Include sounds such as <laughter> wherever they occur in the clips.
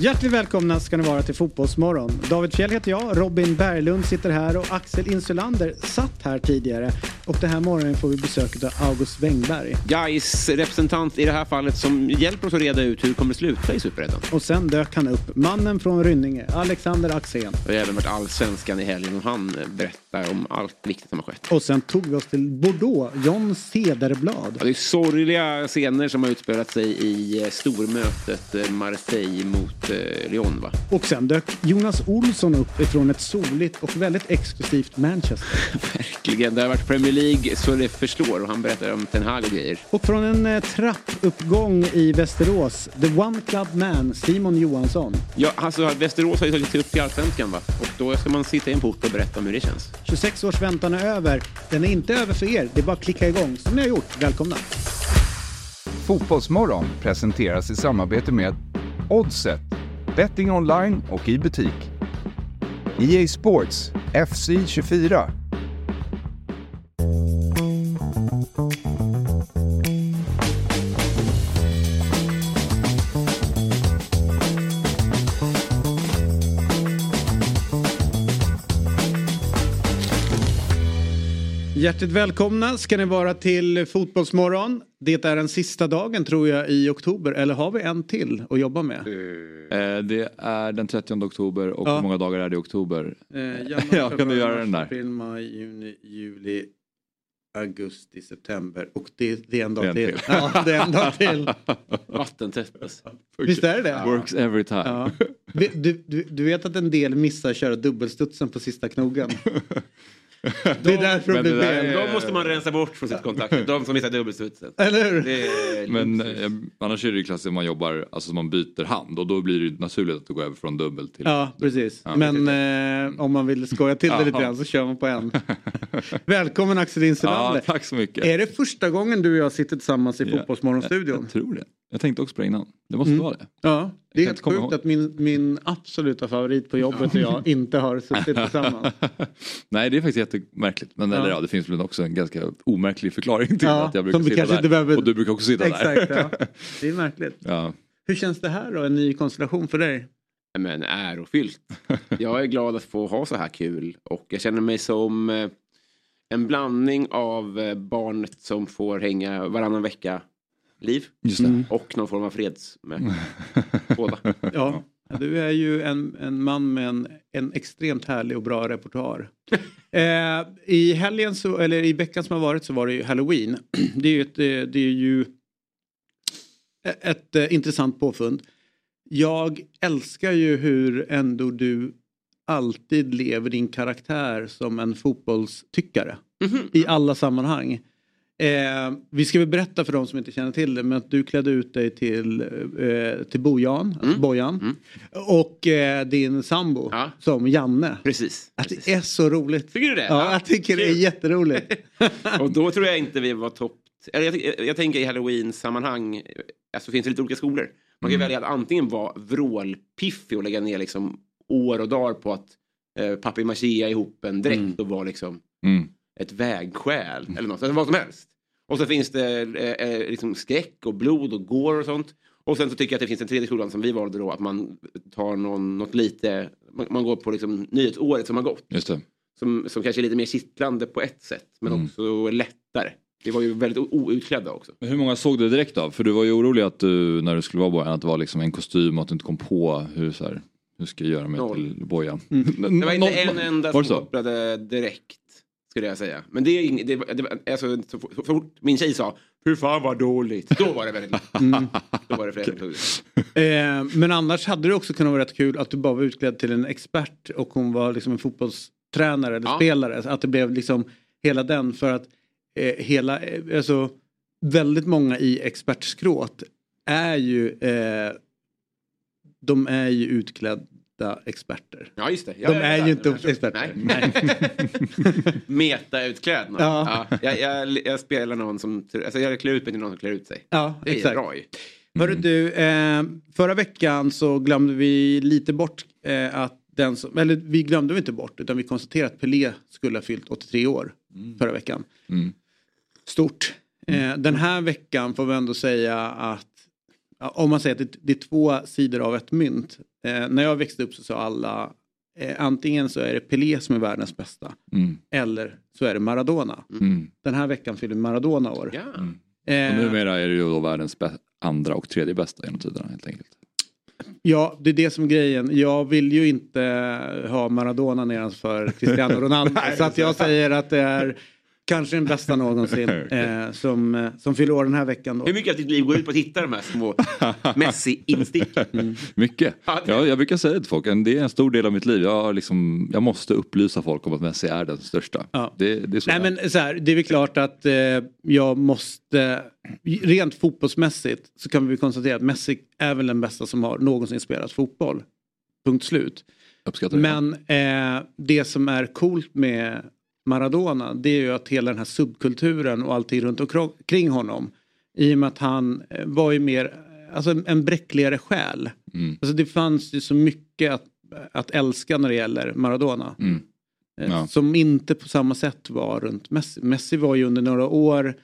Hjärtligt välkomna ska ni vara till Fotbollsmorgon. David Fjell heter jag, Robin Berglund sitter här och Axel Insulander satt här tidigare. Och den här morgonen får vi besök av August Wengberg. Gais representant i det här fallet som hjälper oss att reda ut hur det kommer sluta i Superettan. Och sen dök han upp, mannen från Rynninge, Alexander Axén. Det har även varit allsvenskan i helgen och han berättar om allt viktigt som har skett. Och sen tog vi oss till Bordeaux, John Cederblad. Ja, det är sorgliga scener som har utspelat sig i eh, stormötet eh, Marseille mot eh, Lyon va? Och sen dök Jonas Olsson upp ifrån ett soligt och väldigt exklusivt Manchester. <laughs> Verkligen, det har varit Premier League så det förslår och han berättar om Ten Hag och grejer. Och från en eh, trappuppgång i Västerås, The One Club Man, Simon Johansson. Ja, alltså Västerås har ju tagit sig upp i Allsvenskan va? Och då ska man sitta i en port och berätta om hur det känns. 26 års väntan är över. Den är inte över för er, det är bara att klicka igång som ni har gjort. Välkomna! Fotbollsmorgon presenteras i samarbete med Oddset, betting online och i butik. EA Sports, FC 24. Hjärtligt välkomna ska ni vara till Fotbollsmorgon. Det är den sista dagen tror jag i oktober, eller har vi en till att jobba med? Eh, det är den 30 oktober och Ja. hur många dagar är det i oktober? Eh, Ja, <laughs> kan du göra den där? April, maj, juni, juli, augusti, september och det, det är en dag Det är en till. till. <laughs> Ja, det är en dag till. <laughs> Vattentätt. Visst är det det? Works every time. Ja. Du, du, du vet att en del missar köra dubbelstudsen på sista knogen? <laughs> Det är därför det Men blir fel. är- De måste man rensa bort från sitt kontakt. De som missar dubbelstudsen. Eller hur? Är Men eh, annars är det ju klassiskt att man jobbar, alltså man byter hand och då blir det naturligt att gå över från dubbel till... Ja, precis. Ja, Men eh, om man vill skoja till det Ja. lite grann så kör man på en. <laughs> Välkommen Axel Ja, Insulander. tack så mycket. Är det första gången du och jag sitter tillsammans i Ja, Fotbollsmorgonstudion? Jag tror det. Jag tänkte också på det innan. Det måste vara det. Ja, det är helt sjukt ihåg. att min, min absoluta favorit på jobbet och jag inte har suttit <laughs> tillsammans. Nej det är faktiskt jättemärkligt. Men Ja. eller, ja, det finns väl också en ganska omärklig förklaring till Ja, att jag brukar sitta där. behöver- Och du brukar också sitta Exakt, där. ja. <laughs> Det är märkligt. ja. Hur känns det här då, en ny konstellation för dig? Men ärofyllt. Jag är glad att få ha så här kul och jag känner mig som eh, en blandning av eh, barnet som får hänga varannan vecka liv Just det. Mm. och någon form av fredsmöte. <laughs> Båda. Ja, du är ju en, en man med en, en extremt härlig och bra repertoar. <laughs> Eh, I helgen, så, eller i veckan som har varit så var det ju Halloween. <clears throat> Det är ju ett, eh, det är ju ett, ett eh, intressant påfund. Jag älskar ju hur ändå du alltid lever din karaktär som en fotbollstyckare. I alla sammanhang. Eh, vi ska väl berätta för de som inte känner till det men att du klädde ut dig till, eh, till Bojan, alltså Bojan. Och eh, din sambo Ja. som Janne. Precis. Att precis. det är så roligt. Tycker du det? Ja, jag tycker det är Kul. jätteroligt. <laughs> Och då tror jag inte vi var topp... Eller jag, jag, jag tänker i halloween-sammanhang, alltså finns det lite olika skolor. Man kan välja att antingen vara vrålpiffig och lägga ner liksom år och dagar på att eh, papier-machea ihop en dräkt och vara liksom Mm. Ett vägskäl eller något, alltså vad som helst. Och så finns det eh, eh, liksom skräck och blod och går och sånt. Och sen så tycker jag att det finns en tredje skolan som vi valde då, att man tar någon, något lite, man, man går på liksom nyhetsåret som har gått. Just det. Som, som kanske är lite mer kittlande på ett sätt, men Mm. också lättare. Vi var ju väldigt outklädda också. Men hur många såg du direkt av? För du var ju orolig att du, när du skulle vara Bojan, att det var liksom en kostym och att du inte kom på hur så här, hur ska jag göra mig Noll. till Bojan? Mm. Det var inte en enda som kopplade direkt. Skulle jag säga. Men det är ing- det, det, alltså, så, så, så fort min tjej sa Hur fan vad dåligt. Då var det väldigt Då var det flera. Eh, men annars hade det också kunnat vara rätt kul att du bara var utklädd till en expert och hon var liksom en fotbollstränare eller Ja. spelare. Att det blev liksom hela den för att eh, hela, eh, alltså väldigt många i expertskråt är ju, eh, de är ju utklädda experter. Ja just det. Ja, De ja, är ju inte experter. Nej. <laughs> Meta-utklädnad. Ja. Ja. jag, jag, jag spelar någon som, alltså jag klär ut mig till någon som klär ut sig. Ja, Det är exakt. bra ju. Hörru du, eh, förra veckan så glömde vi lite bort eh, att den som, eller vi glömde vi inte bort utan vi konstaterade att Pelé skulle ha fyllt 83 år förra veckan. Mm. Stort. Eh, den här veckan får vi ändå säga att om man säger att det, det är två sidor av ett mynt. Eh, när jag växte upp så sa alla eh, antingen så är det Pelé som är världens bästa Mm. eller så är det Maradona. Mm. Den här veckan fyller Maradona år. Ja. Och Eh, numera är det ju då världens andra och tredje bästa genom tiderna helt enkelt. Ja, det är det som är grejen. Jag vill ju inte ha Maradona nedanför Cristiano <laughs> Ronaldo. så att jag säger att det är kanske den bästa någonsin <laughs> eh, som, eh, som fyller år den här veckan. Då. Hur mycket av ditt liv går ut på att hitta de här små <laughs> Messi-insticken? Mycket. Ja, det- Ja, jag brukar säga det till folk, det är en stor del av mitt liv. Jag, liksom, jag måste upplysa folk om att Messi är den största. Ja. Det, det är så Nej men så här, det är väl klart att eh, jag måste, rent fotbollsmässigt så kan vi konstatera att Messi är väl den bästa som har någonsin spelat fotboll. Punkt slut. Uppskattar det. Men eh, det som är coolt med Maradona det är ju att hela den här subkulturen och allting runt omkring honom i och med att han eh, var ju mer, alltså en, bräckligare själ. Mm. Alltså det fanns ju så mycket att, att älska när det gäller Maradona. Mm. Eh, Ja. Som inte på samma sätt var runt Messi. Messi var ju under några år,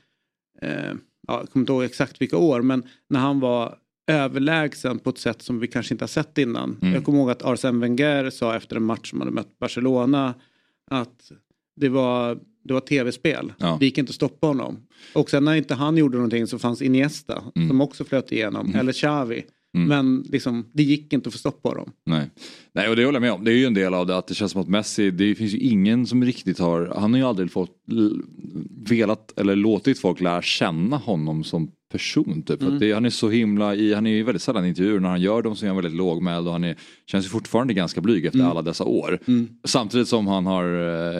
eh, ja, jag kommer inte ihåg exakt vilka år, men när han var överlägsen på ett sätt som vi kanske inte har sett innan. Mm. Jag kommer ihåg att Arsene Wenger sa efter en match som hade mött Barcelona att det var, det var tv-spel. Ja. Det gick inte att stoppa honom. Och sen när inte han gjorde någonting så fanns Iniesta Mm. som också flöt igenom, eller Xavi. Mm. Men liksom, det gick inte att få stopp på dem. Nej. Nej, och det håller jag med om. Det är ju en del av det att det känns som att Messi, det finns ju ingen som riktigt har, han har ju aldrig fått velat eller låtit folk lära känna honom som person. Typ. Att det, han är så himla i, han är ju väldigt sällan i intervjuer, när han gör dem så är han väldigt lågmäld och han är, känns ju fortfarande ganska blyg efter alla dessa år. Samtidigt som han har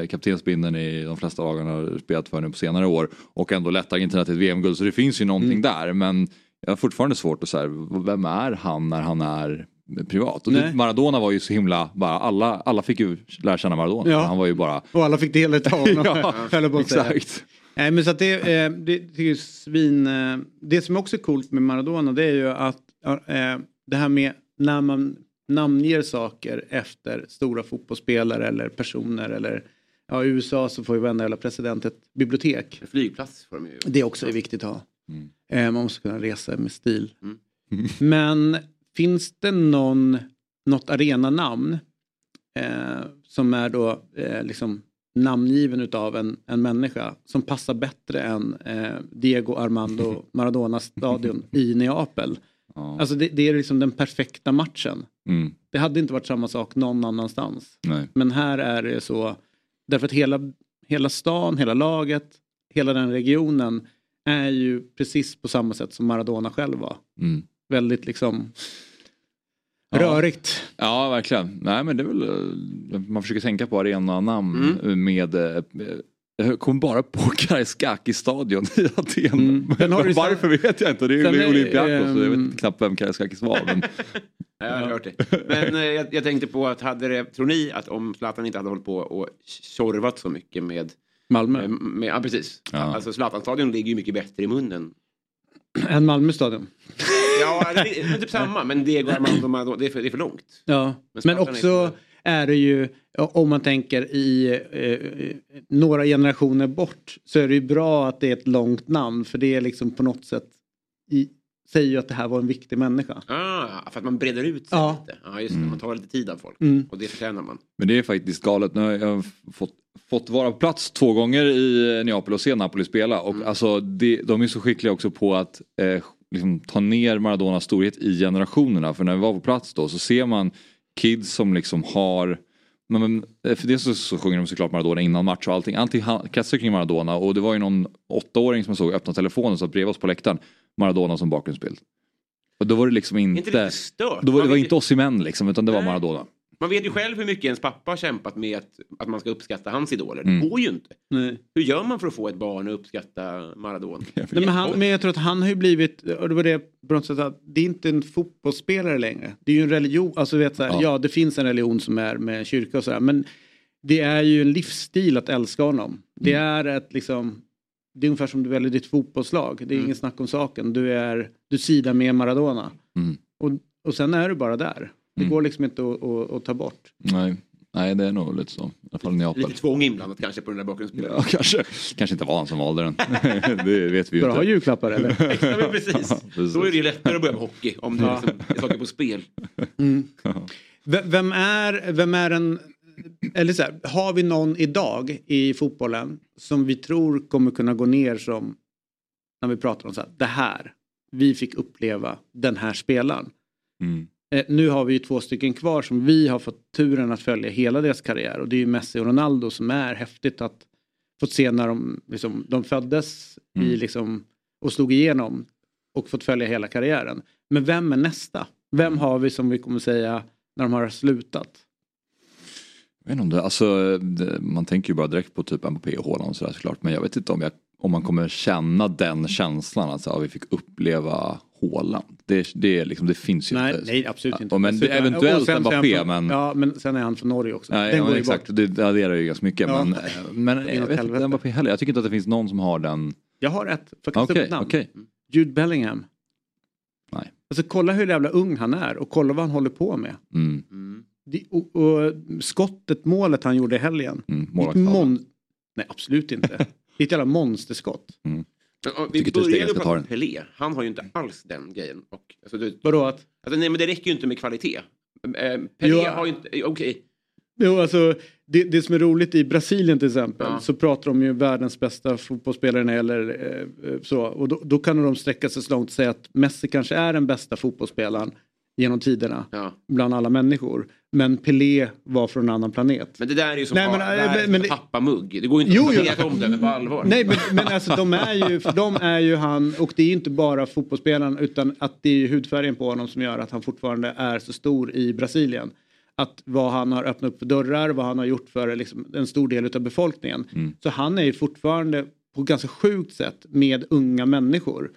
eh, kaptensbindeln i de flesta lag han har spelat för nu på senare år och ändå lett Argentina till ett VM-guld så det finns ju någonting där men jag har fortfarande svårt att säga, vem är han när han är privat? Och Nej. det, Maradona var ju så himla, bara, alla, alla fick ju lära känna Maradona. Ja. Han var ju bara, Och alla fick del av <laughs> honom. ja, exakt. Nej men så att det, eh, det, det är svin... Eh, det som också är coolt med Maradona det är ju att eh, det här med när man namnger saker efter stora fotbollsspelare eller personer eller ja, i USA så får ju varenda president ett bibliotek. En flygplats får de ju. Det också är viktigt att ha. Mm. Eh, man måste kunna resa med stil. Mm. <laughs> Men finns det någon, något arenanamn eh, som är då eh, liksom namngiven utav en, en människa som passar bättre än eh, Diego Armando <laughs> Maradonas stadion i Neapel. Ja. Alltså det, det är liksom den perfekta matchen. Mm, Det hade inte varit samma sak någon annanstans. nej. Men här är det så, därför att hela, hela stan, hela laget, hela den regionen är ju precis på samma sätt som Maradona själv var. Mm. Väldigt liksom. Rörigt. Ja, verkligen. Nej, men det är väl, eh, man försöker tänka på arenanamn med eh, jag kom bara på Karaiskakis-stadion i Aten. Mm. <laughs> Varför vet jag inte. Det är ju Olympiakos så jag ehm, vet knappt vem Karaiskakis var. Men... <laughs> Ja, jag har hört det. Men eh, jag, jag tänkte på att hade det, tror ni att om Zlatan inte hade hållit på och tjorvat så mycket med, Malmö. med, med ja precis. Ja. Alltså Zlatan-stadion ligger ju mycket bättre i munnen. En Malmö stadion. Ja, det är typ samma, men Diego Armando Maradona, det är för, det är för långt. Ja. Men Men är också så- är det ju, om man tänker i eh, några generationer bort så är det ju bra att det är ett långt namn för det är liksom på något sätt i, säger ju att det här var en viktig människa. Ah, för att man breder ut sig Ja. lite. Ja, just det. Man tar lite tid av folk. Mm. Och det förtjänar man. Men det är faktiskt galet. Nu har jag fått, fått vara på plats två gånger i Neapel och se Napoli spela. Och alltså, det, de är så skickliga också på att eh, liksom, ta ner Maradonas storhet i generationerna. För när vi var på plats då så ser man kids som liksom har men, eh, för det så, så sjunger de såklart Maradona innan match och allting. Allting kretsar kring Maradona och det var ju någon åttaåring som jag såg öppna telefonen så att bredvid oss på läktaren. Maradona som bakgrundsbild. Och då var det liksom inte... inte det var, det var inte ju- oss i män liksom utan det var. Maradona. Man vet ju själv hur mycket ens pappa har kämpat med att, att man ska uppskatta hans idoler. Mm. Det går ju inte. Nej. Hur gör man för att få ett barn att uppskatta Maradona? <laughs> Nej, men, han, men jag tror att han har ju blivit, och det var det på något sätt att det är inte en fotbollsspelare längre. Det är ju en religion, alltså vet så här, Ja. ja. det finns en religion som är med kyrka och sådär men det är ju en livsstil att älska honom. Det är ett liksom, det är ungefär som du väljer ditt fotbollslag. Det är Mm. ingen snack om saken. Du är, du sidar med Maradona. Mm. Och, och sen är du bara där. Det Mm. går liksom inte att, att, att ta bort. Nej. Nej, det är nog lite så. I alla fall i Neapel. Lite tvång inblandat kanske på den där bakgrundsspelaren. Ja, kanske, kanske inte var han som valde den. <laughs> det vet vi ju inte. julklappar eller? <laughs> Ja, precis. precis. Då är det ju lättare att börja med hockey om det Ja. liksom är saker på spel. V- Vem är, vem är en... Eller så här, har vi någon idag i fotbollen som vi tror kommer kunna gå ner som när vi pratar om så här, det här, vi fick uppleva den här spelaren. Mm. Eh, nu har vi ju två stycken kvar som vi har fått turen att följa hela deras karriär och det är ju Messi och Ronaldo som är häftigt att fått se när de, liksom, de föddes i, Mm. liksom, och slog igenom och fått följa hela karriären. Men vem är nästa? Vem har vi som vi kommer säga när de har slutat? Jag vet inte om det, alltså, det, man tänker ju bara direkt på typ Mbappé och Haaland och sådär såklart. Men jag vet inte om, jag, om man kommer känna den känslan att så, ja, vi fick uppleva Haaland. Det, det, liksom, det finns ju Nej, inte. nej absolut inte. Ja, men Dessutom- eventuellt och sen Mbappé, från- men- Ja men sen är han från Norge också. Nej, Den ja, går exakt, bort. det adderar ju ganska mycket. Ja. Men, <laughs> men jag vet inte Mbappé heller. Jag tycker inte att det finns någon som har den. Jag har ett, upp Okej, ett namn? okej. Jude Bellingham. Nej. Alltså kolla hur jävla ung han är och kolla vad han håller på med. Mm, Mm. Det, och, och skottet, målet han gjorde i helgen. mm, mon- Nej absolut inte. <laughs> Det är ett jävla monsterskott. Men, ja, vi började om den. Pelé. Han har ju inte alls den grejen. Och, alltså, det, Vadå att? alltså, nej men det räcker ju inte med kvalitet. Eh, Pelé Jo, har ju inte, eh, okej. Jo, alltså, det, det som är roligt i Brasilien till exempel Ja. så pratar de ju världens bästa fotbollsspelare eh, eh, så. Och då, då kan de sträcka sig så långt och säga att Messi kanske är den bästa fotbollsspelaren genom tiderna Ja. bland alla människor. Men Pelé var från en annan planet. Men det där är ju som Nej, men, äh, det men pappamugg. Det går ju inte Jo, att säga ett omdöme på allvar. Nej men, men alltså de är, ju, de är ju han och det är ju inte bara fotbollsspelaren utan att det är ju hudfärgen på honom som gör att han fortfarande är så stor i Brasilien. Att vad han har öppnat upp för dörrar, vad han har gjort för liksom, en stor del av befolkningen. Så han är ju fortfarande på ganska sjukt sätt med unga människor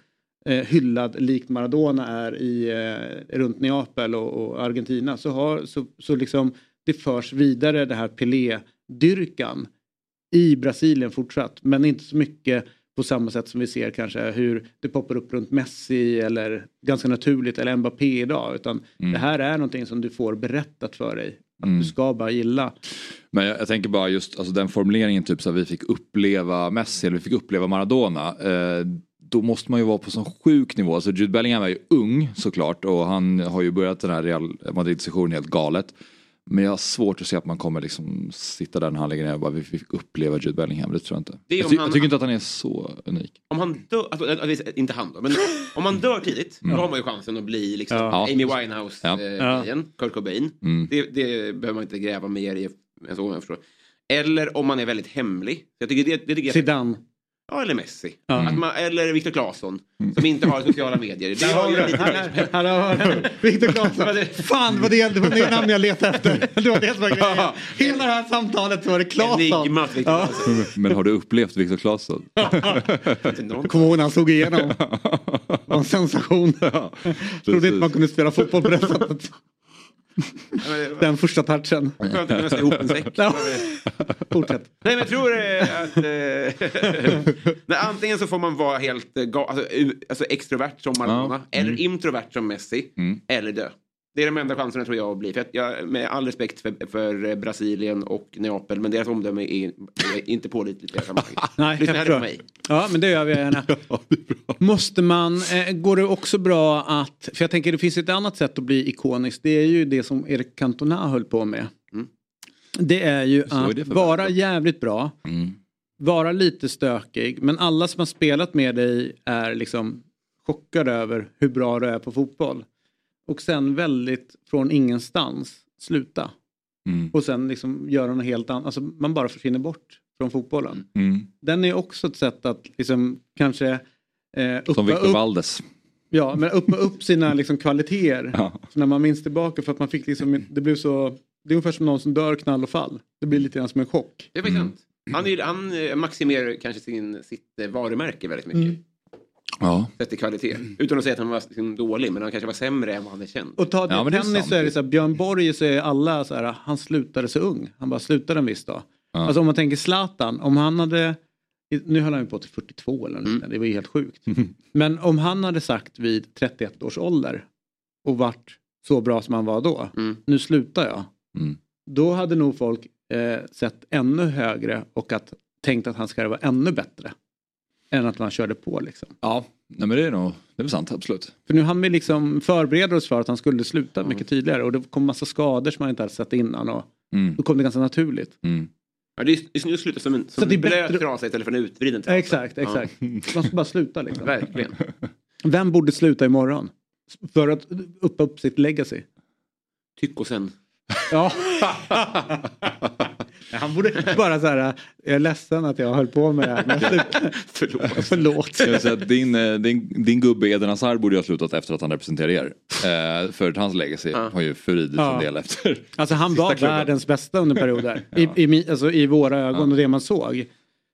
eh, hyllad likt Maradona är i, eh, runt Neapel och, och Argentina. Så, har, så, så liksom det förs vidare det här Pelé-dyrkan i Brasilien fortsatt. Men inte så mycket på samma sätt som vi ser kanske hur det poppar upp runt Messi eller ganska naturligt eller Mbappé idag. Utan det här är någonting som du får berättat för dig. Att Mm. du ska bara gilla. Men jag, jag tänker bara just alltså, den formuleringen typ så att vi fick uppleva Messi eller vi fick uppleva Maradona. Eh, då måste man ju vara på sån sjuk nivå. Alltså Jude Bellingham är ju ung såklart och han har ju börjat den här Real Madrid-sessionen helt galet. Men jag har svårt att se att man kommer liksom sitta där när han lägger ner och bara vi fick uppleva Jude Bellingham. Det tror jag inte. Det jag, ty- han- jag tycker inte att han är så unik. Om han dör, alltså, inte han då, men om man dör tidigt då har man ju chansen att bli liksom Ja. Amy Winehouse, Ja. eh, Ja. Kurt Cobain. Mm. Det, det behöver man inte gräva mer i än så om jag förstår. Eller om man är väldigt hemlig. Jag tycker det, det tycker jag, Zidane. Ja, eller Messi. Ja. Att man, eller Viktor Claesson som inte har sociala medier. Där har vi Här, här har. <laughs> Viktor Claesson. Fan vad det, det var det namn jag letade efter. <laughs> Det var det som var grejen. Hela det här samtalet så var det Claesson. Ja. <laughs> Men har du upplevt Viktor Claesson? Kommer ihåg när han slog igenom. Det var en sensation. Trodde inte man kunde spela fotboll på det sättet. <laughs> Den första touchen. Skönt att kunna sy ihop en säck. Ja. <laughs> Fortsätt. Nej men jag tror eh, att... Eh, <laughs> nej, antingen så får man vara helt eh, alltså, alltså extrovert som Maradona. Ja. Eller introvert som Messi. Mm. Eller dö. Det är de enda chanserna tror jag att bli. För jag, med all respekt för, för Brasilien och Neapel. Men deras omdöme är, är inte pålitligt i det här sammanhanget. <laughs> Nej, Lyssna jag hellre på mig. Ja, men det gör vi gärna. <laughs> Måste man, eh, går det också bra att, för jag tänker det finns ett annat sätt att bli ikonisk. Det är ju det som Erik Cantona höll på med. Mm. Det är ju Så är att för vara jävligt bra, Mm. vara lite stökig, men alla som har spelat med dig är liksom chockade över hur bra du är på fotboll. Och sen väldigt från ingenstans sluta. Mm. Och sen liksom göra något helt annat, alltså man bara försvinner bort från fotbollen. Mm. Den är också ett sätt att liksom kanske eh, uppa, Som Victor upp, Valdes. ja, men uppa upp <laughs> sina liksom, kvaliteter. Ja. Så när man minns tillbaka för att man fick liksom, det blev så, det är ungefär som någon som dör knall och fall. Det blir lite grann som en chock. Det är faktiskt sant. Han, är, han eh, maximerar kanske sin, sitt eh, varumärke väldigt mycket. Mm. Ja. Sett till kvalitet. Utan att säga att han var liksom dålig. Men han kanske var sämre än vad han är känd. Och ta det Ja, men det är tennis så är det så här, Björn Borg så är alla så här, han slutade så ung. Han bara slutade en viss dag. Ja. Alltså om man tänker Zlatan, om han hade, nu höll han ju på till 42 eller något Mm. det var ju helt sjukt. <laughs> Men om han hade sagt vid 31 års ålder och varit så bra som han var då, Mm. nu slutar jag. Mm. då hade nog folk eh, sett ännu högre och att, tänkt att han ska vara ännu bättre. Än att man körde på liksom. Ja, nej, men det är nog det är väl sant, absolut. För nu hann vi liksom förbereda oss för att han skulle sluta mycket tidigare och det kom massa skador som man inte hade sett innan och Mm. då kom det ganska naturligt. Mm. Ja, det är det är snyggt att sluta som en, som Så det är en blöt bättre- trasa istället för en utvriden Ja, trasa. exakt, exakt. De ska bara sluta liksom. <laughs> Verkligen. Vem borde sluta imorgon? För att uppa upp sitt legacy. Tyck och sen. Ja. <laughs> <laughs> Han borde <laughs> bara så här, jag är ledsen att jag höll på med det här. Men. <laughs> Förlåt. <laughs> Förlåt. Jag säga din, eh, din, din gubbe Eden Hazard borde ju ha slutat efter att han representerar er. Eh, för hans legacy Ja. har ju förridits Ja. en del efter. Alltså han var klubben. världens bästa under perioder. I, i, alltså, I våra ögon och det man såg.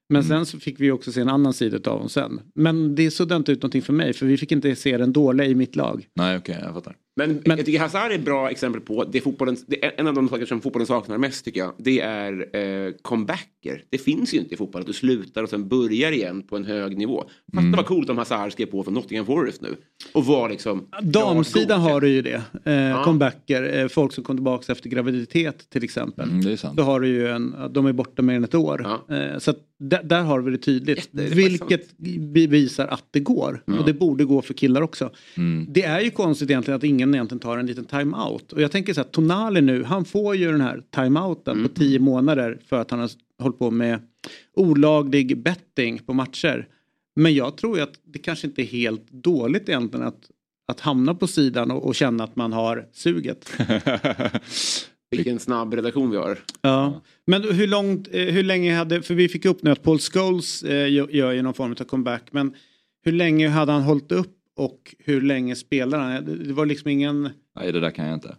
Men sen så fick vi också se en annan sida av honom sen. Men det suddade inte ut någonting för mig för vi fick inte se den dåliga i mitt lag. Nej okej, jag fattar. Men, Men- jag tycker Hazard är ett bra exempel på det fotbollen, det är en av de saker som fotbollen saknar mest tycker jag. Det är eh, comebacker. Det finns ju inte i fotboll att du slutar och sen börjar igen på en hög nivå. Fatta vad coolt om Hazard skrev på för Nottingham Forest nu. Och var liksom... Damsidan har du ju det. Eh, Ja. Comebacker, eh, folk som kom tillbaka efter graviditet till exempel. Mm, det är sant. Då har du ju en, de är borta mer än ett år. Ja. Eh, så att där, har vi det tydligt. Jätte- det vilket bevisar att det går. Och det borde gå för killar också. Mm. Det är ju konstigt egentligen att ingen egentligen tar en liten time-out. Och jag tänker så här, Tonali nu, han får ju den här time-outen Mm. på tio månader för att han har hållit på med olaglig betting på matcher. Men jag tror ju att det kanske inte är helt dåligt egentligen att, att hamna på sidan och, och känna att man har suget. <laughs> Vilken snabb redaktion vi har. Ja. Men hur, långt, eh, hur länge hade, för vi fick upp nu att Paul Scholes eh, gör ju någon form av comeback. Men hur länge hade han hållit upp och hur länge spelar han? Det- var liksom ingen... Nej det där kan jag inte.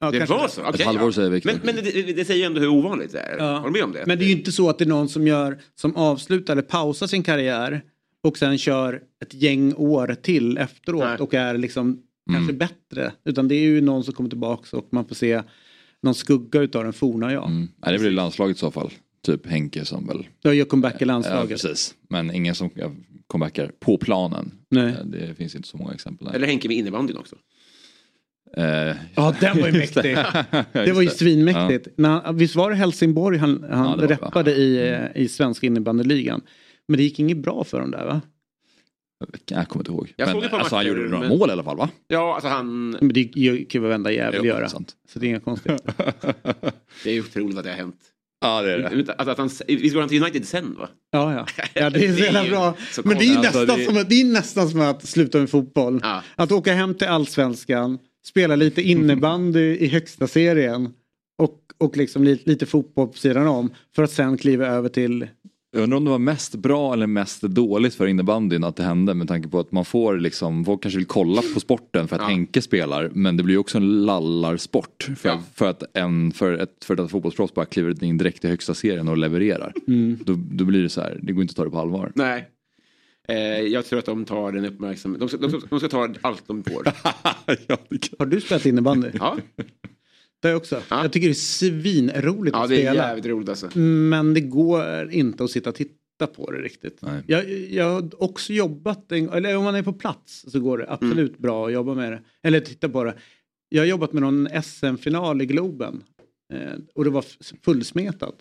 Ja, Det var så? Okej, halvår ja. säger Victor. Men, men det, det säger ju ändå hur ovanligt det är. Ja. Har du med om det? Men det är ju inte så att det är någon som gör som avslutar eller pausar sin karriär och sen kör ett gäng år till efteråt Nej. och är liksom kanske bättre. Utan det är ju någon som kommer tillbaks och man får se någon skugga utav den forna jag. Mm. Nej, det blir landslaget i så fall. Typ Henke som väl. Jag gör comeback i Ja, landslaget. precis. Men ingen som ja, comebackar på planen. Nej. Eh, Det finns inte så många exempel. där. Eller Henke med innebandyn också. Eh, Ja, den var ju <laughs> mäktig. Det var ju svinmäktigt. När han, visst var det Helsingborg han, han Ja, va? reppade i, eh, i svenska innebandyligan. Men det gick inget bra för dem där va? Jag kommer inte ihåg. Jag men alltså, han matcher, gjorde några men- mål i alla fall va? Ja, alltså han... Men det kan ju varenda jävel göra. sant. Så det är inga konstigt. <laughs> Det är ju otroligt att det har hänt. Ja det är det. Att, att han, visst går han till United sen va? Ja, ja. ja det är <laughs> så jävla bra. så Men det är, nästan Alltså, det- som, att- det är nästan som att sluta med fotboll. Ja. Att åka hem till allsvenskan, spela lite innebandy i högsta serien och, och liksom lite, lite fotboll på sidan om för att sen kliva över till Jag undrar om det var mest bra eller mest dåligt för innebandyn att det hände med tanke på att man får liksom, folk kanske vill kolla på sporten för att Ja. Henke spelar men det blir ju också en lallarsport för, Ja. för att en för ett, för ett fotbollsproffs bara kliver in direkt i högsta serien och levererar. Då, då blir det så här, det går inte att ta det på allvar. Nej. Eh, jag tror att de tar den uppmärksamhet. De ska, de, de ska ta allt de får. <laughs> ja. Har du spelat innebandy? Ja, Det har jag också. Ja. Jag tycker det är svinroligt ja att det är spela. jävligt roligt alltså. Men det går inte att sitta och titta på det riktigt. Nej. Jag, jag har också jobbat, en, eller om man är på plats så går det absolut Mm. bra att jobba med det. Eller titta på det. Jag har jobbat med någon SM-final i Globen. Eh, och det var fullsmetat.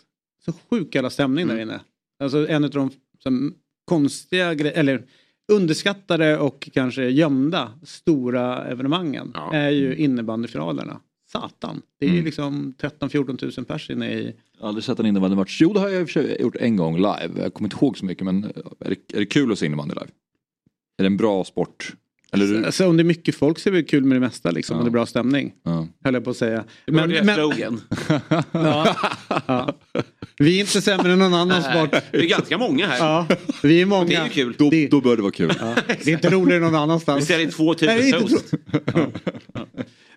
Så sjuk jävla stämning Mm. där inne. Alltså en av de som, konstiga eller underskattade och kanske gömda stora evenemangen Ja. är ju innebandyfinalerna. Satan, det är ju Mm. liksom 13-14 tusen pers inne i Jag har aldrig sett en innebandymatch. Jo det har jag i och för sig gjort en gång live. Jag kommer inte ihåg så mycket men är det, är det kul att se innebandy live? Är det en bra sport? Eller du... Alltså, om det är mycket folk så är det kul med det mesta liksom. Ja. Och det är bra stämning. Ja. Höll jag på att säga. Men, Men, det är men, slogan. <laughs> ja, ja. Vi är inte sämre än någon annan sport. Det är ganska många här. Ja, vi är många. Det är ju kul. Då, Det- då bör det vara kul. Ja, det är inte roligare någon Vi annanstans. säljer två Nej, det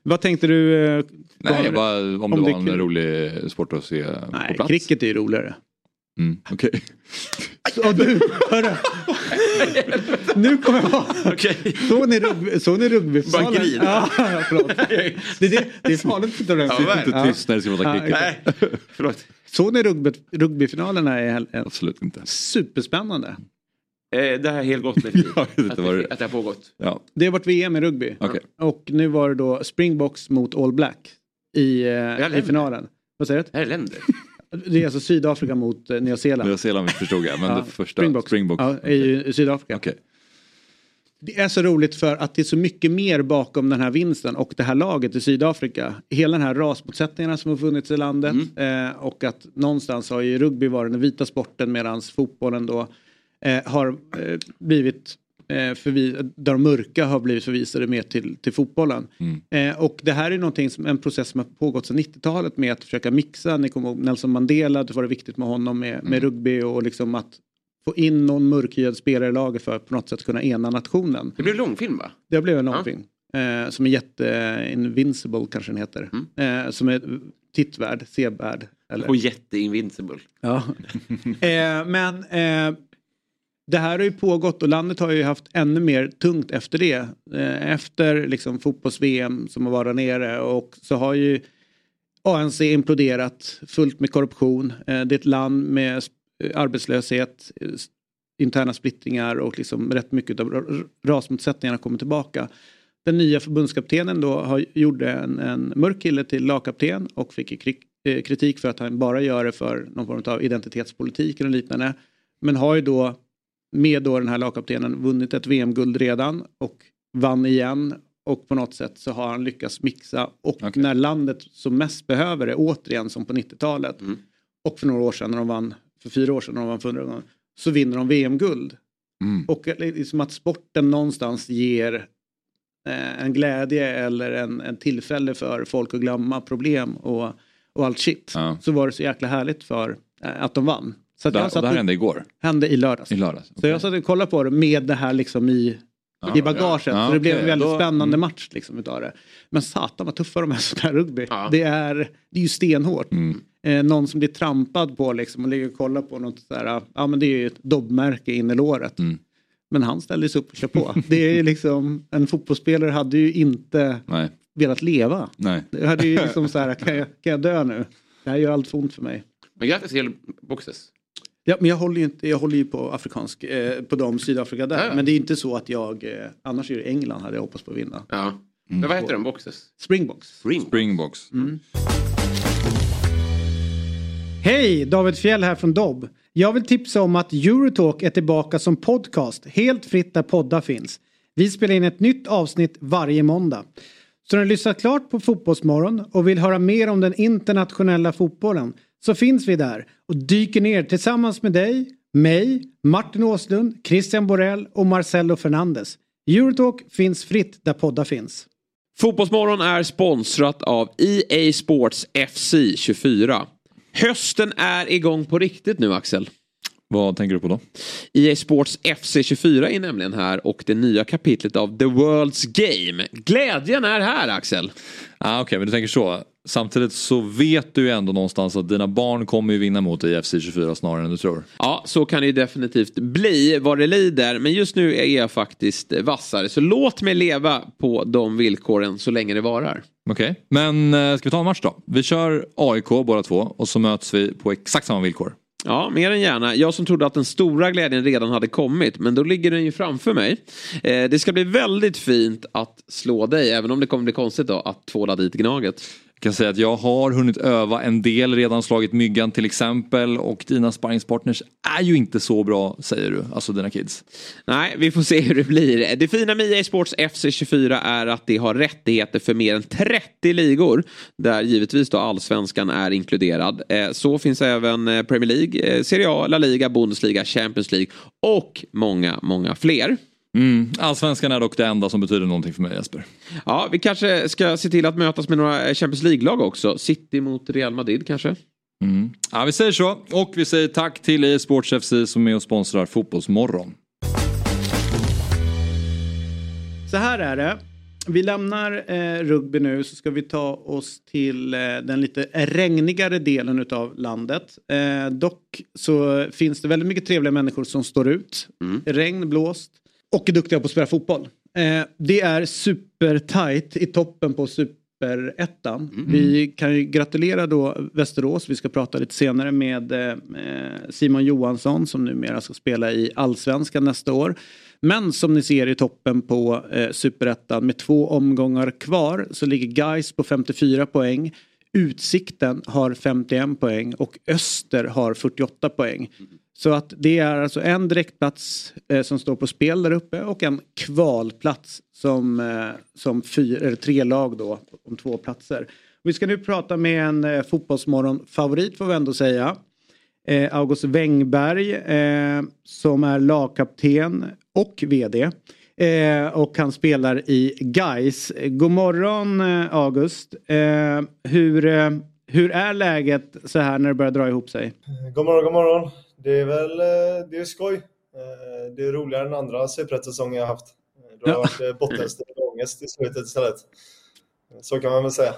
Vad tänkte du? eh, Nej, bara om, om det det var är en rolig sport att se på Nej, plats. cricket är ju roligare. Mm, Okej. Så, du, hörru. Nu kommer jag. Okej. Såg ni, rugby, såg ni rugbyfinalen? Bara grina. Ja, förlåt. Det, är det, det är farligt för den. Ja, verkligen. Inte tyst när det ska prata cricket. Nej, förlåt. Såg ni rugby, rugbyfinalerna i helgen? Absolut inte. Superspännande. Eh, det här är helt gott. <laughs> Jag vet inte att, det, att det har pågått. Ja, Det har varit VM i rugby. okej. Och nu var det då Springboks mot All Black. i, eh, i finalen. Vad säger du? Det här är länder. Det är alltså Sydafrika mot eh, Nya Zeeland. Nya Zeeland förstod jag, men Ja. det första Springboks. Springboks. Ja, är ju i Sydafrika. Okej. Det är så roligt för att det är så mycket mer bakom den här vinsten och det här laget i Sydafrika. Hela den här rasmotsättningarna som har funnits i landet eh, och att någonstans har ju rugby varit den vita sporten medan fotbollen då eh, har eh, blivit eh, förvi- där de mörka har blivit förvisade mer till, till fotbollen. Eh, och det här är någonting som, en process som har pågått sedan 90-talet med att försöka mixa, ni kommer ihåg Nelson Mandela, det var det viktigt med honom med, med rugby och liksom att få in någon mörkhyad spelare i laget för att på något sätt kunna ena nationen. Det blev långfilm va? Det blev en Ja. långfilm. Eh, som är jätte... Invincible kanske den heter. Eh, som är tittvärd, sevärd. Eller? Och jätte-invincible. Ja. <laughs> eh, men eh, det här har ju pågått och landet har ju haft ännu mer tungt efter det. Eh, efter liksom fotbolls-VM som har varit där nere och så har ju ANC imploderat fullt med korruption. Eh, det är ett land med arbetslöshet, interna splittringar och liksom rätt mycket av rasmotsättningarna kommer tillbaka. Den nya förbundskaptenen då har, gjorde en, en mörk kille till lagkapten och fick eh, kritik för att han bara gör det för någon form av identitetspolitik eller liknande. Men har ju då med då den här lagkaptenen vunnit ett VM-guld redan och vann igen och på något sätt så har han lyckats mixa och Okej. när landet som mest behöver det återigen som på 90-talet Mm. och för några år sedan när de vann, för fyra år sedan när de vann förra gången, så vinner de VM-guld. Mm. Och liksom att sporten någonstans ger eh, en glädje eller en, en tillfälle för folk att glömma problem och, och allt shit. Ja. Så var det så jäkla härligt för eh, att de vann. Så att Där, jag och satt det här och, hände igår, hände i lördags. i lördags. Så jag satt och kollade på det med det här liksom i, i bagaget. ja. så det blev en väldigt då- spännande mm. match liksom utav det. Men satan vad tuffa de är sån här rugby. Ja. Det, är, det är ju stenhårt. Mm. Eh, någon som blir trampad på liksom och ligger och kollar på något sådär. Ja men det är ju ett dobbmärke in i låret. Mm. Men han ställde sig upp och kör på. Det är liksom, en fotbollsspelare hade ju inte Nej, velat leva. nej. Det hade ju liksom så här, kan jag, kan jag dö nu? Det här gör allt för ont för mig. Men grattis till Boxes. Ja, men jag håller ju, inte, jag håller ju på afrikansk, eh, på de Sydafrika där. Ja. Men det är inte så att jag, eh, annars är det England hade jag hoppats på att vinna. Ja. Men vad heter de? Boxes? Springboks. Spring. Springboks. Hej! David Fjell här från Dobb. Jag vill tipsa om att Eurotalk är tillbaka som podcast, helt fritt där poddar finns. Vi spelar in ett nytt avsnitt varje måndag. Så när du lyssnat klart på Fotbollsmorgon och vill höra mer om den internationella fotbollen så finns vi där och dyker ner tillsammans med dig, mig, Martin Åslund, Christian Borell och Marcelo Fernandes. Eurotalk finns fritt där poddar finns. Fotbollsmorgon är sponsrat av EA Sports FC 24. Hösten är igång på riktigt nu Axel. Vad tänker du på då? EA Sports FC 24 är nämligen här och det nya kapitlet av The World's Game. Glädjen är här Axel. Ah, Okej, men du tänker så. Samtidigt så vet du ju ändå någonstans att dina barn kommer ju vinna mot IFC 24 snarare än du tror. Ja, så kan det ju definitivt bli vad det lider. Men just nu är jag faktiskt vassare. Så låt mig leva på de villkoren så länge det varar. Okej, men eh, ska vi ta en match då? Vi kör AIK båda två och så möts vi på exakt samma villkor. Ja, mer än gärna. Jag som trodde att den stora glädjen redan hade kommit, men då ligger den ju framför mig. Eh, det ska bli väldigt fint att slå dig, även om det kommer bli konstigt då att tvåla dit Gnaget. Jag kan säga att jag har hunnit öva en del, redan slagit myggan till exempel och dina sparringspartners är ju inte så bra säger du, alltså dina kids. Nej, vi får se hur det blir. Det fina med EA Sports FC24 är att det har rättigheter för mer än 30 ligor. Där givetvis då allsvenskan är inkluderad. Eh, så finns även eh, Premier League, eh, Serie A, La Liga, Bundesliga, Champions League och många, många fler. Mm. Allsvenskan är dock det enda som betyder någonting för mig Jesper. Ja, vi kanske ska se till att mötas med några Champions League-lag också. City mot Real Madrid kanske. Mm. Ja, vi säger så och vi säger tack till EA Sports FC som är och sponsrar Fotbollsmorgon. Så här är det. Vi lämnar eh, rugby nu så ska vi ta oss till eh, den lite regnigare delen av landet. Eh, dock så finns det väldigt mycket trevliga människor som står ut. Regn, blåst och är duktiga på att spela fotboll. Eh, det är supertajt i toppen på superettan. Vi kan ju gratulera då Västerås. Vi ska prata lite senare med eh, Simon Johansson som numera ska spela i allsvenskan nästa år. Men som ni ser i toppen på eh, superettan med två omgångar kvar så ligger Geis på 54 poäng. Utsikten har 51 poäng och Öster har 48 poäng. Så att det är alltså en direktplats eh, som står på spel där uppe och en kvalplats som, eh, som fyr, eller tre lag då om två platser. Vi ska nu prata med en eh, fotbollsmorgon-favorit får vi ändå säga. Eh, August Wengberg eh, som är lagkapten och VD. Eh, och han spelar i Geis. God morgon eh, August. Eh, hur, eh, hur är läget så här när det börjar dra ihop sig? Eh, god morgon, god morgon. Det är väl det är skoj. Det är roligare än andra superettan-säsonger jag haft. Det har varit bottenstrid och ångest i slutet istället. Så kan man väl säga.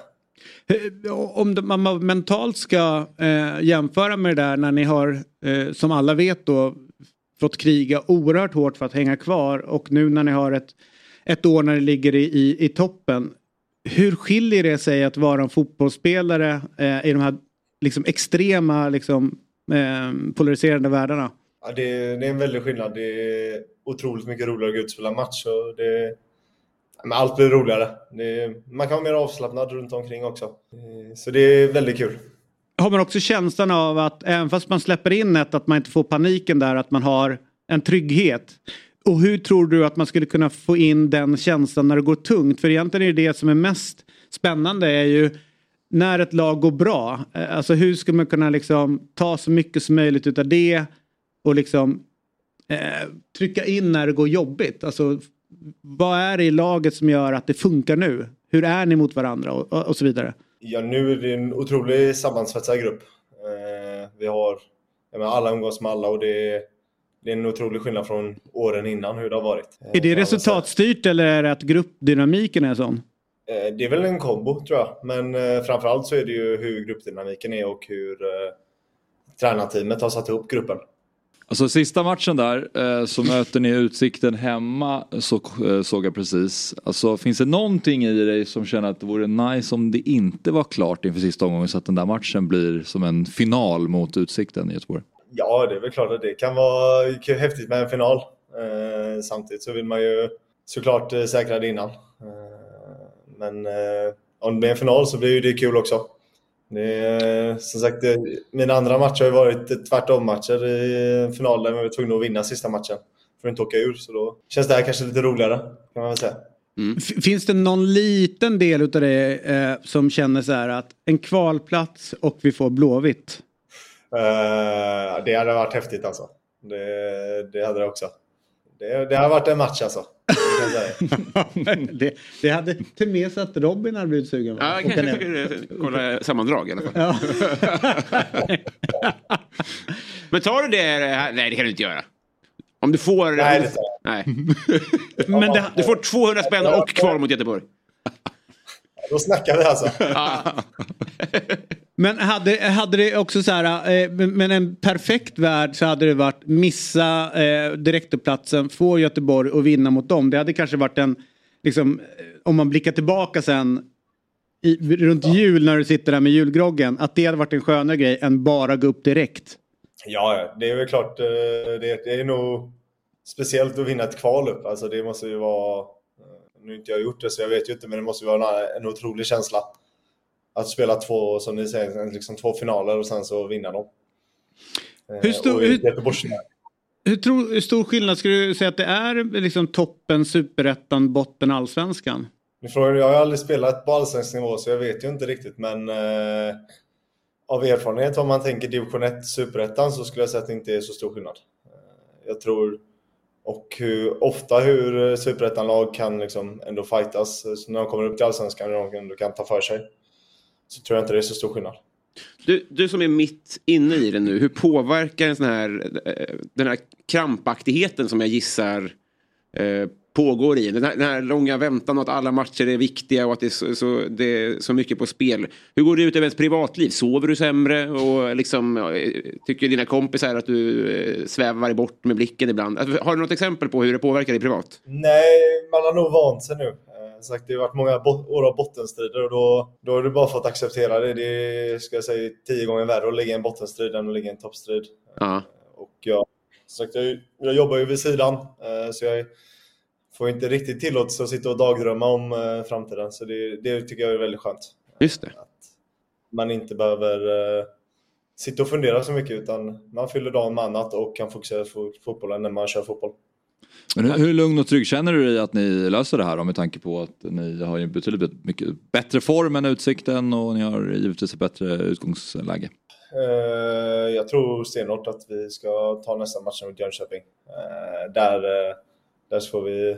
Om man mentalt ska eh, jämföra med det där när ni har, eh, som alla vet då, fått kriga oerhört hårt för att hänga kvar och nu när ni har ett, ett år när ni ligger i, i, i toppen. Hur skiljer det sig att vara en fotbollsspelare eh, i de här liksom, extrema liksom, eh, polariserande världarna? Ja, det, är, det är en väldig skillnad. Det är otroligt mycket roligare att gå ut och spela match. Och det, men allt blir roligare. Det, man kan vara mer avslappnad runt omkring också. Så det är väldigt kul. Har man också känslan av att även fast man släpper in ett att man inte får paniken där att man har en trygghet. Och hur tror du att man skulle kunna få in den känslan när det går tungt? För egentligen är det det som är mest spännande är ju när ett lag går bra. Alltså hur ska man kunna liksom ta så mycket som möjligt utav det och liksom eh, trycka in när det går jobbigt. Alltså vad är det i laget som gör att det funkar nu? Hur är ni mot varandra och, och, och så vidare? Ja, nu är det en otroligt sammansvetsad grupp. Eh, vi har, menar, alla umgås med alla och det är, det är en otrolig skillnad från åren innan hur det har varit. Är det resultatstyrt eller är det att gruppdynamiken är sån? Eh, det är väl en kombo tror jag, men eh, framförallt så är det ju hur gruppdynamiken är och hur eh, tränarteamet har satt ihop gruppen. Alltså sista matchen där så möter ni Utsikten hemma så, såg jag precis. Alltså finns det någonting i dig som känner att det vore nice om det inte var klart inför sista omgången så att den där matchen blir som en final mot Utsikten i Göteborg? Ja, det är väl klart att det kan vara häftigt med en final. Samtidigt så vill man ju såklart säkra det innan. Eh, men eh, om det blir en final så blir det kul också. Det är, som sagt, det, mina andra matcher har varit tvärtom-matcher i finalen där vi var tvungna att vinna sista matchen för att inte åka ur. Så då känns det här kanske lite roligare, kan man väl säga. Mm. Finns det någon liten del av det eh, som känner så här att en kvalplats och vi får Blåvitt? Uh, det hade varit häftigt alltså. Det, det hade det också. Det, det har varit en match alltså. Det, det hade till med sig att Robin hade blivit sugen. Ja, kanske fick kolla sammandrag i alla fall. Ja. <laughs> Men tar du det? Nej, det kan du inte göra. Om du får... Nej, det Nej. <laughs> Men det, du får 200 spänn och kval mot Göteborg. Då snackar vi alltså. <laughs> Men hade, hade det också så här, eh, men en perfekt värld så hade det varit missa eh, direktupplatsen, få Göteborg och vinna mot dem. Det hade kanske varit en, liksom, eh, om man blickar tillbaka sen i, runt ja. jul när du sitter där med julgroggen, att det hade varit en skönare grej än bara gå upp direkt. Ja, det är väl klart. Eh, det, det är nog speciellt att vinna ett kval upp. Alltså det måste ju vara, nu inte jag gjort det så jag vet ju inte, men det måste ju vara en, en otrolig känsla att spela två, som ni säger, liksom två finaler och sen så vinna dem. Hur eh, stor, hur, hur, tro, hur stor skillnad skulle du säga att det är liksom toppen, superettan, botten, allsvenskan? Jag har aldrig spelat på allsvensk nivå så jag vet ju inte riktigt men eh, av erfarenhet om man tänker division 1, superettan så skulle jag säga att det inte är så stor skillnad. Eh, jag tror och hur, ofta hur superettanlag kan liksom ändå fightas eh, så när de kommer upp till allsvenskan och de ändå kan ta för sig så tror jag inte det är så stor skillnad. Du, du som är mitt inne i det nu, hur påverkar en sån här, eh, den här krampaktigheten som jag gissar eh, pågår i. Den här, den här, långa väntan och att alla matcher är viktiga och att det är så, så, det är så mycket på spel. Hur går det ut över ens privatliv? Sover du sämre? Och liksom, tycker dina kompisar att du eh, svävar bort med blicken ibland? Alltså, har du något exempel på hur det påverkar dig privat? Nej, man har nog vant sig nu sagt, det har varit många år av bottenstrider och då, då har du bara fått acceptera det. Det är, ska jag säga, tio gånger värre att ligga i en bottenstrid än att ligga i en toppstrid. Ja. Och jag sagt, jag, jag jobbar ju vid sidan, eh, så jag får inte riktigt tillåtelse att sitta och dagdrömma om eh, framtiden. Så det, det tycker jag är väldigt skönt. Just det. Att man inte behöver eh, sitta och fundera så mycket utan man fyller dagen med annat och kan fokusera på fotbollen när man kör fotboll. Men hur, lugn och trygg känner du dig att ni löser det här då, med tanke på att ni har ju betydligt mycket bättre form än Utsikten och ni har givetvis ett bättre utgångsläge? Eh, jag tror stenhårt att vi ska ta nästa match mot Jönköping. Där, där får vi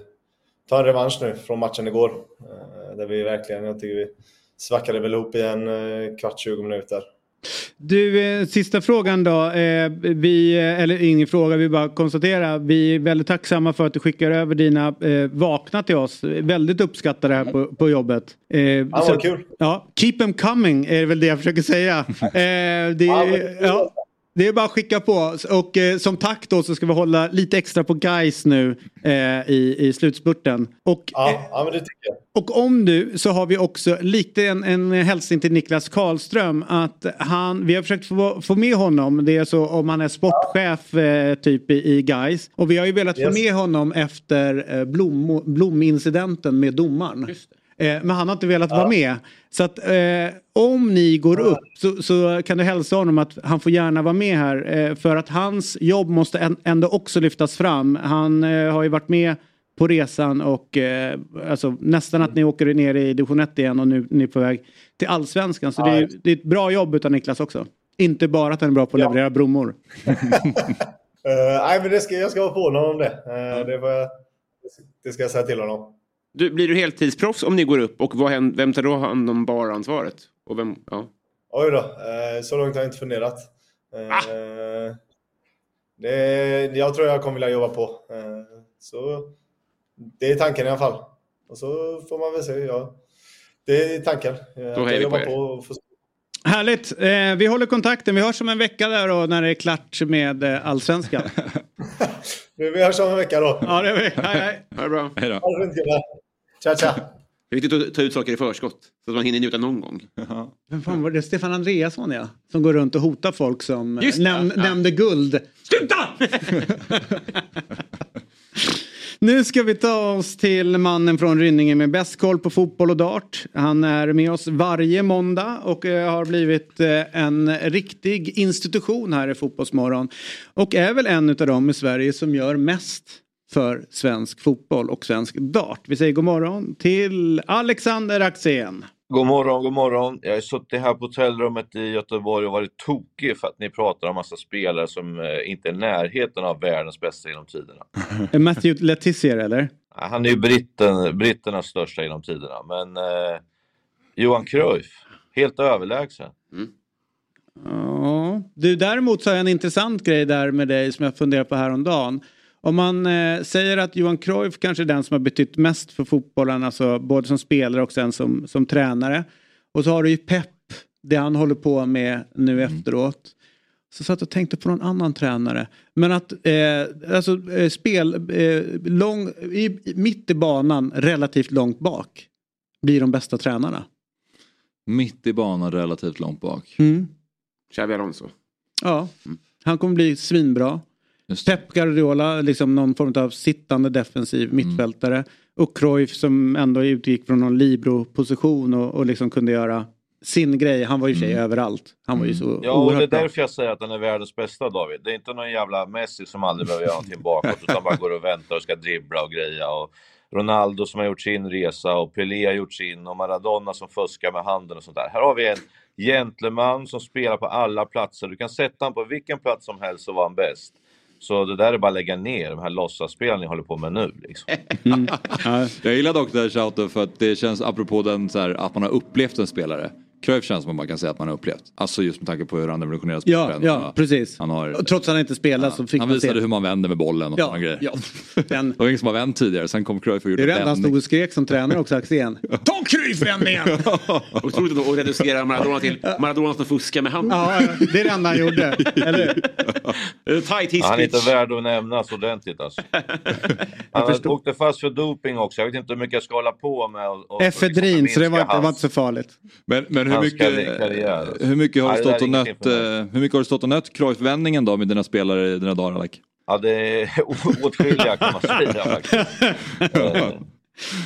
ta en revansch nu från matchen igår. Eh, där vi verkligen, jag tycker vi svackade väl ihop i en eh, kvart, 20 minuter. Du, eh, sista frågan då. Vi, eller ingen fråga, vi bara konstaterar. Vi är väldigt tacksamma för att du skickar över dina vakna till oss. Väldigt uppskattar det här på, på jobbet. Ja, vad kul! Ja, keep them coming är väl det jag försöker säga. <laughs> Det, ja, det är bara att skicka på. Och eh, som tack då så ska vi hålla lite extra på guys nu eh, i, i slutspurten. Och, eh, Ja, ja men det tycker jag. och om du så har vi också lite en, en hälsning till Niklas Karlström. Att han, vi har försökt få, få med honom. Det är så om han är sportchef eh, typ i, i Guys. Och vi har ju velat få Yes. med honom efter eh, blom, blomincidenten med domaren. Eh, men han har inte velat vara med. Så att eh, om ni går upp så, så kan du hälsa honom att han får gärna vara med här. Eh, för att hans jobb måste än- ändå också lyftas fram. Han eh, har ju varit med på resan och eh, alltså, nästan att ni åker ner i division 1 igen och nu är ni på väg till allsvenskan. Så det, är, det är ett bra jobb utav Niklas också. Inte bara att han är bra på att Ja. leverera blommor. <laughs> Eh, nej, men det ska, jag ska vara på honom om det. Eh, det, jag, det ska jag säga till honom. Du, blir du heltidsproffs om ni går upp och vad händer, vem tar då hand om baransvaret? Och vem, ja. Oj då, eh, så långt har jag inte funderat. Eh, det, jag tror jag kommer vilja jobba på. Eh, så det är tanken i alla fall. Och så får man väl se. Ja. Det är tanken. Att hejar vi på er. på Härligt! Eh, vi håller kontakten. Vi hörs om en vecka där då när det är klart med eh, allsvenskan. <laughs> Vi hörs om en vecka då. ja, det är vi. Hej, hej. Ha det bra. Hej då. Tja tja! Det är viktigt att ta ut saker i förskott. Så att man hinner njuta någon gång. Vem fan var det? Stefan Andreasson ja. Som går runt och hotar folk som eh, Just näm- ja. nämnde guld. Sluta! <laughs> Nu ska vi ta oss till mannen från Rynninge med bäst koll på fotboll och dart. Han är med oss varje måndag och eh, har blivit eh, en riktig institution här i Fotbollsmorgon. Och är väl en av dem i Sverige som gör mest för svensk fotboll och svensk dart. Vi säger god morgon till Alexander Axén. God morgon, god morgon. Jag har suttit här på hotellrummet i Göteborg och varit tokig för att ni pratar om massa spelare som eh, inte är närheten av världens bästa genom tiderna. <laughs> Är Matthew Letizier eller? Han är ju britten, britternas största genom tiderna, men eh, Johan Cruyff, helt överlägsen. Ja. Du däremot så har jag en intressant grej där med dig som jag funderar på häromdagen. Om man eh, säger att Johan Cruyff kanske är den som har betytt mest för fotbollen, alltså både som spelare och sen som, som tränare. Och så har du ju Pep, det han håller på med nu efteråt. Så satt jag och tänkte på någon annan tränare. Men att eh, alltså, eh, spel eh, lång, i, mitt i banan, relativt långt bak, blir de bästa tränarna. Mitt i banan relativt långt bak. Mm. Xavi Alonso. Ja, han kommer bli svinbra. Pep Guardiola, liksom någon form av sittande defensiv mittfältare. Och Cruyff som ändå utgick från någon libero-position och, och liksom kunde göra sin grej. Han var ju för sig överallt. Han var ju så Ja, och det är därför jag säger att han är världens bästa, David. Det är inte någon jävla Messi som aldrig behöver göra någonting bakåt, utan bara går och väntar och ska dribbla och greja. Och Ronaldo som har gjort sin resa och Pelé har gjort sin och Maradona som fuskar med handen och sånt där. Här har vi en gentleman som spelar på alla platser. Du kan sätta honom på vilken plats som helst så var han bäst. Så det där är bara att lägga ner de här låtsasspelen ni håller på med nu. Liksom. <laughs> Mm. Jag gillar dock det här shouten för att det känns apropå den så här, att man har upplevt en spelare. Cruyff känns som man kan säga att man har upplevt. Alltså just med tanke på hur han revolutionerade ja, sporten. ja, precis. Han, har, Och Trots att han inte spelade så fick han man visade se. hur man vänder med bollen och Ja, sådana grejer. ja. Den, Det var ingen som har vänt tidigare, sen kom Cruyff och det gjorde är det enda han vändning. stod och skrek som tränare också, Axén. Ta Cruyff-vändningen! <laughs> Otroligt att reducera Maradona till Maradona som fuskar med handen. ja, det är det enda han gjorde. Eller <laughs> Tight Han är inte värd att nämnas ordentligt alltså. <laughs> Han åkte fast för doping också. Jag vet inte hur mycket jag ska hålla på med. Och, och, Efedrin, så det var, det var inte så farligt. Men, men hur, mycket, karri- karriär, hur mycket har du stått och nött, eh, hur mycket har du stått och nött Cruyff-vändningen då med dina spelare i dina dagar Alec? Ja, det är <laughs> åtskilliga kan man säga faktiskt. <laughs> Eh,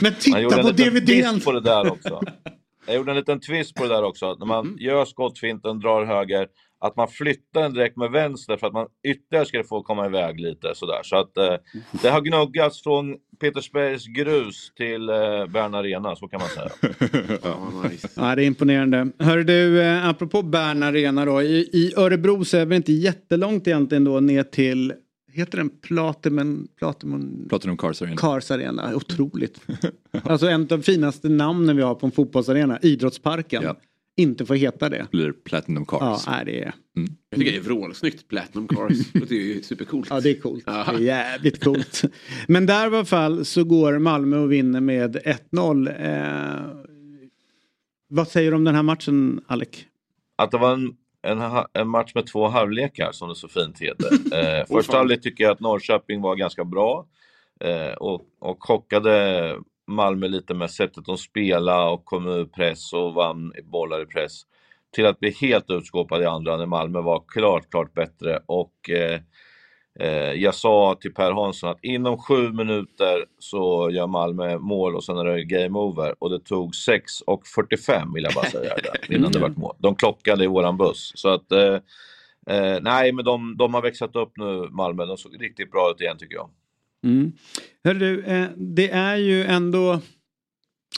Men titta en på DVDn! twist på det där också. <laughs> Jag gjorde en liten twist på det där också. När man gör skottfinten, drar höger, att man flyttar den direkt med vänster för att man ytterligare ska få komma iväg lite sådär. Så att eh, det har gnuggats från Petersbergs grus till eh, Bern Arena, så kan man säga. <laughs> Ja, nice. Ja, det är imponerande. Hör du, eh, apropå Bern Arena då. I, I Örebro så är det inte jättelångt egentligen då ner till, heter den Platinum, Platinum Platinum Cars Arena. Cars Arena? Otroligt. <laughs> alltså en av de finaste namnen vi har på en fotbollsarena, Idrottsparken. Ja. Inte får heta det. blir Platinum Ja, Cars. nej, det är... Jag tycker det är vrålsnyggt. Platinum Cars. <laughs> Det är ju supercoolt. Ja, det är coolt. Ja. Det är jävligt coolt. Men där i alla fall så går Malmö och vinner med 1-0. Eh, vad säger du om den här matchen, Alec? Att det var en, en, en match med två halvlekar, som det så fint heter. <laughs> Eh, första halvlek tycker jag att Norrköping var ganska bra eh, och, och chockade Malmö lite med sättet de spelade och kom ur press och vann bollar i press. Till att bli helt utskåpad i andra när Malmö var klart, klart bättre. Och eh, eh, jag sa till Per Hansson att inom sju minuter så gör Malmö mål och sen är det game over. Och det tog 6 och 45 vill jag bara säga där, <laughs> innan det vart mål. De klockade i våran buss. Så att, eh, eh, nej men de, de har växlat upp nu Malmö. De såg riktigt bra ut igen tycker jag. Mm. Hörru du, eh, det är ju ändå...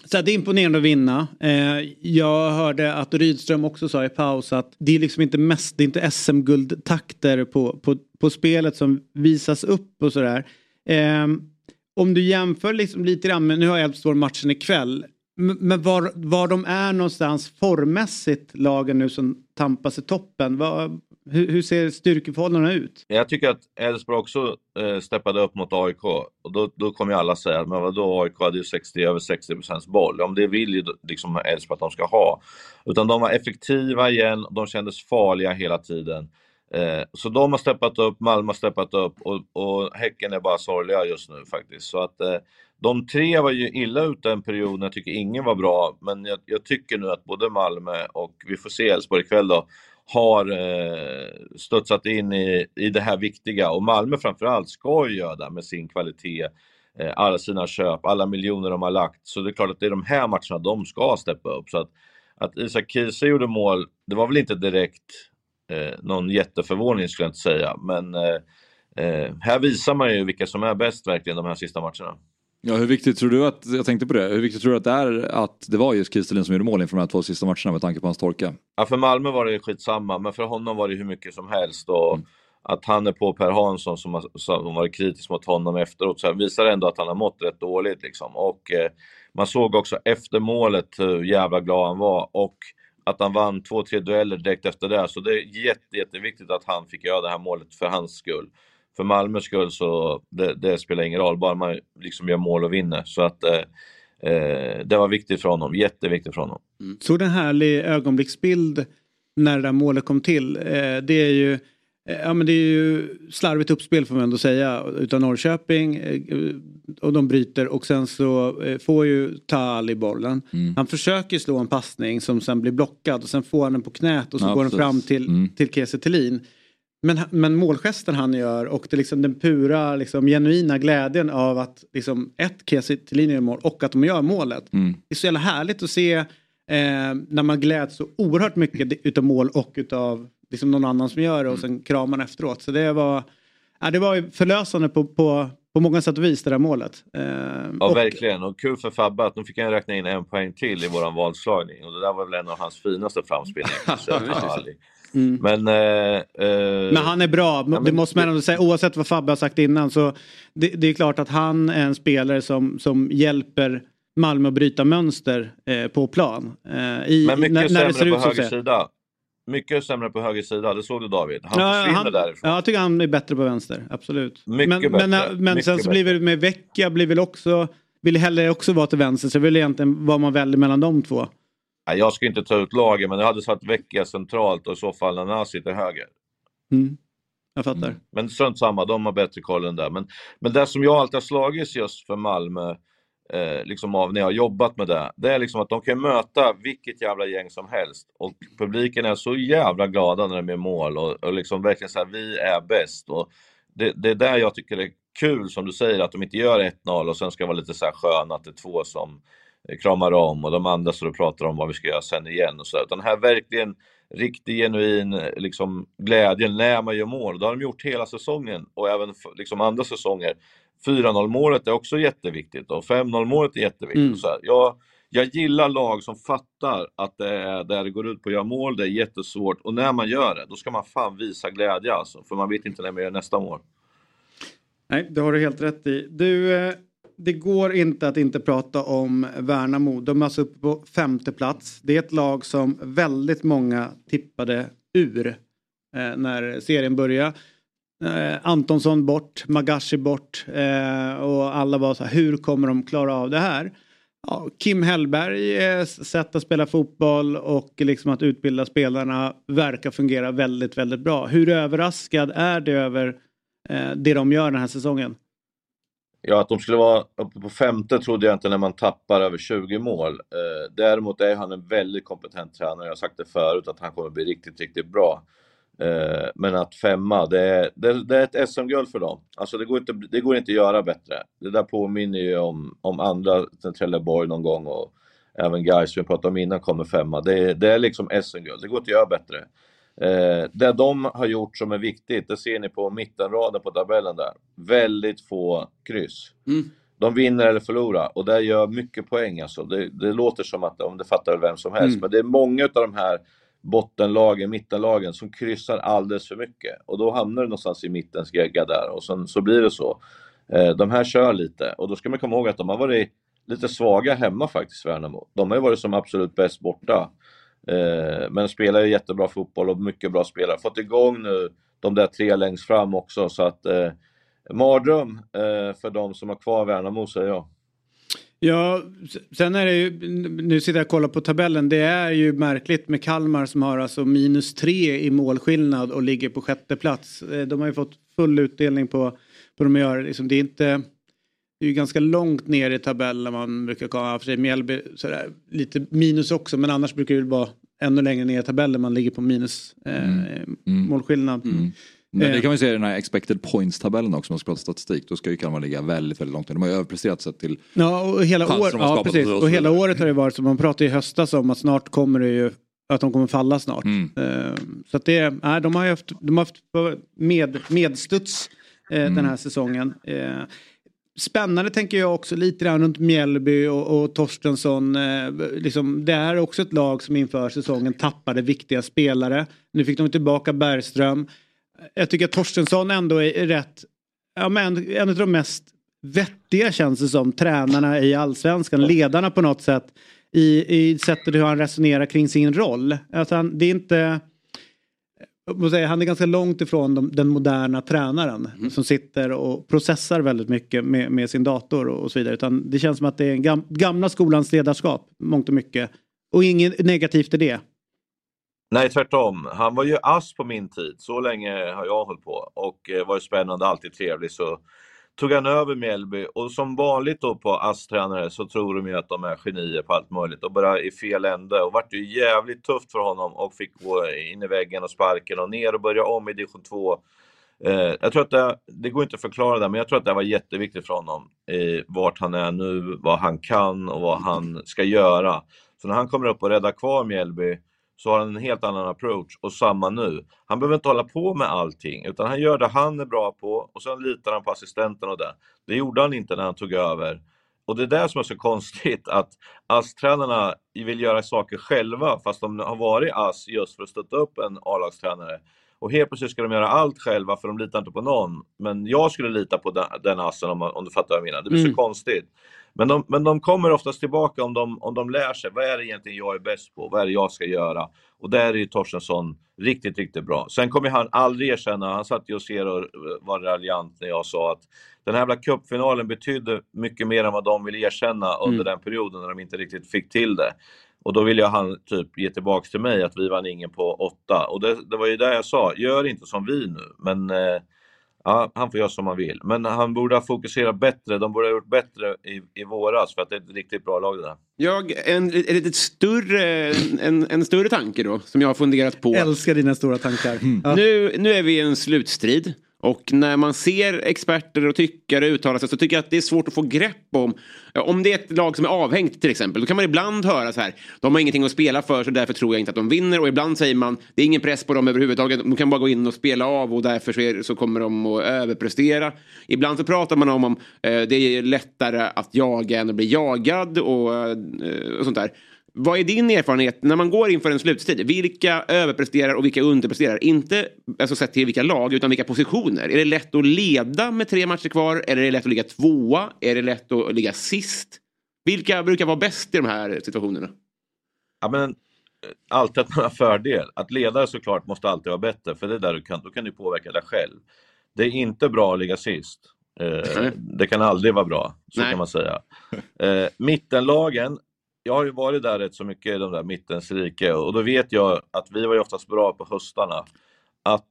Så här, det är imponerande att vinna. Eh, jag hörde att Rydström också sa i paus att det är liksom inte mest, det är inte SM-guldtakter på, på, på spelet som visas upp och sådär. Ehm, om du jämför liksom lite grann, med, nu har Elfsborg matchen ikväll. Men var, var de är någonstans formmässigt lagen nu som tampas i toppen. var, hur, hur ser styrkeförhållandena ut? Jag tycker att Elfsborg också eh, steppade upp mot AIK och då, då kommer ju alla säga men vadå AIK hade ju 60, över 60 procents boll. Om det vill ju liksom Elfsborg att de ska ha. Utan de var effektiva igen, de kändes farliga hela tiden. Eh, så de har steppat upp, Malmö har steppat upp och, och Häcken är bara sorgliga just nu faktiskt. Så att eh, de tre var ju illa ute en period när jag tycker ingen var bra. Men jag, jag tycker nu att både Malmö och, vi får se Elfsborg ikväll då, har eh, studsat in i, i det här viktiga. Och Malmö framförallt ska ju göra det med sin kvalitet, eh, alla sina köp, alla miljoner de har lagt. Så det är klart att det är de här matcherna de ska steppa upp. Så att, att Isak Kiese gjorde mål, det var väl inte direkt eh, någon jätteförvåning skulle jag inte säga. Men eh, eh här visar man ju vilka som är bäst verkligen de här sista matcherna. Ja, hur viktigt tror du att, jag tänkte på det, hur viktigt tror du att det är att det var just Kristelin som gjorde mål inför de här två sista matcherna med tanke på hans torka? Ja, för Malmö var det skitsamma, men för honom var det hur mycket som helst. Och Att han är på Per Hansson som, har, som varit kritisk mot honom efteråt, så visar ändå att han har mått rätt dåligt. Liksom. Och eh, Man såg också efter målet hur jävla glad han var och att han vann två, tre dueller direkt efter det. Så det är jätte, jätteviktigt att han fick göra det här målet för hans skull. För Malmös skull så det, det spelar ingen roll, bara man liksom gör mål och vinner. Så att eh, eh, det var viktigt för honom, jätteviktigt för honom. Såg en härlig ögonblicksbild när det där målet kom till. Eh, det är ju eh, Ja men det är ju slarvigt uppspel får man ändå säga utav Norrköping eh, och de bryter och sen så eh, får ju Tal i bollen. Mm. Han försöker slå en passning som sen blir blockad och sen får han den på knät och så Ja, går den precis. fram till, Mm. till Kiese Thelin. Men, men målgesten han gör och det liksom den pura liksom, genuina glädjen av att liksom, ett Kiese Thelin gör mål och att de gör målet. Mm. Det är så jävla härligt att se eh, när man gläds så oerhört mycket utav mål och utav liksom, någon annan som gör det och sen kramar man efteråt. Så det var, ja, det var förlösande på, på, på många sätt och vis det där målet. Eh, Ja, och, verkligen. Och kul för Fabbe att nu fick han räkna in en poäng till i våran valslagning. Och det där var väl en av hans finaste framspelningar. <laughs> Mm. Men... Eh, eh, Men han är bra, Ja, det måste man ändå säga. Oavsett vad Fabbe har sagt innan så det, det är klart att han är en spelare som, som hjälper Malmö att bryta mönster eh, på plan. Eh, i, men mycket när, när det ser sämre på ut höger sida. Mycket sämre på höger sida, det såg du David. Han Ja, försvinner han, därifrån. ja, jag tycker han är bättre på vänster, absolut. Mycket men, bättre, Men, men mycket sen så blir väl med Vecchia blir väl också, vill heller också vara till vänster, så vill egentligen vad man väljer mellan de två. Jag ska inte ta ut lagen, men jag hade satt Vecchia centralt och i så fall Nanasi till höger. Mm. Jag fattar. Men strunt samma, de har bättre koll än det. Men, men det som jag alltid har slagits just för Malmö, eh, liksom av när jag har jobbat med det, det är liksom att de kan möta vilket jävla gäng som helst. Och publiken är så jävla glada när de gör mål och, och liksom verkligen så här, vi är bäst. Och det, det är där jag tycker det är kul som du säger att de inte gör 1-0 och sen ska vara lite så här sköna att det är två som kramar om och de andra står och pratar om vad vi ska göra sen igen och så. Utan här verkligen riktig genuin liksom, glädje när man gör mål. Det har de gjort hela säsongen och även liksom andra säsonger. 4-0 målet är också jätteviktigt och 5-0 målet är jätteviktigt. Mm. Så här, jag, jag gillar lag som fattar att det är där det går ut på att göra mål, det är jättesvårt och när man gör det, då ska man fan visa glädje alltså, för man vet inte när man gör nästa mål. Nej, det har du helt rätt i. Du, eh, det går inte att inte prata om Värnamo. De är alltså uppe på femte plats. Det är ett lag som väldigt många tippade ur eh, när serien började. Eh, Antonsson bort, Magashi bort eh, och alla var så här, hur kommer de klara av det här? Ja, Kim Hellbergs eh, sätt att spela fotboll och liksom att utbilda spelarna verkar fungera väldigt, väldigt bra. Hur överraskad är du över eh, det de gör den här säsongen? Ja, att de skulle vara uppe på femte trodde jag inte när man tappar över 20 mål. Eh, däremot är han en väldigt kompetent tränare. Jag har sagt det förut att han kommer bli riktigt, riktigt bra. Eh, men att femma, det är, det, det är ett SM-guld för dem. Alltså det går, inte, det går inte att göra bättre. Det där påminner ju om, om andra, Trelleborg någon gång och även guys vi pratade om innan kommer femma. Det, det är liksom SM-guld, det går inte att göra bättre. Eh, det de har gjort som är viktigt, det ser ni på mittenraden på tabellen där. Väldigt få kryss. Mm. De vinner eller förlorar och det gör mycket poäng alltså. Det, det låter som att, om det fattar vem som helst, Mm. men det är många av de här bottenlagen, mittenlagen som kryssar alldeles för mycket. Och då hamnar det någonstans i mittens gegga där och sen så blir det så. Eh, de här kör lite och då ska man komma ihåg att de har varit lite svaga hemma faktiskt, Värnamo. De har ju varit som absolut bäst borta. Eh, men spelar ju jättebra fotboll och mycket bra spelare. Fått igång nu de där tre längst fram också så att eh, mardröm eh, för de som har kvar Värnamo säger jag. Ja, sen är det ju, nu sitter jag och kollar på tabellen, det är ju märkligt med Kalmar som har alltså minus tre i målskillnad och ligger på sjätte plats. Eh, de har ju fått full utdelning på, på de gör. Liksom, det är inte, det är ju ganska långt ner i tabellen man brukar komma, för sig Mjällby sådär, lite minus också, men annars brukar det ju vara ännu längre ner i tabellen man ligger på minus eh, Mm. målskillnad. Men Eh. det kan man ju se i den här expected points-tabellen också om man ska prata statistik. Då ska ju Kalmar ligga väldigt, väldigt långt ner. De har ju överpresterat sett till Ja, och hela, år, ja, precis. och och hela vidare. året har det varit så. Man pratade i höstas om att snart kommer det ju att de kommer falla snart. Mm. Eh, så att det, nej, de har ju haft, de har haft med, medstuds eh, Mm. den här säsongen. Spännande tänker jag också lite grann runt Mjällby och, och Torstensson. Eh, liksom, det är också ett lag som inför säsongen tappade viktiga spelare. Nu fick de tillbaka Bergström. Jag tycker att Torstensson ändå är, är rätt, ja men en av de mest vettiga känns det som, tränarna i allsvenskan, ledarna på något sätt i, i sättet hur han resonerar kring sin roll. Alltså han, det är inte säga, Han är ganska långt ifrån de, den moderna tränaren som sitter och processar väldigt mycket med, med sin dator och, och så vidare. Utan det känns som att det är en gam, gamla skolans ledarskap, mångt och mycket. Och inget negativt i det. Nej, tvärtom. Han var ju ass på min tid. Så länge har jag hållit på. Och eh, var spännande, alltid trevlig. Så tog han över Mjällby. Och som vanligt då på ass-tränare så tror de ju att de är genier på allt möjligt. Och bara i fel ände. Och vart ju jävligt tufft för honom. Och fick gå in i väggen och sparken och ner och börja om i division 2. Eh, jag tror att det, det går inte att förklara det, men jag tror att det var jätteviktigt för honom. Eh, vart han är nu, vad han kan och vad han ska göra. Så när han kommer upp och räddar kvar Mjällby så har han en helt annan approach och samma nu. Han behöver inte hålla på med allting utan han gör det han är bra på och sen litar han på assistenten och det. Det gjorde han inte när han tog över. Och det är det som är så konstigt att ASS-tränarna vill göra saker själva fast de har varit ASS just för att stötta upp en A-lagstränare. Och helt plötsligt ska de göra allt själva för de litar inte på någon. Men jag skulle lita på den, den assen om, om du fattar vad jag menar. Det blir Mm. så konstigt. Men de, men de kommer oftast tillbaka om de, om de lär sig. Vad är det egentligen jag är bäst på? Vad är det jag ska göra? Och där är ju Torstensson riktigt, riktigt bra. Sen kommer han aldrig erkänna, han satt ju och ser och var raljant när jag sa att den här jävla cupfinalen betydde mycket mer än vad de ville erkänna under den perioden när de inte riktigt fick till det. Och då ville han typ ge tillbaks till mig att vi vann ingen på åtta. Och det, det var ju där jag sa, gör inte som vi nu. Men eh, ja, han får göra som han vill. Men han borde ha fokuserat bättre. De borde ha gjort bättre i, i våras för att det är ett riktigt bra lag det där. Jag, en, en större, en, en större tanke då som jag har funderat på. Älskar dina stora tankar. Ja. Nu, nu är vi i en slutstrid och när man ser experter och tyckare uttala sig så tycker jag att det är svårt att få grepp om. Om det är ett lag som är avhängt till exempel, då kan man ibland höra så här. De har ingenting att spela för så därför tror jag inte att de vinner. Och ibland säger man, det är ingen press på dem överhuvudtaget. De kan bara gå in och spela av och därför så, är, så kommer de att överprestera. Ibland så pratar man om, om eh, det är lättare att jaga än att bli jagad och, eh, och sånt där. Vad är din erfarenhet när man går inför en slutstid? Vilka överpresterar och vilka underpresterar? Inte alltså sett till vilka lag, utan vilka positioner. Är det lätt att leda med tre matcher kvar? Eller är det lätt att ligga tvåa? Är det lätt att ligga sist? Vilka brukar vara bäst i de här situationerna? Ja, men, alltid att man har fördel. Att leda såklart måste alltid vara bättre, för det är där du kan, då kan du påverka dig själv. Det är inte bra att ligga sist. Eh, det kan aldrig vara bra, så Nej. kan man säga. Eh, mittenlagen, jag har ju varit där rätt så mycket i de där mittens rike och då vet jag att vi var ju oftast bra på höstarna. Att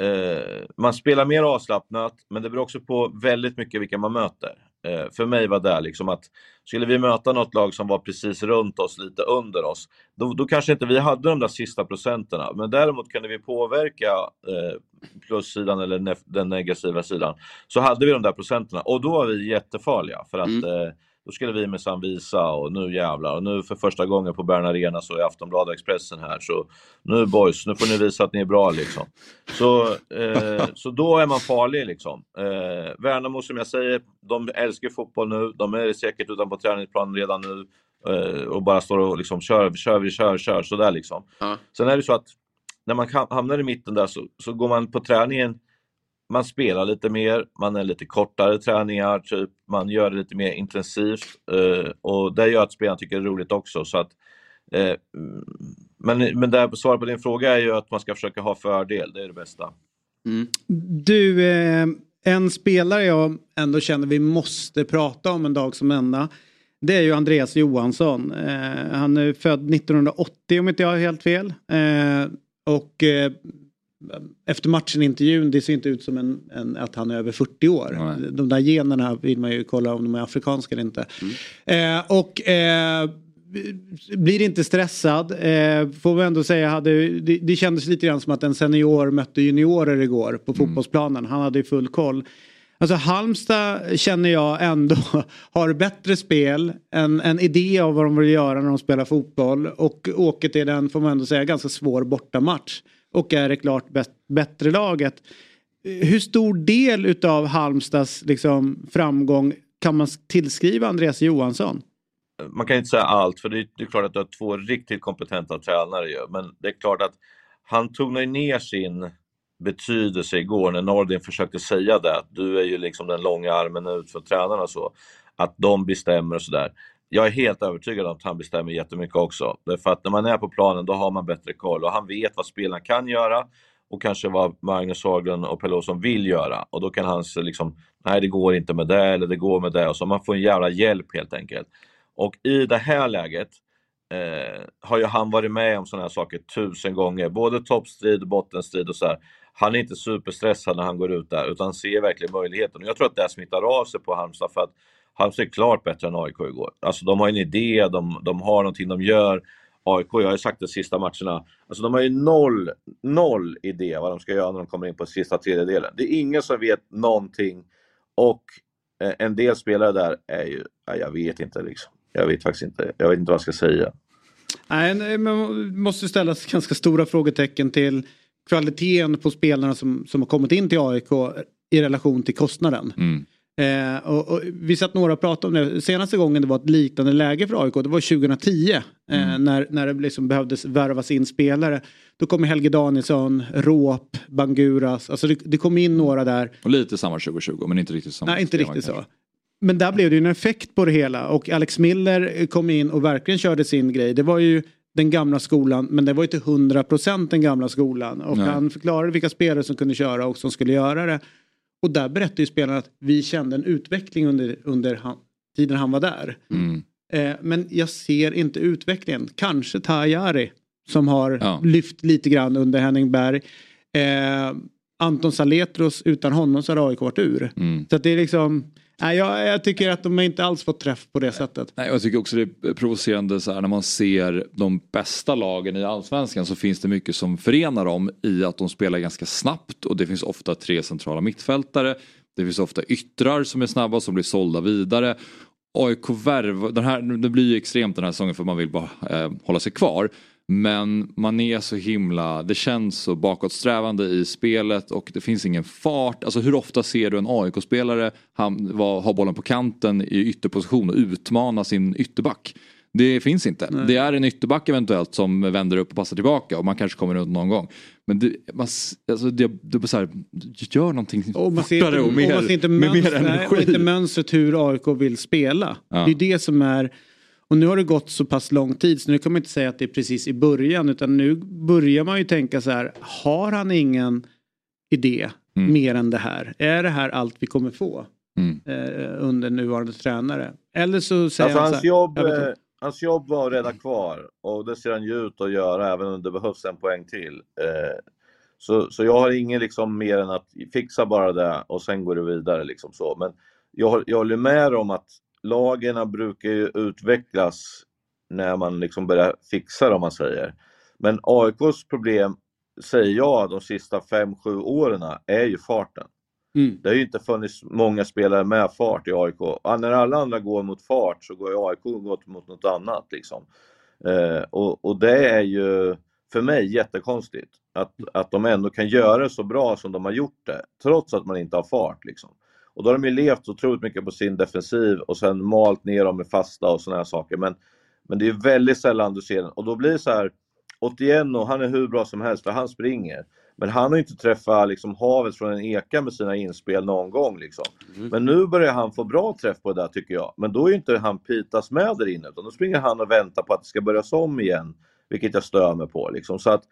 eh, man spelar mer avslappnat, men det beror också på väldigt mycket vilka man möter. Eh, för mig var det liksom att skulle vi möta något lag som var precis runt oss, lite under oss, då, då kanske inte vi hade de där sista procenterna. Men däremot kunde vi påverka eh, plussidan eller ne den negativa sidan, så hade vi de där procenterna och då var vi jättefarliga för att eh, då skulle vi minsann visa och nu jävlar och nu för första gången på Bern Arena så är Aftonbladet Expressen här så nu boys, nu får ni visa att ni är bra liksom. Så, eh, <laughs> så då är man farlig liksom. Eh, Värnamo som jag säger, de älskar fotboll nu, de är säkert utanpå träningsplanen redan nu eh, och bara står och liksom kör, kör, vi kör, kör sådär liksom. Ja. Sen är det så att när man hamnar i mitten där så, så går man på träningen man spelar lite mer, man är lite kortare träningar, typ, man gör det lite mer intensivt eh, och det gör att spelarna tycker det är roligt också. Så att, eh, mm, men men där, svaret på din fråga är ju att man ska försöka ha fördel, det är det bästa. Du, eh, en spelare jag ändå känner vi måste prata om en dag som denna. Det är ju Andreas Johansson. Eh, han är född 1980 om inte jag har helt fel. Eh, och eh, efter matchen intervjun, det ser inte ut som en, en, att han är över 40 år. Nej. De där generna vill man ju kolla om de är afrikanska eller inte. Eh, och eh, blir inte stressad. Eh, får vi ändå säga, hade, det, det kändes lite grann som att en senior mötte juniorer igår på fotbollsplanen. Han hade ju full koll. Alltså Halmstad känner jag ändå <laughs> har bättre spel, en, en idé av vad de vill göra när de spelar fotboll och åker till den, får man ändå säga, ganska svår bortamatch. Och är det klart bättre laget. Hur stor del utav Halmstads liksom, framgång kan man tillskriva Andreas Johansson? man kan inte säga allt, för det är, det är klart att du har två riktigt kompetenta tränare ju. Men det är klart att han tonar ner sin betydelse igår när Nordin försökte säga det, att du är ju liksom den långa armen ut för tränarna så. Att de bestämmer och sådär. Jag är helt övertygad om att han bestämmer jättemycket också. Därför att när man är på planen då har man bättre koll och han vet vad spelarna kan göra och kanske vad Magnus Haglund och Pelle Olsson vill göra. Och då kan han se liksom, nej det går inte med det eller det går med det. Och så man får en jävla hjälp helt enkelt. Och i det här läget eh, har ju han varit med om sådana här saker tusen gånger. Både toppstrid och bottenstrid och så här. Han är inte superstressad när han går ut där utan ser verkligen möjligheten. Och jag tror att det smittar av sig på Halmstad för att Halmstad är klart bättre än AIK igår. Alltså de har en idé, de, de har någonting de gör. AIK, jag har ju sagt det sista matcherna, alltså de har ju noll, noll idé vad de ska göra när de kommer in på sista tredjedelen. Det är ingen som vet någonting och eh, en del spelare där är ju, ja, jag vet inte liksom. Jag vet faktiskt inte, jag vet inte vad jag ska säga. Nej, men man måste ställa <laughs> ganska stora frågetecken till kvaliteten på spelarna som, som har kommit in till AIK i relation till kostnaden. Mm. Eh, och, och vi satt några och pratade om det. Senaste gången det var ett liknande läge för AIK, det var 2010. Eh, när, när det liksom behövdes värvas in spelare. Då kom Helge Danielsson, Råp, Banguras. Alltså det, det kom in några där. Och lite samma 2020 men inte riktigt samma. Nej, inte riktigt så. kanske. Men där blev det ju en effekt på det hela och Alex Miller kom in och verkligen körde sin grej. Det var ju den gamla skolan men det var ju till 100% den gamla skolan. Och Nej. han förklarade vilka spelare som kunde köra och som skulle göra det. Och där berättade ju spelarna att vi kände en utveckling under, under han, tiden han var där. Mm. Eh, men jag ser inte utvecklingen. Kanske Tajari som har Ja. lyft lite grann under Henning Berg. Eh, Anton Saletros, utan honom så har AIK varit ur. Mm. Så att det är liksom, Nej, jag, jag tycker att de inte alls fått träff på det sättet. Nej, jag tycker också det är provocerande så här, när man ser de bästa lagen i allsvenskan så finns det mycket som förenar dem i att de spelar ganska snabbt och det finns ofta tre centrala mittfältare. Det finns ofta yttrar som är snabba som blir sålda vidare. AIK värv, den här, det blir ju extremt den här säsongen för man vill bara eh, hålla sig kvar. Men man är så himla, det känns så bakåtsträvande i spelet och det finns ingen fart. Alltså hur ofta ser du en AIK-spelare ha bollen på kanten i ytterposition och utmana sin ytterback? Det finns inte. Nej. Det är en ytterback eventuellt som vänder upp och passar tillbaka och man kanske kommer runt någon gång. Men det, man, alltså det, det så här, gör någonting och man ser inte, och mer, och man ser inte mönster, mer energi. Nej, inte mönstret hur AIK vill spela. Ja. Det är det som är och nu har det gått så pass lång tid så nu kan man inte säga att det är precis i början utan nu börjar man ju tänka så här. Har han ingen idé mm. mer än det här? Är det här allt vi kommer få? Mm. Eh, under nuvarande tränare? Eller så säger alltså, han hans, jobb, eh, hans jobb var att rädda kvar och det ser han ju ut att göra även om det behövs en poäng till. Eh, så, så jag har ingen liksom mer än att fixa bara det och sen går det vidare liksom så. Men jag, jag håller med om att lagen brukar ju utvecklas när man liksom börjar fixa det om man säger. Men AIKs problem, säger jag, de sista 5-7 åren är ju farten. Mm. Det har ju inte funnits många spelare med fart i AIK. När alla andra går mot fart så går ju AIK mot, mot något annat. Liksom. Eh, och, och, det är ju för mig jättekonstigt att, att de ändå kan göra det så bra som de har gjort det, trots att man inte har fart. Liksom. Och då har de ju levt otroligt mycket på sin defensiv och sen malt ner dem med fasta och såna här saker. Men, men det är väldigt sällan du ser den. Och då blir det så här, 81 och han är hur bra som helst för han springer. Men han har inte träffat liksom, havet från en eka med sina inspel någon gång. Liksom. Mm. Men nu börjar han få bra träff på det där tycker jag. Men då är inte han Pitas med där inne utan då springer han och väntar på att det ska börjas om igen. Vilket jag stör mig på. Liksom. Så att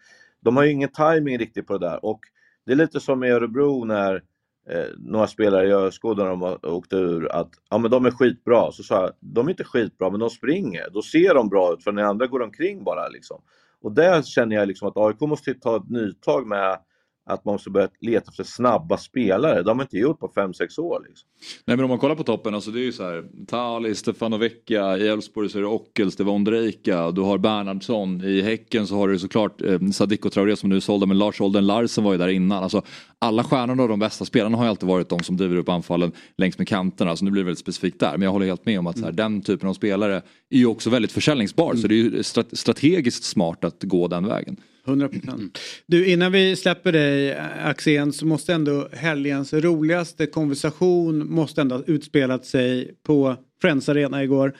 de har ju ingen timing riktigt på det där. Och det är lite som i Örebro när eh, några spelare, jag skådade när de åkte ur, att ja, men de är skitbra. Så sa jag, de är inte skitbra, men de springer. Då ser de bra ut, för när andra går omkring bara. Liksom. Och där känner jag liksom att AIK måste ta ett nytag med att man måste börja leta efter snabba spelare. Det har man inte gjort på 5-6 år. Liksom. Nej men om man kollar på toppen, alltså det är ju så här. Tali, Stefano Vecchia, i Elfsborg så är det Ockels, det var Ondrejka, du har Bernhardsson. I Häcken så har du såklart eh, Sadiko Traoré som nu är sålda, men Lars Olden Larsen var ju där innan. Alltså, alla stjärnorna och de bästa spelarna har ju alltid varit de som driver upp anfallen längs med kanterna. Så nu blir det väldigt specifikt där. Men jag håller helt med om att så här, den typen av spelare är ju också väldigt försäljningsbar. Mm. Så det är ju strategiskt smart att gå den vägen. 100 procent. Du, innan vi släpper dig Axén så måste ändå helgens roligaste konversation måste ändå ha utspelat sig på Friends Arena igår.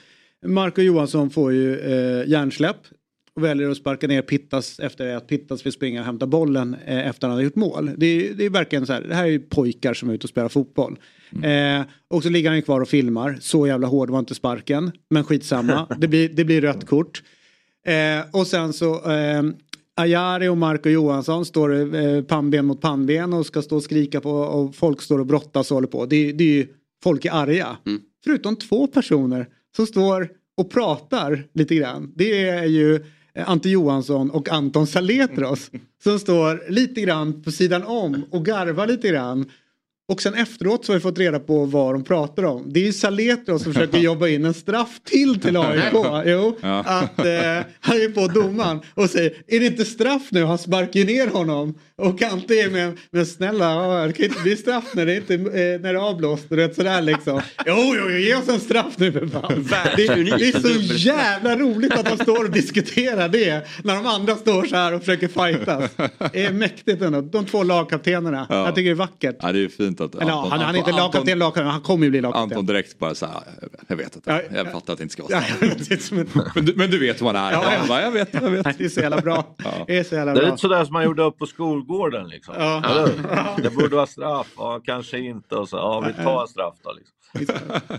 Marco Johansson får ju eh, hjärnsläpp och väljer att sparka ner Pittas efter att Pittas vill springa och hämta bollen eh, efter att han har gjort mål. Det, det är verkligen så här, det här är ju pojkar som är ute och spelar fotboll. Mm. Eh, och så ligger han kvar och filmar, så jävla hård var inte sparken, men skitsamma, det blir, det blir rött kort. Eh, och sen så eh, Ajari och Marco Johansson står eh, pannben mot pannben och ska stå och skrika på och folk står och brottas och håller på. Det, det är ju, folk är arga. Mm. Förutom två personer som står och pratar lite grann. Det är ju eh, Ante Johansson och Anton Saletros <laughs> som står lite grann på sidan om och garvar lite grann. Och sen efteråt så har vi fått reda på vad de pratar om. Det är ju Saletro som försöker <laughs> jobba in en straff till till AIK. Jo, ja. att eh, han är på domaren och säger är det inte straff nu? Han sparkar ju ner honom. Och Kante är med, men snälla det kan inte bli straff när det, inte, eh, när det är avblåst. Rätt sådär liksom. Jo, jo, ge oss en straff nu för fan. Det, det är så jävla roligt att de står och diskuterar det. När de andra står så här och försöker fightas. Det är mäktigt ändå. De två lagkaptenerna. Ja. Jag tycker det är vackert. Ja, det är fint att Eller, Anton, han, han är inte lagkapten, lagkapten, han kommer ju bli lagkapten. Anton direkt bara så här, jag vet inte. Ja, jag fattar att det inte ska vara så. <laughs> men, du, men du vet hur man är. Ja, ja. Jag vet, jag vet. <laughs> Det är så jävla bra. Det är så jävla bra. Det är lite sådär som man gjorde upp på skolgården liksom. Ja. Det borde vara straff, ja, kanske inte och så, ja vi tar en straff då liksom. <laughs>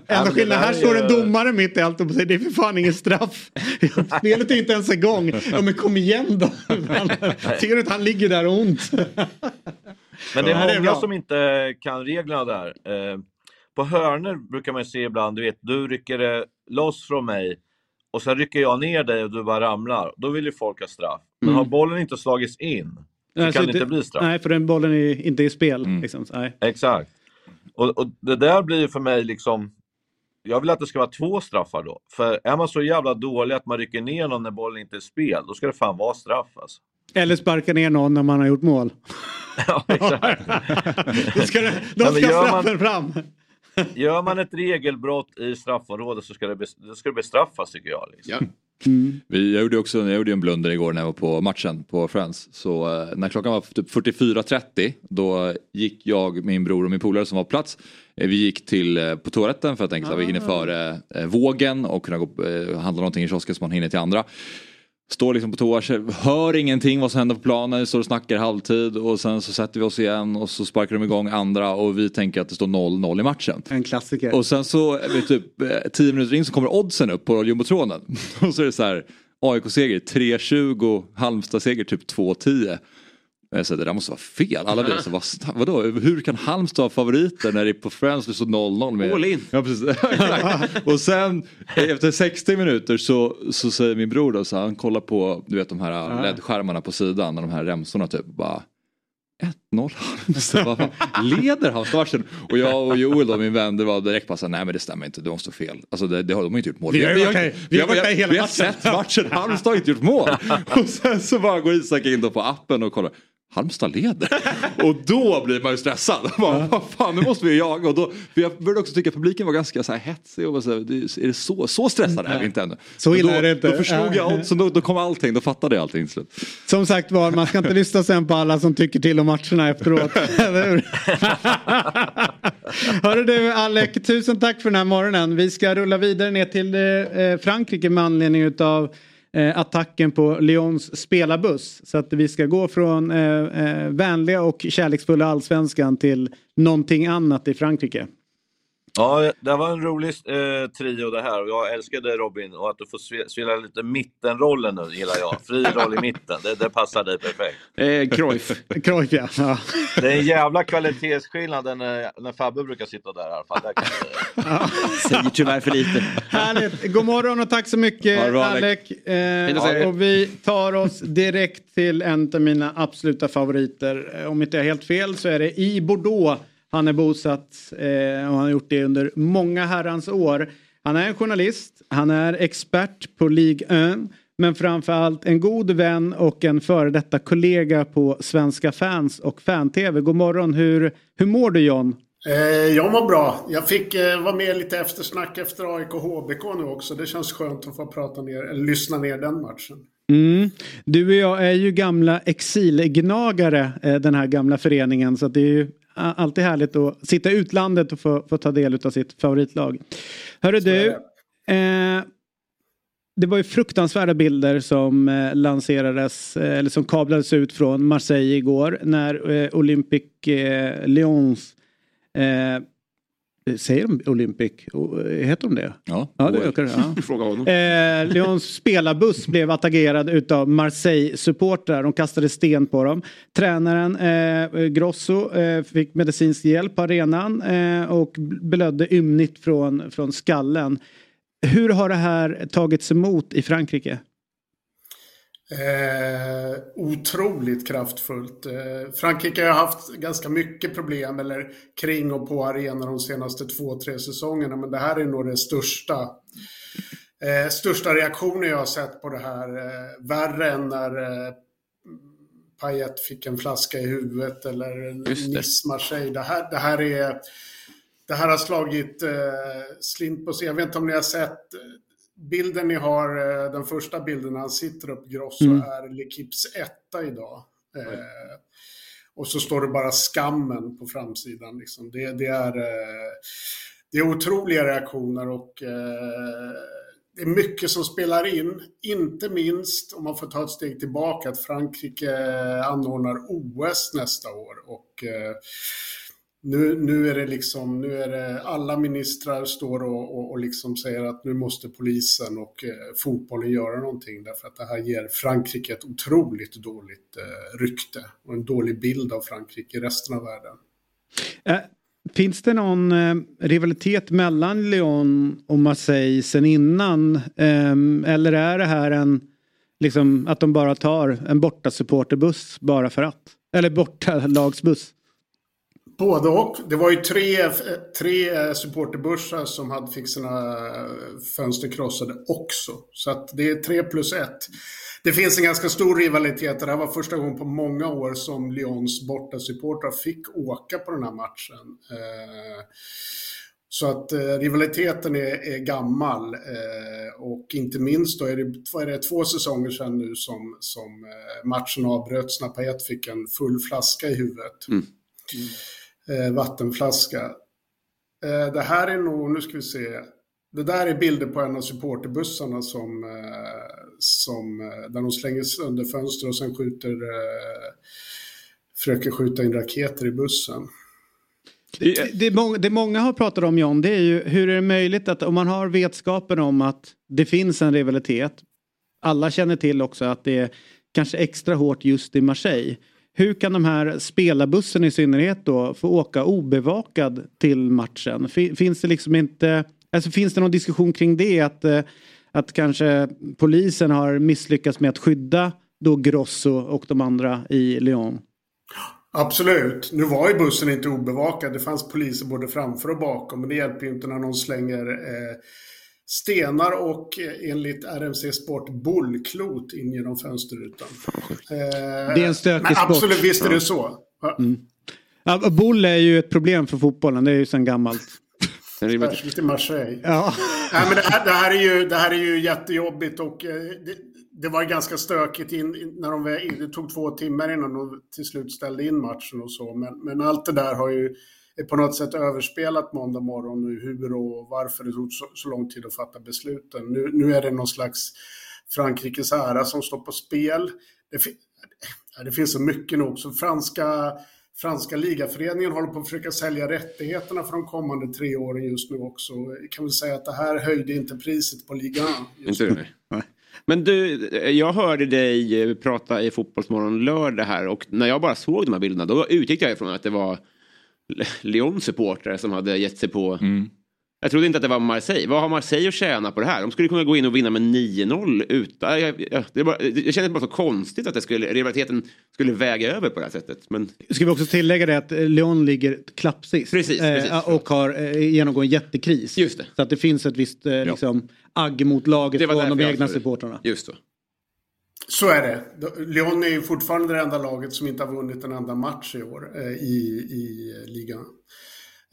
Enda skillnaden, här står en domare mitt i allt och säger det är för fan ingen straff. <laughs> Spelet är inte ens igång. Ja men kom igen då. <laughs> Ser du att han ligger där och ont? Men det är många som inte kan reglerna där. Eh, på hörner brukar man se ibland, du vet, du rycker loss från mig och sen rycker jag ner dig och du bara ramlar. Då vill ju folk ha straff. Men mm. har bollen inte slagits in så nej, kan det inte bli straff. Nej, för den bollen är inte i spel. Mm. Liksom. Exakt. Och, och det där blir ju för mig liksom... Jag vill att det ska vara två straffar då. För är man så jävla dålig att man rycker ner någon när bollen inte är spel, då ska det fan vara straff alltså. Eller sparka ner någon när man har gjort mål. <laughs> Ja, exakt. <laughs> Då ska, det, då ska gör straffen man- fram. Gör man ett regelbrott i straffområdet så ska det, bes- det ska det bestraffas tycker jag. Liksom. Ja. Vi, jag gjorde också jag gjorde en blunder igår när jag var på matchen på Friends. Så eh, när klockan var typ 44.30 då gick jag, min bror och min polare som var på plats. Eh, vi gick till eh, på toaletten för att tänka att vi hinner före eh, vågen och kunna gå, eh, handla någonting i kiosken så man hinner till andra. Står liksom på toa, hör ingenting vad som händer på planen, står och snackar halvtid och sen så sätter vi oss igen och så sparkar de igång andra och vi tänker att det står 0-0 i matchen. En klassiker. Och sen så vid typ eh, 10 minuter in så kommer oddsen upp på jumbotronen. <laughs> Och så är det så här AIK-seger 3.20, Halmstad-seger typ 2.10. Jag sa, det där måste vara fel. Alla vi så, vad, vadå, hur kan Halmstad ha favoriter när det är på Friends det står 0-0? Med... All in. Ja, precis. <laughs> Och sen efter 60 minuter så, så säger min bror då, så han kollar på du vet de här LED-skärmarna på sidan och de här remsorna typ bara 1-0 Halmstad, vad fan, leder Halmstad matchen? Och jag och Joel då, min vän, det var direkt bara nej men det stämmer inte, det måste vara fel. Alltså det, det har de har inte gjort mål. Vi har vi har varit där hela vi har matchen. sett matchen, Halmstad har inte gjort mål. <laughs> Och sen så bara går Isak in då på appen och kollar. Halmstad leder. <laughs> Och då blir man ju stressad. <laughs> Bara, Vad fan, nu måste vi jaga. Och då, för jag började också tycka att publiken var ganska så här hetsig. Och så här, är det så, så stressade är vi inte ännu. Så illa är det inte. Då förstod jag oddsen, då, då kom allting, då fattade jag allting slut. Som sagt var, man ska inte <laughs> lyssna sen på alla som tycker till om matcherna efteråt. Eller hur? Hörru du Alec, tusen tack för den här morgonen. Vi ska rulla vidare ner till eh, Frankrike med anledning av eh, Eh, attacken på Lyons spelarbuss. Så att vi ska gå från eh, eh, vänliga och kärleksfulla allsvenskan till någonting annat i Frankrike. Ja, det var en rolig eh, trio det här och jag älskade Robin och att du får spe- spela lite mittenrollen nu gillar jag. Fri roll i mitten, det, det passar dig perfekt. Eh, Cruyff. <laughs> Cruyff ja. ja. Det är en jävla kvalitetsskillnad när, när Fabbe brukar sitta där i alla fall. Där kan det... <laughs> Säger tyvärr för lite. Härligt. God morgon och tack så mycket bra, Alec. Eh, och vi tar oss direkt till en av mina absoluta favoriter. Eh, Om inte jag har helt fel så är det i Bordeaux han är bosatt eh, och han har gjort det under många herrans år. Han är en journalist, han är expert på Ligue 1 men framförallt en god vän och en före detta kollega på Svenska fans och fan-tv. God morgon, hur, hur mår du John? Eh, jag mår bra. Jag fick eh, vara med lite eftersnack efter AIK HBK nu också. Det känns skönt att få prata ner, eller lyssna ner den matchen. Mm. Du och jag är ju gamla exilgnagare, eh, den här gamla föreningen. Så det är ju alltid härligt att sitta i utlandet och få, få ta del av sitt favoritlag. Hörru du, eh, det var ju fruktansvärda bilder som eh, lanserades, eh, eller som kablades ut från Marseille igår när eh, Lyons Säger de Olympic? O- Heter de det? Ja, Ja, det ökar. Ja. <laughs> Fråga honom. Eh, Lyons spelarbuss blev attackerad utav Marseille-supportrar. De kastade sten på dem. Tränaren eh, Grosso eh, fick medicinsk hjälp på arenan eh, och blödde ymnigt från, från skallen. Hur har det här tagits emot i Frankrike? Eh, otroligt kraftfullt. Eh, Frankrike har haft ganska mycket problem eller kring och på arenor de senaste två, tre säsongerna. Men det här är nog det största, eh, största reaktionen jag har sett på det här. Eh, värre än när eh, Payet fick en flaska i huvudet eller. Nice Marseille. Det här, det här är... Det här har slagit eh, slint på sig. Jag vet inte om ni har sett eh, bilden ni har, eh, den första bilden när han sitter upp Grosso är L'Equipes etta idag. Eh, och så står det bara skammen på framsidan. Liksom. Det, det, är, eh, det är otroliga reaktioner och eh, det är mycket som spelar in. Inte minst, om man får ta ett steg tillbaka, att Frankrike anordnar OS nästa år. Och eh, nu, nu är det liksom, nu är det alla ministrar står och, och, och liksom säger att nu måste polisen och eh, fotbollen göra någonting därför att det här ger Frankrike ett otroligt dåligt eh, rykte och en dålig bild av Frankrike i resten av världen. Äh, finns det någon eh, rivalitet mellan Lyon och Marseille sen innan? Ehm, eller är det här en, liksom att de bara tar en borta supporterbuss bara för att? Eller borta lagsbuss? Både och. Det var ju tre, tre supporterbussar som hade fick sina fönster krossade också. Så att det är tre plus ett. Det finns en ganska stor rivalitet. Det här var första gången på många år som Lyons bortasupportrar fick åka på den här matchen. Eh, så att eh, rivaliteten är, är gammal eh, och inte minst då är det, är det två säsonger sedan nu som, som eh, matchen avbröts när Payet fick en full flaska i huvudet. Mm. Mm. Eh, vattenflaska. Eh, det här är nog, nu ska vi se, det där är bilder på en av supporterbussarna som, eh, som, eh, där de slänger sönder fönster och sen skjuter, eh, försöker skjuta in raketer i bussen. Det, det, många, det många har pratat om John, det är ju hur är det möjligt att om man har vetskapen om att det finns en rivalitet. Alla känner till också att det är kanske extra hårt just i Marseille. Hur kan de här spelarbussen i synnerhet då få åka obevakad till matchen? Finns det liksom inte, alltså finns det någon diskussion kring det? Att, eh, att kanske polisen har misslyckats med att skydda då Grosso och de andra i Lyon? Absolut. Nu var ju bussen inte obevakad. Det fanns poliser både framför och bakom. Men det hjälper ju inte när någon slänger eh, stenar och eh, enligt RMC Sport bollklot in genom fönsterrutan. Eh, det är en stökig sport. Absolut, visst är det så. Mm. Ja, boll är ju ett problem för fotbollen. Det är ju sedan gammalt. Särskilt i Marseille. Ja. Nej, men det, här, det, här är ju, det här är ju jättejobbigt och eh, det, det var ganska stökigt in, när de, det tog två timmar innan de till slut ställde in matchen och så. Men, men allt det där har ju på något sätt överspelat måndag morgon nu hur och varför det tog så, så lång tid att fatta besluten. Nu, nu är det någon slags Frankrikes ära som står på spel. Det, det finns så mycket nog. Så franska, franska ligaföreningen håller på att försöka sälja rättigheterna för de kommande tre åren just nu också. Jag kan väl säga att det här höjde inte priset på ligan. Inte det? Men du, jag hörde dig eh, prata i Fotbollsmorgon lördag här och när jag bara såg de här bilderna då utgick jag ifrån att det var Lyon-supportrar som hade gett sig på mm. Jag trodde inte att det var Marseille. Vad har Marseille att tjäna på det här? De skulle kunna gå in och vinna med 9-0 utan... Jag, jag, det bara, jag känner bara så konstigt att det skulle, rivaliteten skulle väga över på det här sättet. Men... Ska vi också tillägga det att Lyon ligger klappsist. Precis, precis. Eh, och har eh, genomgår en jättekris. Just det. Så att det finns ett visst eh, liksom, agg mot laget från de egna supportrarna. Just så. Så är det. Lyon är fortfarande det enda laget som inte har vunnit en enda match i år eh, i, i ligan.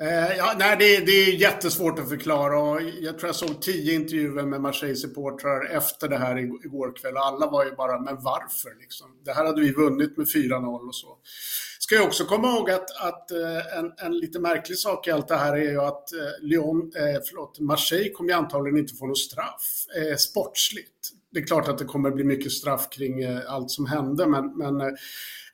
Eh, ja, nej, det, det, är jättesvårt att förklara och jag tror jag såg tio intervjuer med Marseille-supportrar efter det här igår kväll. Alla var ju bara, men varför liksom? Det här hade vi vunnit med 4-0 och så. Ska jag också komma ihåg att, att eh, en, en lite märklig sak i allt det här är ju att eh, Lyon, eh, förlåt, Marseille kommer ju antagligen inte få något straff eh, sportsligt. Det är klart att det kommer bli mycket straff kring eh, allt som hände, men, men eh,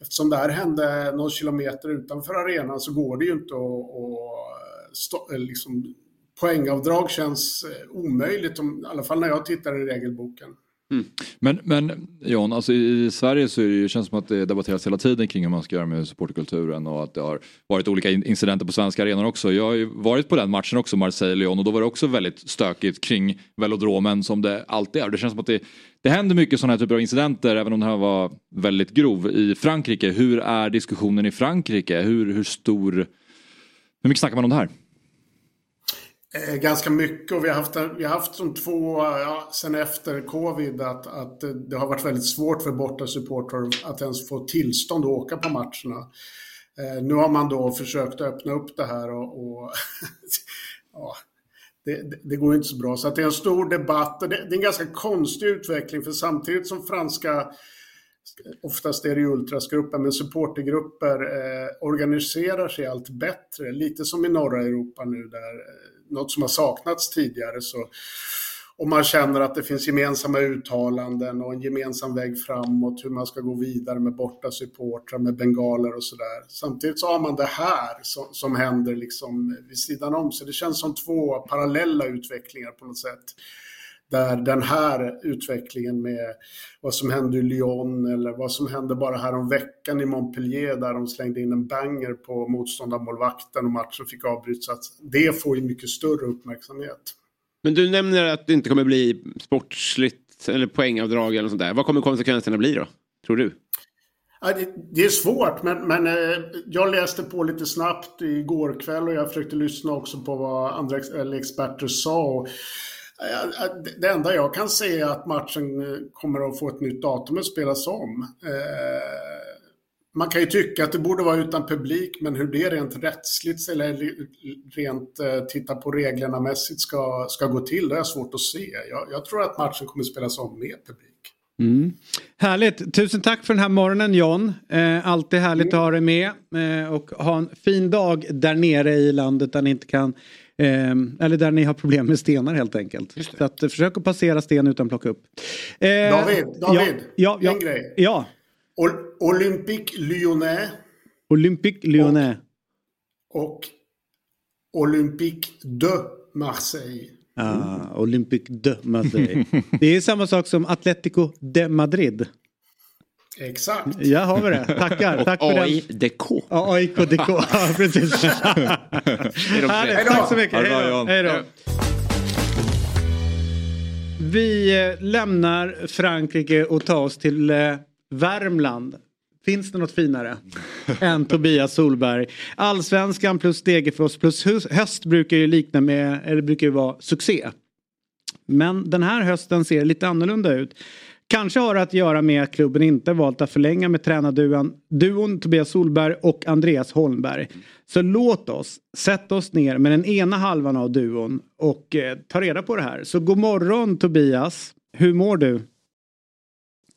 eftersom det här hände någon kilometer utanför arenan så går det ju inte att, stå, eh, liksom, poängavdrag känns omöjligt, om, i alla fall när jag tittar i regelboken. Mm. Men, men John, alltså i Sverige så det, känns det som att det debatteras hela tiden kring hur man ska göra med supporterkulturen och att det har varit olika incidenter på svenska arenor också. Jag har ju varit på den matchen också, Marseille-Lyon och då var det också väldigt stökigt kring velodromen som det alltid är. Det känns som att det, det händer mycket sådana här typer av incidenter även om den här var väldigt grov i Frankrike. Hur är diskussionen i Frankrike? Hur, hur stor... Hur mycket snackar man om det här? Eh, ganska mycket och vi har haft, vi har haft som två, ja, sen efter covid, att, att det har varit väldigt svårt för bortasupportrar att ens få tillstånd att åka på matcherna. Eh, nu har man då försökt öppna upp det här och, och <laughs> ja, det, det, det, går inte så bra. Så att det är en stor debatt och det, det är en ganska konstig utveckling för samtidigt som franska oftast är det ultrasgrupper, men supportergrupper eh, organiserar sig allt bättre. Lite som i norra Europa nu där eh, något som har saknats tidigare. Så, om man känner att det finns gemensamma uttalanden och en gemensam väg framåt, hur man ska gå vidare med borta supportrar, med bengaler och sådär. Samtidigt så har man det här som, som händer liksom vid sidan om. Så det känns som två parallella utvecklingar på något sätt där den här utvecklingen med vad som hände i Lyon eller vad som hände bara här om veckan i Montpellier där de slängde in en banger på motståndarmålvakten och matchen fick avbrytas. Det får ju mycket större uppmärksamhet. Men du nämner att det inte kommer bli sportsligt eller poängavdrag eller sånt där. Vad kommer konsekvenserna bli då, tror du? Det, är svårt, men, men eh, jag läste på lite snabbt igår kväll och jag försökte lyssna också på vad andra experter sa. Det- enda jag kan säga är att matchen eh, kommer att få ett nytt datum att spelas om. Eh, man kan ju tycka att det borde vara utan publik, men hur det rent rättsligt eller rent eh, titta på reglerna mässigt ska, ska gå till, det är svårt att se. Jag, jag tror att matchen kommer spelas om med publik. Mm. Härligt. Tusen tack för den här morgonen John. Eh, alltid härligt att ha dig med. Eh, och ha en fin dag där nere i landet där ni inte kan eh, eller där ni har problem med stenar helt enkelt. Så att, eh, försök att passera sten utan att plocka upp. Eh, David, David, ja, ja, en grej. Ja, Ol- Olympique Lyonnais Olympique Lyonnais. och Olympique de Marseille. Ah, Olympique de Marseille. Det är samma sak som Atletico de Madrid. Exakt. Ja, har vi det. Tackar. Tack för. AIDK. Ja, AIK DK. Ja, precis. <laughs> Härligt. Tack så mycket. Hej då. John. Hej då. Vi eh, lämnar Frankrike och tar oss till eh, Värmland. Finns det något finare <laughs> än Tobias Solberg? Allsvenskan plus Degerfors plus höst, höst brukar ju likna med, eller brukar ju vara succé. Men den här hösten ser lite annorlunda ut. Kanske har det att göra med att klubben inte valt att förlänga med tränarduon duon Tobias Solberg och Andreas Holmberg. Så låt oss sätta oss ner med den ena halvan av duon och eh, ta reda på det här. Så god morgon Tobias. Hur mår du?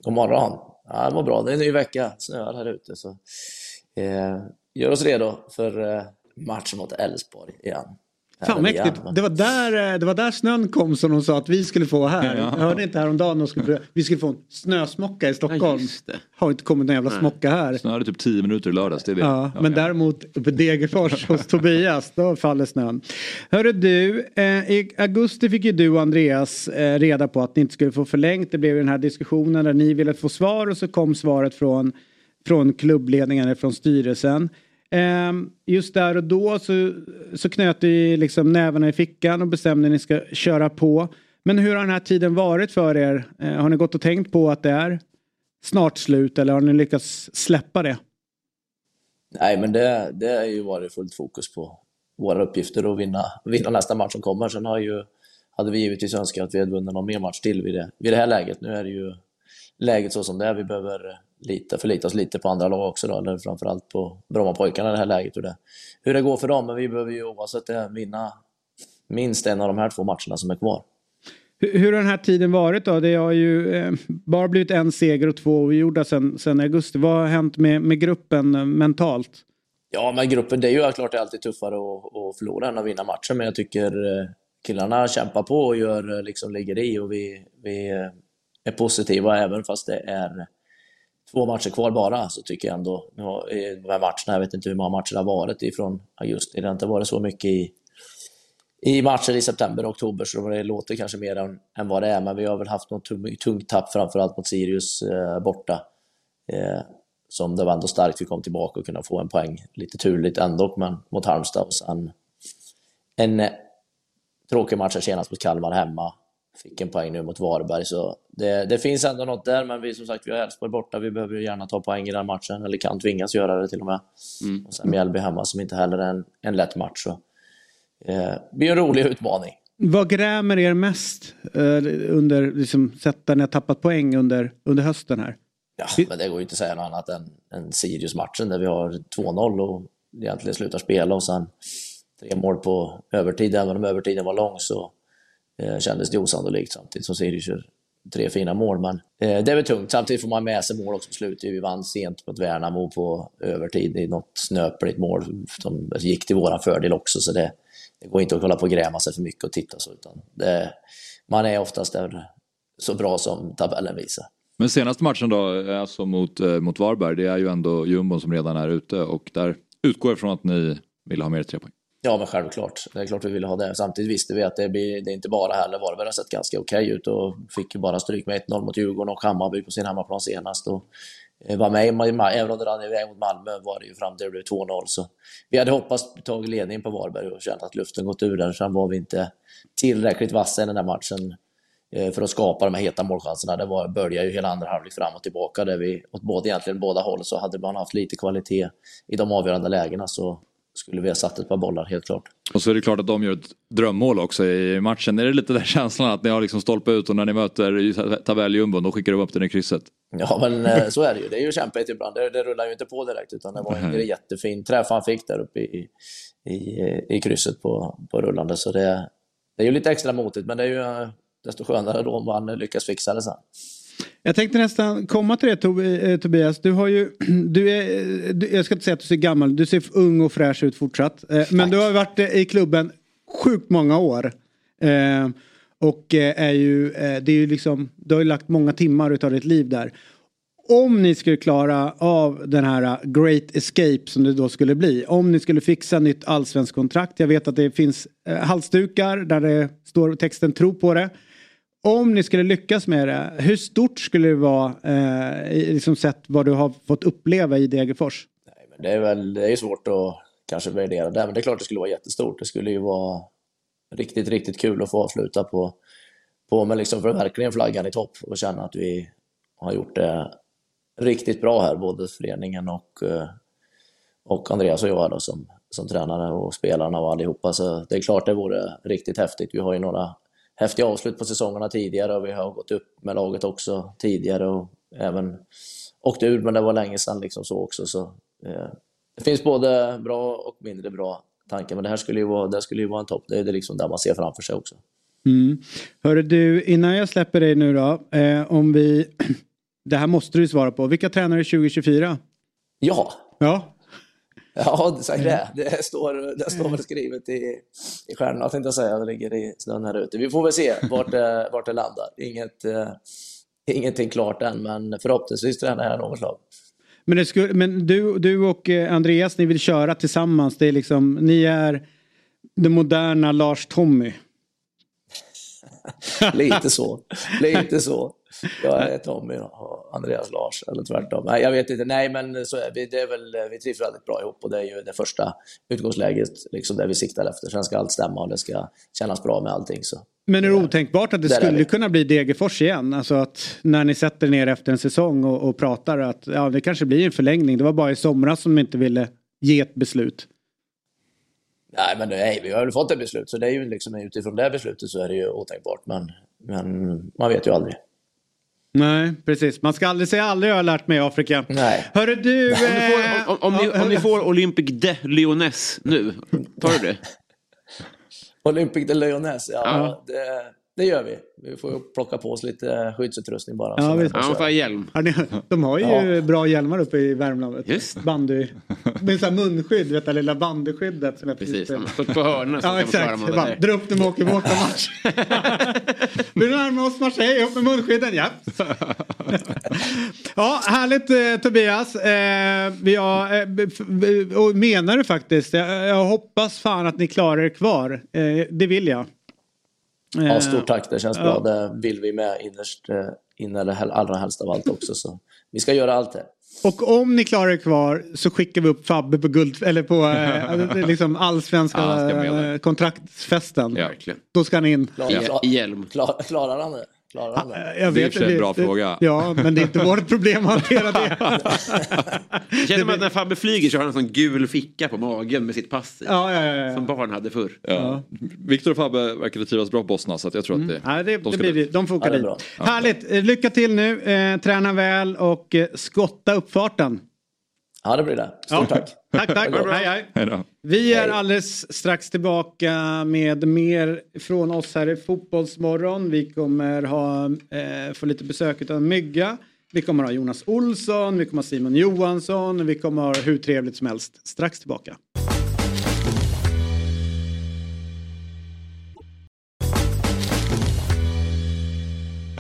God morgon. Ja, det var bra. Det är en ny vecka. Snöar här ute. Så, eh, gör oss redo för eh, matchen mot Elfsborg igen. Fan mäktigt. Det var, där, eh, det var där snön kom som de sa att vi skulle få här. Ja. Jag hörde inte häromdagen att de skulle, vi skulle få en snösmocka i Stockholm. just det. Har inte kommit någon jävla smocka här. Snöade typ 10 minuter i lördags. Det är det. Ja, men däremot uppe i Degerfors hos <laughs> Tobias, då faller snön. Hörru du, eh, i augusti fick ju du och Andreas eh, reda på att ni inte skulle få förlängt. Det blev den här diskussionen där ni ville få svar och så kom svaret från, från klubbledningen eller från styrelsen. Eh, just där och då så, så knöt ni liksom nävarna i fickan och bestämde att ni ska köra på. Men hur har den här tiden varit för er? Eh, har ni gått och tänkt på att det är snart slut eller har ni lyckats släppa det? Nej, men det, det har ju varit fullt fokus på våra uppgifter och vinna, vinna nästa match som kommer. Sen har ju, hade vi givetvis önskat att vi hade vunnit någon mer match till vid det, vid det här läget. Nu är det ju läget så som det är. Vi behöver lita, förlita oss lite på andra lag också, då, eller framförallt på Brommapojkarna i det här läget. Hur det, hur det går för dem, men vi behöver ju oavsett det vinna minst en av de här två matcherna som är kvar. Hur, hur har den här tiden varit då? Det har ju eh, bara blivit en seger och två oavgjorda sen, sen augusti. Vad har hänt med, med gruppen eh, mentalt? Ja, men gruppen, det är ju klart det är alltid tuffare att, att förlora än att vinna matchen, men jag tycker eh, killarna kämpar på och gör, liksom, ligger i och vi, vi är positiva även fast det är två matcher kvar bara, så tycker jag ändå, nu har- i de här matcherna, jag vet inte hur många matcher det har varit ifrån augusti, det har inte varit så mycket i, i matcher i september och oktober, så det låter kanske mer än, än vad det är, men vi har väl haft något tung- tungt tapp, framförallt mot Sirius eh, borta. Eh, som det var ändå starkt vi kom tillbaka och kunde få en poäng. Lite turligt ändå, men mot Halmstad och sen en eh, tråkig match här senast mot Kalmar hemma. Fick en poäng nu mot Varberg, så det, det finns ändå något där, men vi som sagt, vi har Elfsborg borta, vi behöver ju gärna ta poäng i den matchen, eller kan tvingas göra det till och med. Och sen Mjällby hemma, som inte heller är en, en lätt match. Så, eh, det blir en rolig utmaning. Vad grämer er mest eh, under, liksom, sätt där ni har tappat poäng under, under hösten här? Ja, men det går ju inte att säga något annat än, än Sirius-matchen där vi har 2-0 och egentligen slutar spela och sen tre mål på övertid. Även om övertiden var lång så eh, kändes det osannolikt samtidigt som Sirius gör tre fina mål. Men eh, det är väl tungt. Samtidigt får man med sig mål också på slutet. Vi vann sent mot Värnamo på övertid i något snöpligt mål som gick till våran fördel också. Så det, det går inte att hålla på och gräma sig för mycket och titta så. Utan det, man är oftast där så bra som tabellen visar. Men senaste matchen då, eh, alltså mot, eh, mot Varberg, det är ju ändå jumbon som redan är ute och där utgår jag från att ni vill ha mer tre poäng. Ja, men självklart. Det är klart vi ville ha det. Samtidigt visste vi att det, blir, det är inte bara heller. Varberg har sett ganska okej ut och fick ju bara stryk med 1-0 mot Djurgården och Hammarby på sin hemmaplan senast. Och eh, var med i även om det rann iväg mot Malmö var det ju fram till det blev 2-0. Så vi hade hoppats ta ledningen på Varberg och känt att luften gått ur där. Sen var vi inte tillräckligt vassa i den där matchen eh, för att skapa de här heta målchanserna. Det var, började ju hela andra halvlek fram och tillbaka där vi åt både, egentligen båda håll så hade man haft lite kvalitet i de avgörande lägena så skulle vi ha satt ett par bollar helt klart. Och så är det klart att de gör ett drömmål också i matchen. Är det lite den <laughs> känslan att ni har liksom stolpe ut och när ni möter tabelljumbon då skickar de upp den i krysset? Ja men eh, så är det ju. Det är ju kämpigt ibland. Det, det rullar ju inte på direkt utan det var en jättefin träff han fick där uppe i, i, i krysset på, på rullande. Så det, det är ju lite extra motigt men det är ju eh, desto skönare då om man lyckas fixa det sen. Jag tänkte nästan komma till det eh, Tobias. Du har ju, <clears throat> du är, du, jag ska inte säga att du ser gammal, du ser ung och fräsch ut fortsatt. Eh, men du har varit eh, i klubben sjukt många år. Och är ju, det är ju liksom, du har ju lagt många timmar utav ditt liv där. Om ni skulle klara av den här Great Escape som det då skulle bli. Om ni skulle fixa nytt allsvenskt kontrakt. Jag vet att det finns halsdukar där det står texten tro på det om ni skulle lyckas med det, hur stort skulle det vara eh, liksom sett vad du har fått uppleva i Degerfors? Nej, men det är väl det är svårt att kanske värdera det, men det är klart det skulle vara jättestort. Det skulle ju vara riktigt, riktigt kul att få avsluta på, på med liksom för verkligen flaggan i topp och känna att vi har gjort det riktigt bra här, både föreningen och, eh, och Andreas och jag då, som, som tränare och spelarna och allihopa. Så det är klart det vore riktigt häftigt. Vi har ju några häftiga avslut på säsongerna tidigare och vi har gått upp med laget också tidigare och även åkt ur, men det var länge sedan liksom så också. Så, eh, det finns både bra och mindre bra tankar, men det här skulle ju vara, det skulle ju vara en topp. Det är det liksom där man ser framför sig också. Mm. Hörru du, innan jag släpper dig nu då, eh, om vi... <clears throat> Det här måste du svara på. Vilka tränare 2024? Ja. Ja. Ja, säg det. Det står, det står väl skrivet i, i stjärnorna, tänkte jag säga. Det ligger i snön här ute. Vi får väl se vart det, vart det landar. Inget, uh, ingenting klart än, men förhoppningsvis tränar jag något slag. Men, det skulle, men du, du och eh, Andreas, ni vill köra tillsammans. Det är liksom, ni är det moderna Lars-Tommy. <laughs> Lite så. Lite så. Jag är Tommy och Andreas Lars, eller tvärtom. Nej, jag vet inte. Nej, men så är vi. Det är väl, vi trivs väldigt bra ihop och det är ju det första utgångsläget, liksom det vi siktar efter. Sen ska allt stämma och det ska kännas bra med allting. Så. Men är det otänkbart att det Där skulle kunna bli Degerfors igen? Alltså att när ni sätter ner efter en säsong och, och pratar att ja, det kanske blir en förlängning. Det var bara i somras som de inte ville ge ett beslut. Nej, men nej, vi har väl fått ett beslut, så det är ju liksom utifrån det beslutet så är det ju otänkbart. Men, men man vet ju aldrig. Nej, precis. Man ska aldrig säga aldrig har jag lärt mig i Afrika. Nej. Hörru du... Om, ni får, eh, om, om, ni, om ni får Olympic de Lyonnais nu, tar du det? <laughs> Olympic de Lyonnais, ja. ja. Det, det gör vi. Vi får plocka på oss lite skyddsutrustning bara. Ja, vi ja, får hjälm. De har ju ja. bra hjälmar uppe i Värmland. Just. Bandy. <laughs> Med så munskydd, vet du, lilla bandyskyddet. Som precis, står på hörnen så ja, exakt. Man bara, dra upp dem och åker bort match. Vill du närma oss Marseille? Upp med munskydden, ja. ja, härligt eh, Tobias. Eh, vi har, eh, och menar du faktiskt. Jag, jag, hoppas fan att ni klarar er kvar. Eh, det vill jag. Ja, stort tack. Det känns ja. bra. Det vill vi med innerst eh, inne, eller allra helst av allt också. Så vi ska göra allt det. Och om ni klarar er kvar så skickar vi upp Fabbe på guld eller på eh, <laughs> liksom allsvenska ja, kontraktsfesten. Ja, Då ska han in. Klar, klar, hjälm. Klar, klarar han det? Klarar det? Jag vet, det är en bra fråga. Ja, men det är inte vårt problem att hantera det. <laughs> Jag känner mig att när Fabbe flyger så har han en sån gul ficka på magen med sitt pass i. Ja, ja, ja, Som barn hade förr. Ja. Viktor och Fabbe verkar trivas bra på Bosna så jag tror att det, mm. ja, det, de, det blir det. de får åka dit. Härligt, eh, lycka till nu. Eh, träna väl och eh, skotta uppfarten. Ja, det blir det. Stort ja. tack. Tack, tack. hej, hej. Vi är alldeles strax tillbaka med mer från oss här i Fotbollsmorgon. Vi kommer ha, eh, få lite besök av Mygga. Vi kommer ha Jonas Olsson, vi kommer ha Simon Johansson, vi kommer ha hur trevligt som helst. Strax tillbaka.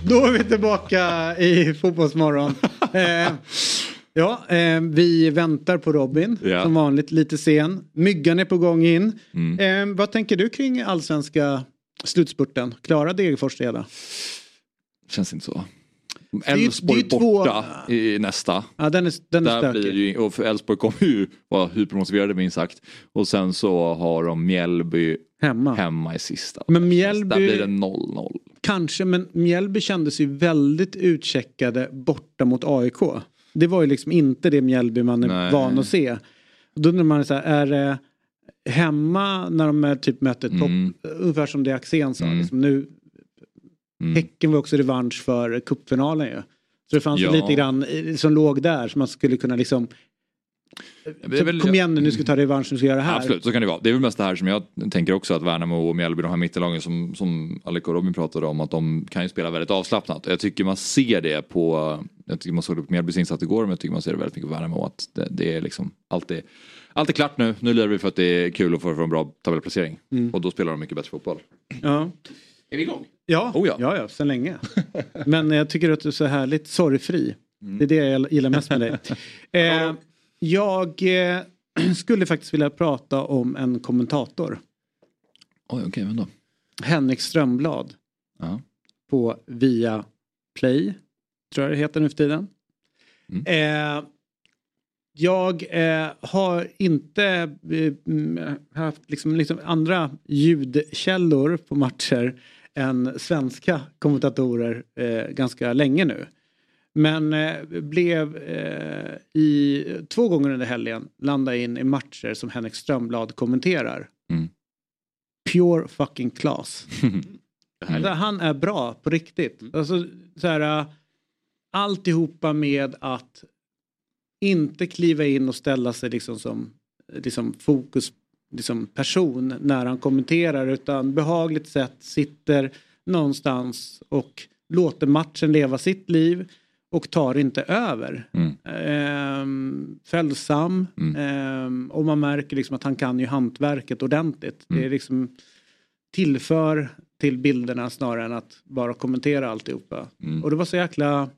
Då är vi tillbaka i Fotbollsmorgon. <laughs> Eh, Ja, eh, vi väntar på Robin ja. som vanligt lite sen. Myggan är på gång in. Mm. Eh, vad tänker du kring allsvenska slutspurten? Klarar Degerfors det? Känns inte så. Elfsborg ju två- borta i nästa. Ja, den är, den är Där blir ju, och för Elfsborg kommer ju vara hypermotiverade minst sagt. Och sen så har de Mjällby Hemma. hemma i sista. Men Mjällby- Där blir det 0-0. Kanske, men Mjällby kändes ju väldigt utcheckade borta mot AIK. Det var ju liksom inte det Mjällby man är Nej. van att se. Då undrar man så här, är det hemma när de typ möter topp, Mm. ungefär som det Axén sa. Mm. Liksom nu, Mm. Häcken var också revansch för cupfinalen ju. Så det fanns Ja. lite grann som låg där som man skulle kunna liksom väl- Kom igen nu, nu ska vi ta revansch, nu ska vi göra det här. Absolut, så kan det vara. Det är väl mest det här som jag tänker också att Värnamo och Mjällby, de här mittenlagen som, som Alec och Robin pratade om, att de kan ju spela väldigt avslappnat. Jag tycker man ser det på, jag tycker man såg det på Mjällbys insats igår, men jag tycker man ser det väldigt mycket på Värnamo. Att det, det är liksom, allt är, allt är klart nu, nu lirar vi för att det är kul att få en bra tabellplacering. Mm. Och då spelar de mycket bättre fotboll. Ja. Är vi igång? Ja, Oh ja. ja. ja, sen länge. <laughs> Men jag tycker att du är så härligt sorgfri. Mm. Det är det jag gillar mest med dig. <laughs> Eh, jag eh, <clears throat> skulle faktiskt vilja prata om en kommentator. Oj, okej, vem då? Henrik Strömblad. Ja. På Via Play. Tror jag det heter nu för tiden. Mm. Eh, jag eh, har inte eh, haft liksom, liksom andra ljudkällor på matcher än svenska kommentatorer eh, ganska länge nu. Men eh, blev eh, i två gånger under helgen landa in i matcher som Henrik Strömblad kommenterar. Mm. Pure fucking class. <laughs> Mm. Han är bra på riktigt. Alltså, så här, äh, alltihopa med att inte kliva in och ställa sig liksom som liksom fokus liksom person när han kommenterar utan behagligt sätt sitter någonstans och låter matchen leva sitt liv och tar inte över. Mm. Ehm, följsam Mm. ehm, och man märker liksom att han kan ju hantverket ordentligt. Det är Mm. liksom tillför till bilderna snarare än att bara kommentera alltihopa. Mm. Och det var så jäkla...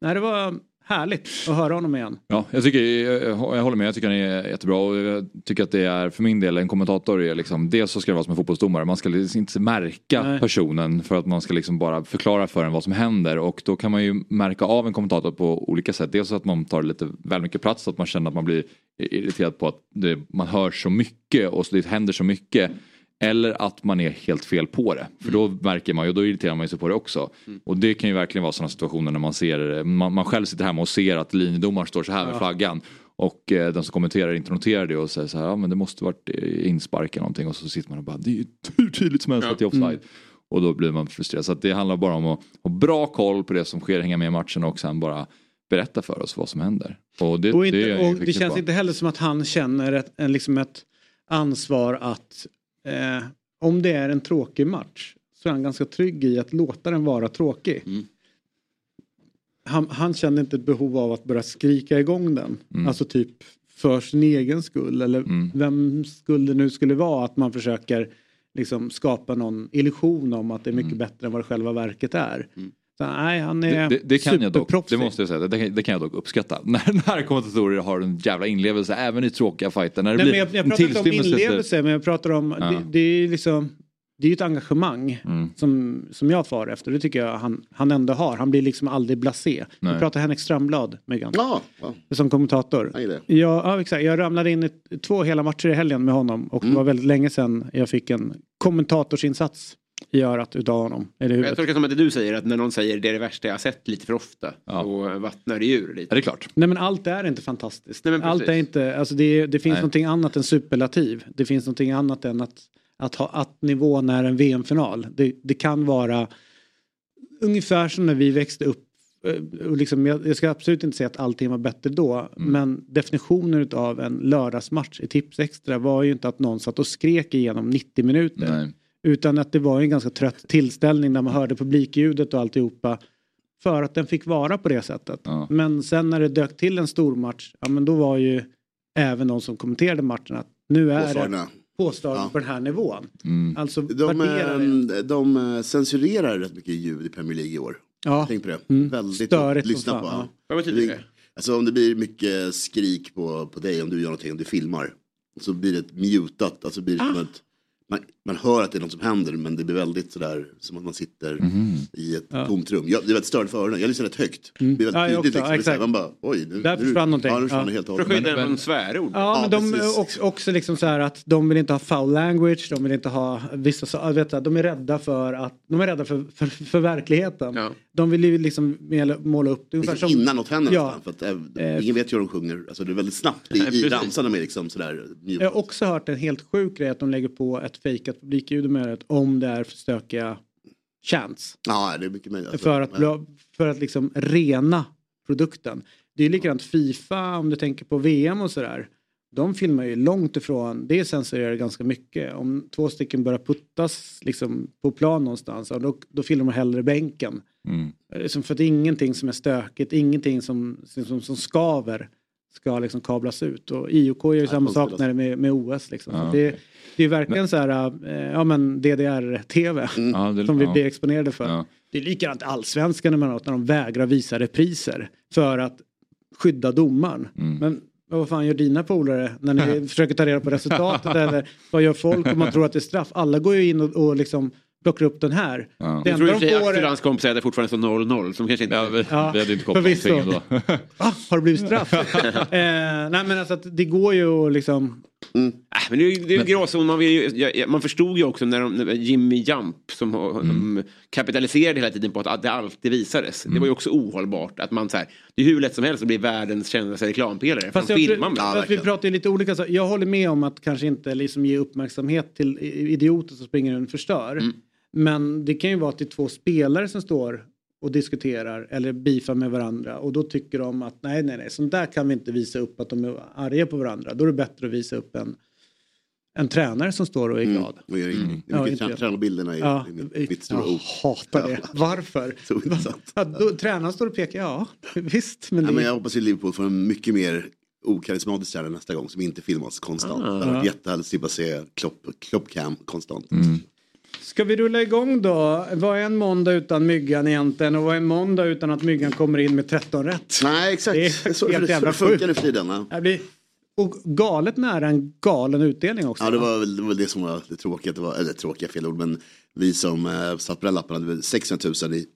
Nej, det var härligt att höra honom igen. Ja, jag, tycker, jag, jag håller med. Jag tycker han är jättebra och jag tycker att det är för min del en kommentator är liksom dels så ska det vara som en fotbollsdomare. Man ska liksom inte märka Nej. personen för att man ska liksom bara förklara för en vad som händer och då kan man ju märka av en kommentator på olika sätt. Dels att man tar lite väl mycket plats så att man känner att man blir irriterad på att det, man hör så mycket och så det händer så mycket. Eller att man är helt fel på det. För då märker man ju och då irriterar man sig på det också. Och det kan ju verkligen vara sådana situationer när man ser, man, man själv sitter hemma och ser att linjedomaren står så här med Ja. flaggan. Och eh, den som kommenterar inte noterar det och säger så här, ja men det måste varit eh, inspark eller någonting. Och så sitter man och bara, det är ju hur tydligt som helst Ja. att det är offside. Mm. Och då blir man frustrerad. Så det handlar bara om att ha bra koll på det som sker, hänga med i matchen och sen bara berätta för oss vad som händer. Och det, och inte, det, och det känns bra. inte heller som att han känner ett, liksom ett ansvar att eh, om det är en tråkig match så är han ganska trygg i att låta den vara tråkig. Mm. Han, han kände inte ett behov av att börja skrika igång den. Mm. Alltså typ för sin egen skull eller Mm. vem skull det nu skulle vara att man försöker liksom skapa någon illusion om att det är mycket Mm. bättre än vad det själva verket är. Mm. Nej, han är Det, det, det kan jag dock, det måste jag säga, det kan, det kan jag dock uppskatta. <laughs> När, när kommentatorer har en jävla inlevelse även i tråkiga fighter. När det Nej, blir men jag, jag pratar inte om inlevelse men jag pratar om, Ja. det, det är liksom det är ju ett engagemang Mm. som, som jag far efter. Det tycker jag han, han ändå har. Han blir liksom aldrig blasé. Nej. Vi pratar Henrik Strömblad, Megan, Ja, ja, som kommentator. nej, det. Ja, exakt. Jag ramlade in i två hela matcher i helgen med honom och Mm. det var väldigt länge sedan jag fick en kommentatorsinsats i örat utav honom. Eller Jag huvudet. tolkar som att det du säger att när någon säger det är det värsta jag har sett lite för ofta. Ja. Så vattnar det ur lite. Ja, det är klart. Nej men allt är inte fantastiskt. Nej, men allt är inte, alltså det, det finns Nej. någonting annat än superlativ. Det finns någonting annat än att, att ha att nivån är en VM-final. Det, det kan vara ungefär som när vi växte upp. eh, Och liksom, jag, jag ska absolut inte säga att allting var bättre då. Mm. Men definitionen av en lördagsmatch i Tips Extra var ju inte att någon satt och skrek igenom 90 minuter. Nej. Utan att det var en ganska trött tillställning där man hörde publikljudet och alltihopa. För att den fick vara på det sättet. Ja. Men sen när det dök till en stor match, ja men då var ju även de som kommenterade matchen att nu är det Påslagna. påslag Ja. på den här nivån. Mm. Alltså De, det. eh, de eh, censurerar rätt mycket ljud i Premier League i år. Ja, Tänk på det. Mm. Väldigt Störigt lyssna som på. Ja. Vad betyder det? Alltså om det blir mycket skrik på, på dig om du gör någonting, om du filmar. Så blir det mutat, alltså blir det som Ah. ett man, man hör att det är något som händer men det blir väldigt sådär som att man sitter Mhm. i ett Ja. tomt rum. Jag, det är väldigt störigt för öronen, jag lyssnar rätt högt. Mm. Det är Ja, väldigt jag tydligt. också, liksom. Man bara, oj, nu, Där nu, försvann någonting. Ja, nu försvann Ja. det helt och För att hållet. skydda Men- från svärord. Ja, men de precis. är också, också liksom så här att de vill inte ha foul language, de vill inte ha vissa så, vet du, de är rädda för att, de är rädda för, för, för verkligheten. Ja. De vill ju liksom måla- upp det Liksom som... innan något händer Ja. nästan. För att, eh, Eh, ingen vet ju hur de sjunger. Alltså, det är väldigt snabbt i, i. De är liksom sådär. Jag har också hört en helt sjuk grej att de lägger på ett fejkat publikljud med det om det är för stökiga chants. Ja, det är mycket möjligt. För att, för att liksom rena produkten. Det är likadant Fifa om du tänker på VM och sådär. De filmar ju långt ifrån, det censurerar ganska mycket. Om två stycken börjar puttas liksom på plan någonstans, då, då filmar de hellre bänken. Mm. Liksom för att ingenting som är stökigt, ingenting som, som, som skaver ska liksom kablas ut. Och IOK gör ju samma sak när det är med, med OS. Liksom. Ja. Så det, det är verkligen så här, eh, ja men DDR-TV Ja, det, som vi ja. blir exponerade för. Ja. Det är likadant allsvenskan emellanåt när de vägrar visa repriser för att skydda domaren. Mm. Men vad fan gör dina polare när ni <laughs> försöker ta reda på resultatet eller vad gör folk om man tror att det är straff? Alla går ju in och, och liksom plockar upp den här. Ja. Det Jag tror i och för de sig får och är... hans kompisar hade fortfarande så 0-0 som kanske inte... Ja, vi, Ja, vi hade inte kommit någonting ändå. Ah, har det blivit straff? <laughs> eh, nej men alltså att det går ju att liksom... Äh, men det är det är ju en gråzon. Man, vill jag- jag- man förstod ju också när, de, när Jimmy Jump som, Mm. kapitaliserade hela tiden på att, det alltid visades. Det var ju också ohållbart. Att man så här, det är hur lätt som helst att bli världens kändaste reklampelare. Fast jag, filmar med. Ja, fast vi pratar ju lite olika. Så jag håller med om att kanske inte liksom ge uppmärksamhet till idioter som springer runt och förstör. Mm. Men det kan ju vara att det är två spelare som står och diskuterar eller beefar med varandra och då tycker de att nej, nej, nej, sånt där kan vi inte visa upp att de är arga på varandra. Då är det bättre att visa upp en, en tränare som står och är glad. Och gör ingenting. Det Ja, är inte tränarbilderna i, Ja, i mitt stora jag hatar det. Varför? <laughs> Så intressant. Ja, då, tränaren står och pekar, ja <laughs> visst. Men Ja, det, men jag hoppas att Liverpool får en mycket mer okarismatisk tränare nästa gång som inte filmas konstant. Ah. Det hade varit jättehärligt att slippa se Klopp, Kloppcam konstant. Ska vi rulla igång då? Vad är en måndag utan myggan egentligen och vad är en måndag utan att myggan kommer in med 13 rätt? Nej exakt, Det det är så, helt det, så jävla det funkar nu för tiden. Ja. Blir och galet nära en galen utdelning också. Ja det va? var väl det, var det som var det tråkiga, det var, eller tråkiga fel ord, men vi som eh, satt på den lappen hade väl 600 000 i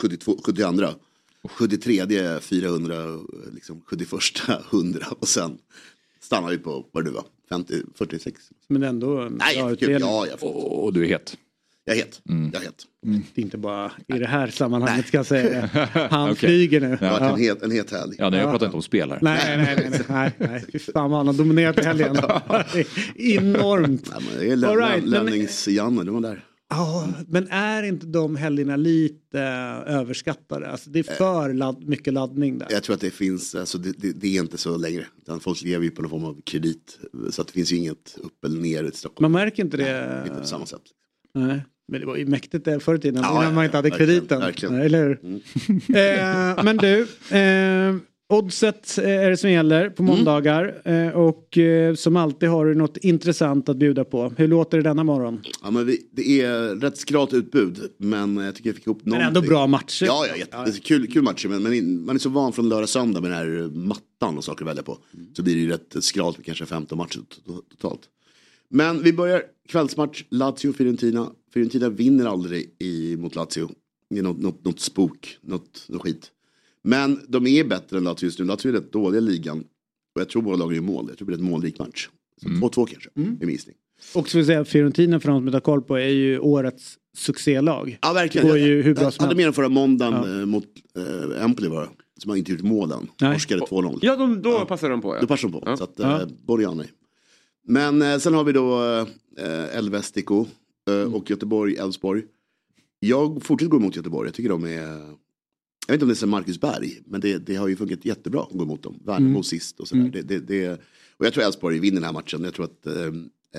72, 72 73 400, liksom 71 100 och sen stannade vi på vad det nu var, 50, 46. Men ändå Nej, kul. utdelning. ja, jag, får, Och, och du är het. jag är het. Jag är het. Det är inte bara i det här sammanhanget ska jag säga. <laughs> Han <laughs> Okej. flyger nu. Det har varit Ja. en het, en het helg. Ja, nej, jag pratar inte om spelare. Nej, nej, nej, nej, nej, nej. Fy fan vad han har dominerat helgen. <laughs> Enormt. Ja, men det är All lön, right, Lönnings-Janne, det var där. Ja, men är inte de helgerna lite överskattade? Alltså, det är för ladd, mycket laddning där. Jag tror att det finns, alltså det, det, det är inte så längre. Utan folk lever ju på någon form av kredit. Så att det finns ju inget upp eller ner i Stockholm. Man märker inte det. Inte på samma sätt. Nej. Men det var ju mäktigt det förr i tiden Ja, innan ja, man inte hade verkligen, krediten. verkligen. Nej, Eller hur? eh, men du, eh, oddset eh, är det som gäller på måndagar. Eh, och eh, som alltid har du något intressant att bjuda på. Hur låter det denna morgon? Ja, men vi, det är rätt skralt utbud. Men jag tycker jag fick ihop någonting. Men ändå bra matcher. Ja, ja, jätte, det är kul, kul matcher. Men, men man är så van från lördag söndag med den här mattan och saker att välja på. Så blir det ju rätt skralt med kanske 15 matcher to- totalt. Men vi börjar kvällsmatch, Lazio-Fiorentina. Fiorentina vinner aldrig i, mot Lazio. Det är något, något, något spok, något, något skit. Men de är bättre än Lazio just nu. Lazio är rätt dåliga i ligan. Och jag tror båda lagen gör mål. Jag tror det blir ett målrik match. Så 2-2 kanske, är min gissning. Och så vill jag säga Fiorentina för de som inte har koll på är ju årets succélag. Ja, verkligen. Det går ju hur bra jag som hade med dem förra måndagen Ja. eh, mot eh, Empoli var. Som har inte gjort målen. Nej. Torskade 2-0. Ja, de, då passar de på. Ja. Då passar de på. Ja. Så att, eh, Ja. Borjani. Men eh, sen har vi då eh, Elvestico eh, Mm. och Göteborg, Elfsborg. Jag fortsätter gå emot Göteborg. Jag tycker de är... Jag vet inte om det är som Marcus Berg, men det, det har ju funkat jättebra att gå emot dem. Värnamo Mm. sist och sådär. Det, det, det, och jag tror Elfsborg vinner den här matchen. Jag tror att eh,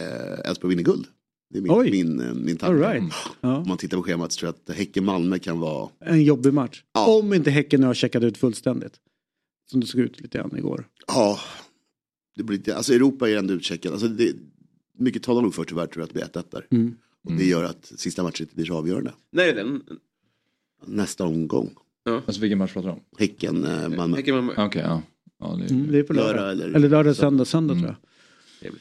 eh, Elfsborg vinner guld. Det är min, Oj. min, eh, min tanke. right. Ja. Om man tittar på schemat så tror jag att Häcken-Malmö kan vara... En jobbig match. Ja. Om inte Häcken nu har checkat ut fullständigt. Som det såg ut lite grann igår. Ja, det blir lite, alltså Europa är ändå utcheckad. Alltså det, mycket talar nog för tyvärr tror jag att det blir 1-1 där. Mm. Och det gör att sista matchen inte blir så avgörande. Är den? Nästa omgång. Alltså vilken match pratar du om? Häcken, eh, Malmö. Häcken Malmö. Okej, ja. ja det, Mm, det är på lördag. Lördag eller- Eller lördag, söndag, söndag Mm. tror jag.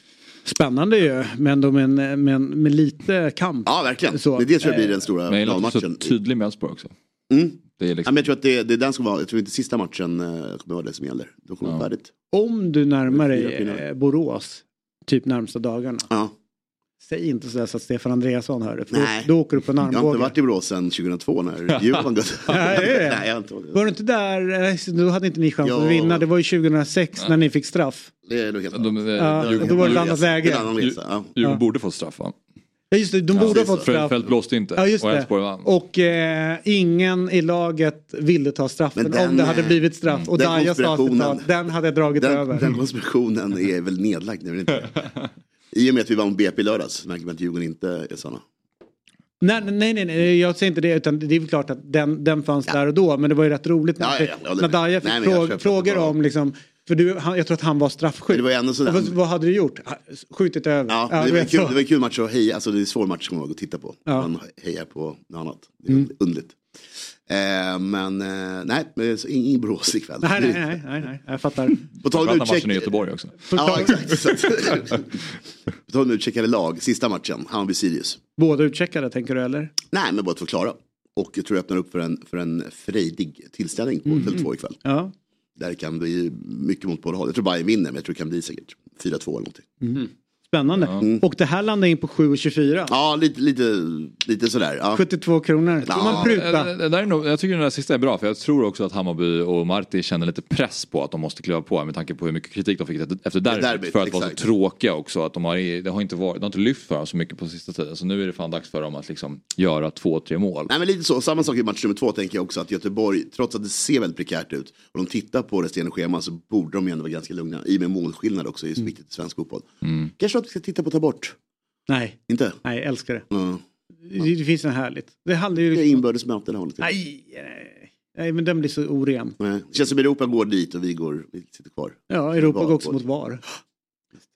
Spännande ju, men med, en- med, en- med lite kamp. Ja, verkligen. Så, Men det tror jag blir eh, den stora Men jag är så tydlig med Elfsborg också. Mm. Det är Ja, liksom, men jag tror att det, det är den som var, jag tror inte sista matchen eh, kommer vara det som gäller. Då kommer Ja. färdigt. Om du närmar dig eh, Borås, typ närmsta dagarna. Ja. Säg inte sådär så att Stefan Andreasson hör det. För Nej. då, då åker du på en Jag har inte armbåge. varit i Borås sedan 2002 när Djurgården <laughs> gått. <laughs> Nej, jag inte varit Var du inte där, eh, då hade inte ni chans att vinna. Det var ju 2006 när ni fick straff. Det är nog helt de, de, Ja, då var det ett annat läge. Djurgården borde få straff va? Ja just det, de Ja, borde ha fått straff. Fält blåste inte Ja just och det. Vann. Och eh, ingen i laget ville ta straffen den, om det hade eh, blivit straff. Och den Daja sa att den hade jag dragit Den, över. den konspirationen är väl nedlagd nu? <laughs> I och med att vi vann BP i lördags märker man att Djurgården inte är sådana. Nej, nej, nej, nej, jag säger inte det. Utan det är väl klart att den, den fanns där och då. Men det var ju rätt roligt när, Ja, ja, ja, när. Daja fick Nej, fråg, frågor om liksom. För du, han, jag tror att han var straffskytt. Det var ändå sådär. vad, vad hade du gjort? Skjutit över? Ja, Ja, det, var kul, det var en kul match att heja, alltså det är en svår match att titta på. Ja. Mm. Man hejar på något annat. Det är underligt. Eh, men eh, nej, men så ing- ingen Borås ikväll. Nej, nej, nej, nej, nej, jag fattar. På tal om matchen i Göteborg också. Ja, exakt. På tal om utcheckade lag, sista matchen, Hammarby-Sirius. Båda utcheckade tänker du eller? Nej, men båda två klara. Och jag tror jag öppnar upp för en, för en frejdig tillställning på Tele2 ikväll. Ja. Där det kan bli mycket mot båda håll. Jag tror Bayern vinner, men jag tror det kan bli säkert 4-2 eller någonting. Spännande. Och det här landar in på 7,24. Ja, lite, lite, lite sådär. Ja. 72 kronor. Får man pruta? Det- det där är nog, jag tycker den där sista är bra för jag tror också att Hammarby och Marti känner lite press på att de måste kliva på med tanke på hur mycket kritik de fick efter- derbyt. Derbyt, för att vara så exakt. tråkiga också. Att de har, det har inte varit, de har inte lyft för dem så mycket på sista tiden. Så nu är det fan dags för dem att liksom göra två, tre mål. Nej men lite så, samma sak i match nummer två tänker jag också att Göteborg, trots att det ser väldigt prekärt ut och de tittar på resterande schema så borde de ju ändå vara ganska lugna. I och med målskillnad också, det är så viktigt i svensk fotboll. Kanske att vi ska titta på att ta bort, Nej, inte? nej, jag älskar det. Mm. Det, det finns något härligt. Det handlar ju Det är liksom... inbördes möten. Nej, nej, nej, men den blir så oren. Nej. Det känns som Europa går dit och vi, går, vi sitter kvar. Ja, Europa Var- går också var- mot VAR.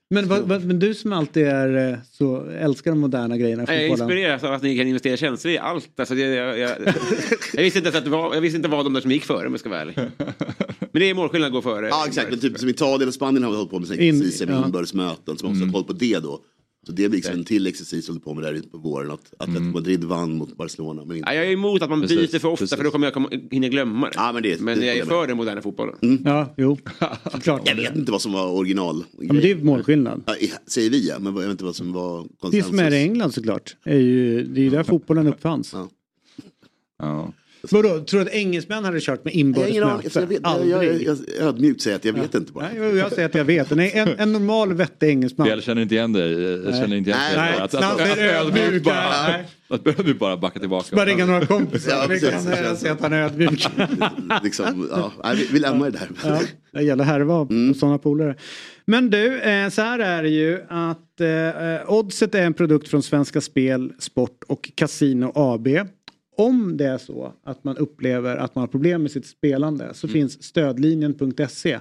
Men, vad- vad- men du som alltid är eh, så älskar de moderna grejerna Jag inspireras av att ni kan investera känslor i allt. Alltså, det, jag, jag, jag, visste inte att det var, jag visste inte vad de där som gick före om jag ska vara ärlig. <laughs> Men det är målskillnad går före. Ja exakt, men typ som Italien och Spanien har vi hållit på med sen In- exerciser med ja. inbördes möten. Så man måste ha koll på det då. Så det blir liksom en till exercis håller på med där på våren. Att Atletico Madrid vann mot Barcelona. Men inte... Ja, jag är emot att man Precis, byter för ofta precis. för då kommer jag komma, hinna glömma det. Ja, men det- men det jag är för den moderna fotbollen. Ja, jo, <laughs> såklart. Jag vet inte vad som var original. Ja, men det är målskillnad. Ja, säger vi ja, men jag vet inte vad som var Det konsensus. som är i England såklart. Är ju, det är ju där fotbollen uppfanns. Ja. Ja. Vadå, tror du att engelsmän hade kört med Jag, har inbördes jag, vet, jag, jag, jag, jag ödmjukt säger att jag vet inte bara. Nej, jag- säger att jag vet. En, en, en normal vettig engelsman. Jag känner inte igen dig. Jag känner inte igen Nej, dig. nej, Att- att- att- att- bara- nej. Att behöver bara backa tillbaka. Bara ringa några kompisar. Ja, Vi precis, kan det eh, se att han är ödmjuk. <laughs> liksom, ja, nej, vi, vi lämnar det där. Ja, det gäller härva Mm. sådana polare. Men du, eh, så här är det ju att eh, Oddset är en produkt från Svenska Spel, Sport och Casino AB. Om det är så att man upplever att man har problem med sitt spelande så Mm. finns stödlinjen.se.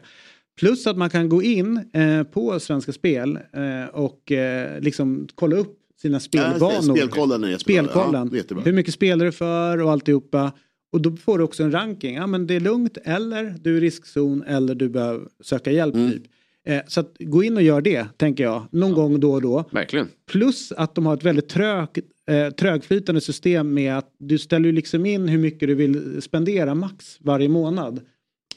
Plus att man kan gå in eh, på Svenska Spel eh, och eh, liksom kolla upp sina spelvanor. spelkollen är. Spelkollen. Ja. Hur mycket spelar du för och alltihopa. Och då får du också en ranking. Ja men det är lugnt eller du är i riskzon eller du behöver söka hjälp. Mm. Typ. Eh, så att gå in och gör det tänker jag. Någon gång då och då. Verkligen. Plus att de har ett väldigt trög, eh, trögflytande system med att du ställer liksom in hur mycket du vill spendera max varje månad.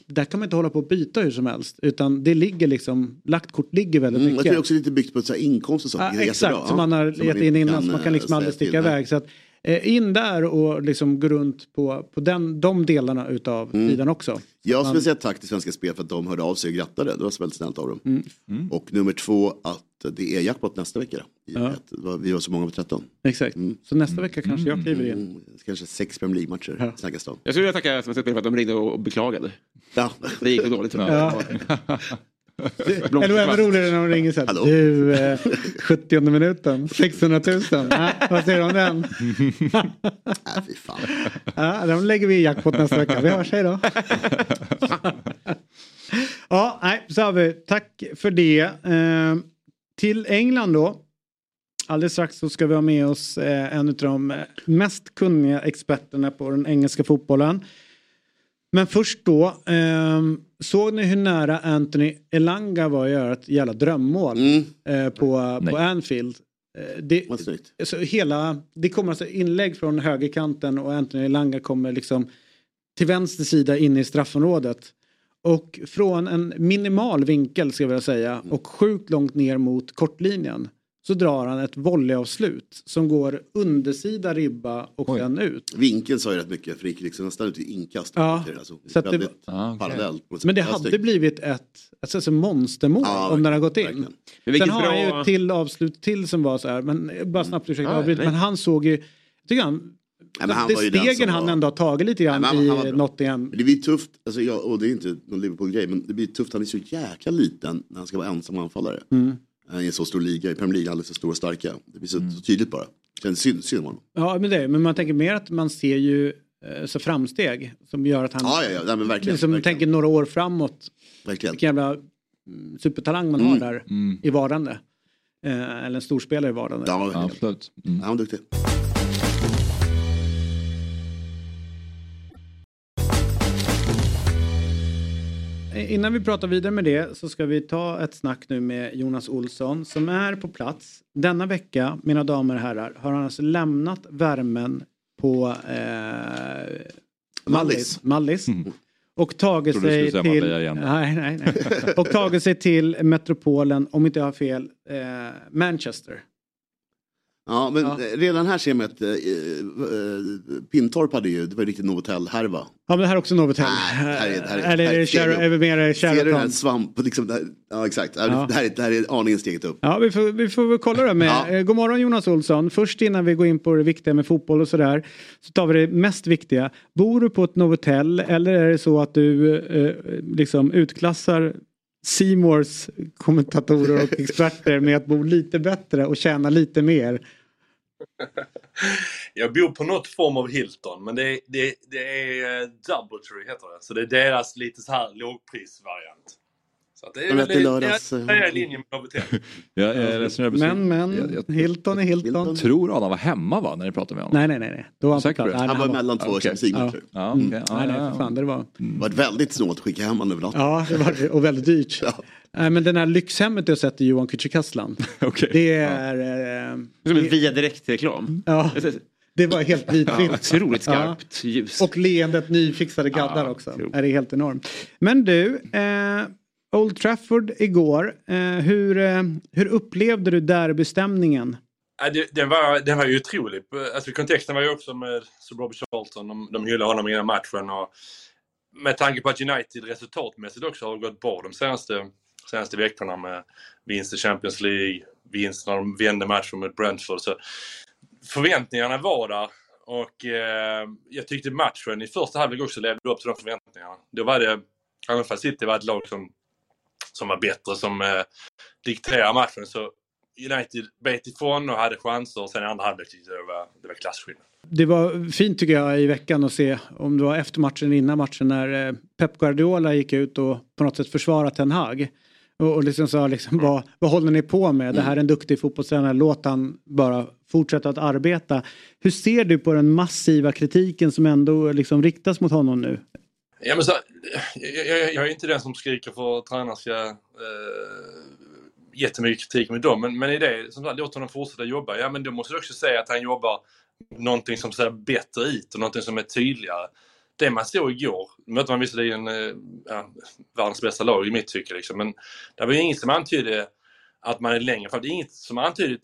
Där kan man inte hålla på att byta hur som helst. Utan det ligger liksom, lagt kort ligger väldigt Mm, jag mycket. tror också lite byggt på så här inkomst och sånt. Är exakt, som man har gett in innan så man kan eh, liksom aldrig säga sticka iväg. Så att, eh, in där och liksom gå runt på, på den, de delarna utav Mm. sidan också. Jag Man- skulle säga tack till Svenska Spel för att de hörde av sig och grattade. Det var så väldigt snällt av dem. Mm. Och nummer två att det är jackpot nästa vecka. Ja. Vi var så många på 13. Exakt. Så nästa vecka kanske jag kliver in. Mm, kanske sex Premier League-matcher Ja. snackas det om. Jag skulle vilja tacka Svenska Spel för att de ringde och beklagade. Ja. Det gick dåligt. Ja. <laughs> <laughs> Eller är roligare när de ringer så här. Hallå? Du, eh, 70 minuten, 600 000. Ja, <laughs> vad säger du om den? <laughs> Nej, fy fan. Ja, den lägger vi i jackpot nästa vecka. Vi hörs, hej då. <laughs> ja, nej, så har vi. Tack för det. Eh, till England då. Alldeles strax så ska vi ha med oss eh, en av de mest kunniga experterna på den engelska fotbollen. Men först då, ehm, såg ni hur nära Anthony Elanga var att göra ett jävla drömmål Mm. eh, på, Nej. på Anfield? Eh, det, alltså hela, det kommer alltså inlägg från högerkanten och Anthony Elanga kommer liksom till vänster sida in i straffområdet. Och från en minimal vinkel ska jag vilja säga och sjukt långt ner mot kortlinjen så drar han ett volleyavslut som går undersida ribba och Oj. sen ut. Vinkeln sa ju rätt mycket för det gick liksom nästan ut i inkast. Ja, Alltså, så det väldigt Ah, okej. parallellt. på något Men det hade Snyggt. blivit ett alltså, alltså, monstermål Ja, om den hade gått in. verkligen. Men Sen vilket har han ju bra... ett till avslut till som var så här, men bara snabbt ursäkta Ja, avbryt, nej. men han såg ju, jag tycker han, men han det stegen han var- ändå har tagit lite grann Nej, han- han i bra. Nottingham. Det blir tufft, alltså, jag, och det är inte någon Liverpool-grej, men det blir tufft. Han är så jäkla liten när han ska vara ensam anfallare. Mm. Eh, I en så stor liga, i Premier League, alldeles för stora och starka. Det blir så, Mm. så tydligt bara. Känns synd, synd om honom. Ja men det, är- men man tänker mer att man ser ju eh, så framsteg som gör att han Ja, ja, ja, nej, men verkligen. liksom verkligen, tänker några år framåt. verkligen. Vilken jävla mm, supertalang man har Mm. där Mm. i vardande. Eh, eller en storspelare i vardande. Ja. Absolut. Mm. Han var duktig. Innan vi pratar vidare med det så ska vi ta ett snack nu med Jonas Olsson som är på plats. Denna vecka, mina damer och herrar, har han alltså lämnat värmen på eh, Mallis. Mallis. Mm. Och tagit sig till... Nej, nej, nej. Och tagit sig till metropolen, om inte jag har fel, eh, Manchester. Ja, men Ja. eh, redan här ser man att eh, eh, Pintorp hade ju, det var ju riktigt Novotel-härva. Ja men det här är också Novotel. Eller är det Sheraton? mer Ser du den här Sheraton? svamp, liksom, det här- ja exakt. Ja. Det, här är, det här är aningen steget upp. Ja, vi får, vi får väl kolla det med. Ja. Eh, God morgon Jonas Olsson. Först innan vi går in på det viktiga med fotboll och sådär. Så tar vi det mest viktiga. Bor du på ett Novotel eller är det så att du eh, liksom utklassar Seymours kommentatorer och experter med att bo lite bättre och tjäna lite mer? Jag bor på något form av Hilton, men det det, det är eh, Doubletree heter det. Så det är deras lite så här lågprisvariant. Så det är väl det det, lördags, det, eh, det är i linje med. Jag, <laughs> jag jag är Men, men, Jag, jag Hilton är Hilton. Hilton. tror Adam var hemma va, när ni pratade med honom? Nej, nej, nej. nej. Då var han det? Han men var mellan två. Champions League-matcher. Ja, Mm. Ja, Nej, nej, ja, för fan. Det var... Det var väldigt snålt att skicka hem honom över natten. Ja, det var det. Och väldigt dyrt. <laughs> Ja. Nej, men den här lyxhemmet du har sett i Johan Kücükaslan. <laughs> Okej. Det är... Eh, Som en via direkt-reklam. ja, det var helt vitvitt. Otroligt skarpt ljus. Och leendet nyfixade gaddar Ja, också. otroligt. Är det helt enormt. Men du, eh, Old Trafford igår. Eh, hur, eh, hur upplevde du derbystämningen? Ja, det, den, var, den var ju otrolig. Alltså, kontexten var ju också med Sir Robert Charlton. De, de hyllade honom innan matchen. Och med tanke på att United resultatmässigt också har gått bra de senaste, senaste veckorna med vinst i Champions League, vinst när de vände matchen mot Brentford. Så förväntningarna var där. Och eh, jag tyckte matchen i första halvlek också levde upp till de förväntningarna. Då var det, även fast City var ett lag som, som var bättre, som eh, dikterade matchen, så United bet ifrån och hade chanser. Och sen i andra halvlek tyckte jag det var, det var klasskillnad. Det var fint tycker jag i veckan att se om det var efter matchen eller innan matchen när eh, Pep Guardiola gick ut och på något sätt försvarade Ten Hag. Och, och liksom sa liksom vad, vad håller ni på med? Det här är en duktig fotbollstränare, låt han bara fortsätta att arbeta. Hur ser du på den massiva kritiken som ändå liksom riktas mot honom nu? Ja, men så, jag, jag, jag är inte den som skriker för att tränaren ska eh, jättemycket kritik med dem. Men, men i det, som sagt, låt honom fortsätta jobba. Ja, men då måste du också säga att han jobbar någonting som ser bättre ut och någonting som är tydligare. Det man såg igår, mötte man visserligen eh, ja, världens bästa lag i mitt tycke, liksom, men det var ju inget som antydde att man är längre fram. Det är inget som antydde,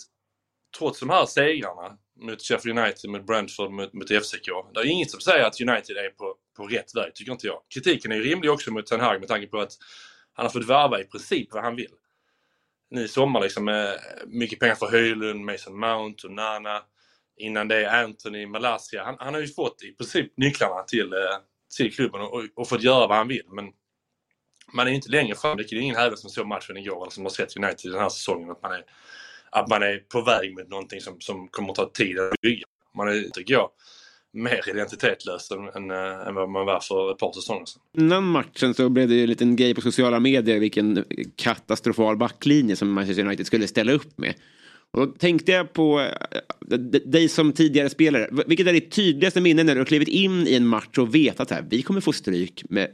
trots de här segrarna mot Sheffield United, mot Brentford, mot, mot FCK. Det är inget som säger att United är på, på rätt väg, tycker inte jag. Kritiken är ju rimlig också mot Ten Hag med tanke på att han har fått värva i princip vad han vill. Nu i sommar liksom med mycket pengar för Höjlund, Mason Mount och Nana. Innan det Anthony, Malaysia. Han, han har ju fått i princip nycklarna till, eh, till klubben och, och, och fått göra vad han vill. Men man är ju inte längre fram. Det är ingen här som såg matchen igår eller som har sett United den här säsongen. Att man är, att man är på väg med någonting som, som kommer att ta tid att bygga. Man är, tycker jag, mer identitetslös än, än, eh, än vad man var för ett par säsonger sedan. Innan matchen så blev det ju en liten grej på sociala medier vilken katastrofal backlinje som Manchester United skulle ställa upp med. Och då tänkte jag på eh, dig som tidigare spelare. Vilket är ditt tydligaste minne när du har klivit in i en match och vetat att vi kommer få stryk med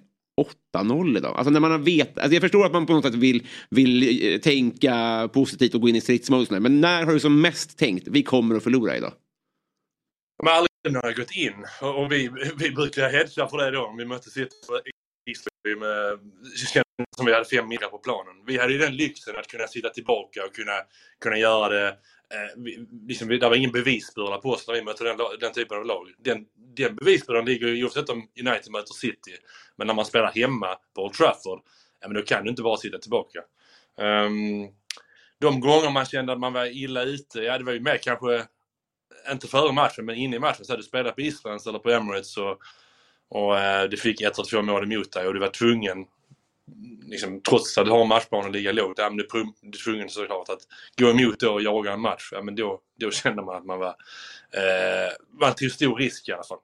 8-0 idag. Alltså när man har vet, alltså jag förstår att man på något sätt vill, vill eh, tänka positivt och gå in i stridsmode. Men när har du som mest tänkt vi kommer att förlora idag? Men aldrig när jag gått in. Och vi, <laughs> vi brukar hedga för det då. Om vi möter City med, kändes som vi hade fem middagar på planen. Vi hade ju den lyxen att kunna sitta tillbaka och kunna, kunna göra det. Eh, vi, liksom, det var ingen bevisbörda på oss när vi mötte den, den typen av lag. Den, den bevisbördan ligger ju oavsett om United möter City. Men när man spelar hemma på Old Trafford, ja, men då kan du inte bara sitta tillbaka. Um, de gånger man kände att man var illa ute, ja det var ju mer kanske, inte före matchen, men inne i matchen. Så hade du spelat på Islands eller på Emirates och, och eh, du fick ett eller två mål emot dig och du var tvungen liksom, trots att du har en matchplan och ligga lågt, ja, men du är tvungen såklart att gå emot och jaga en match. Ja, men då, då kände man att man var, eh, man tog stor risk i alla fall.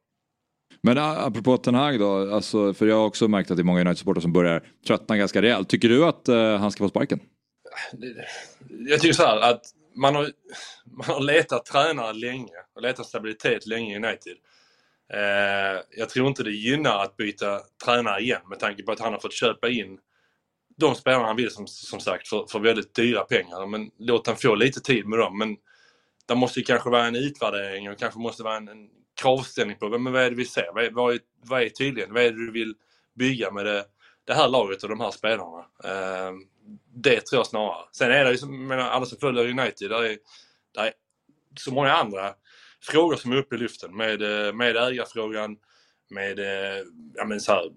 Men apropå Ten Hag då, alltså, för jag har också märkt att det är många United-supportrar som börjar tröttna ganska rejält. Tycker du att uh, han ska få sparken? Jag tycker så här att man har, man har letat tränare länge och letat stabilitet länge i United. Eh, jag tror inte det gynnar att byta tränare igen med tanke på att han har fått köpa in de spelarna han vill som, som sagt för, för väldigt dyra pengar. Men låt han få lite tid med dem. Men det måste ju kanske vara en utvärdering och kanske måste vara en, en kravställning på men vad är det vi ser? Vad är, vad är, vad är tydligen? Vad är det du vill bygga med det, det här laget och de här spelarna? Eh, det tror jag snarare. Sen är det ju, som, alla som följer United, där är, där är så många andra frågor som är uppe i luften med, eh, med ägarfrågan, med eh, ja, men så här,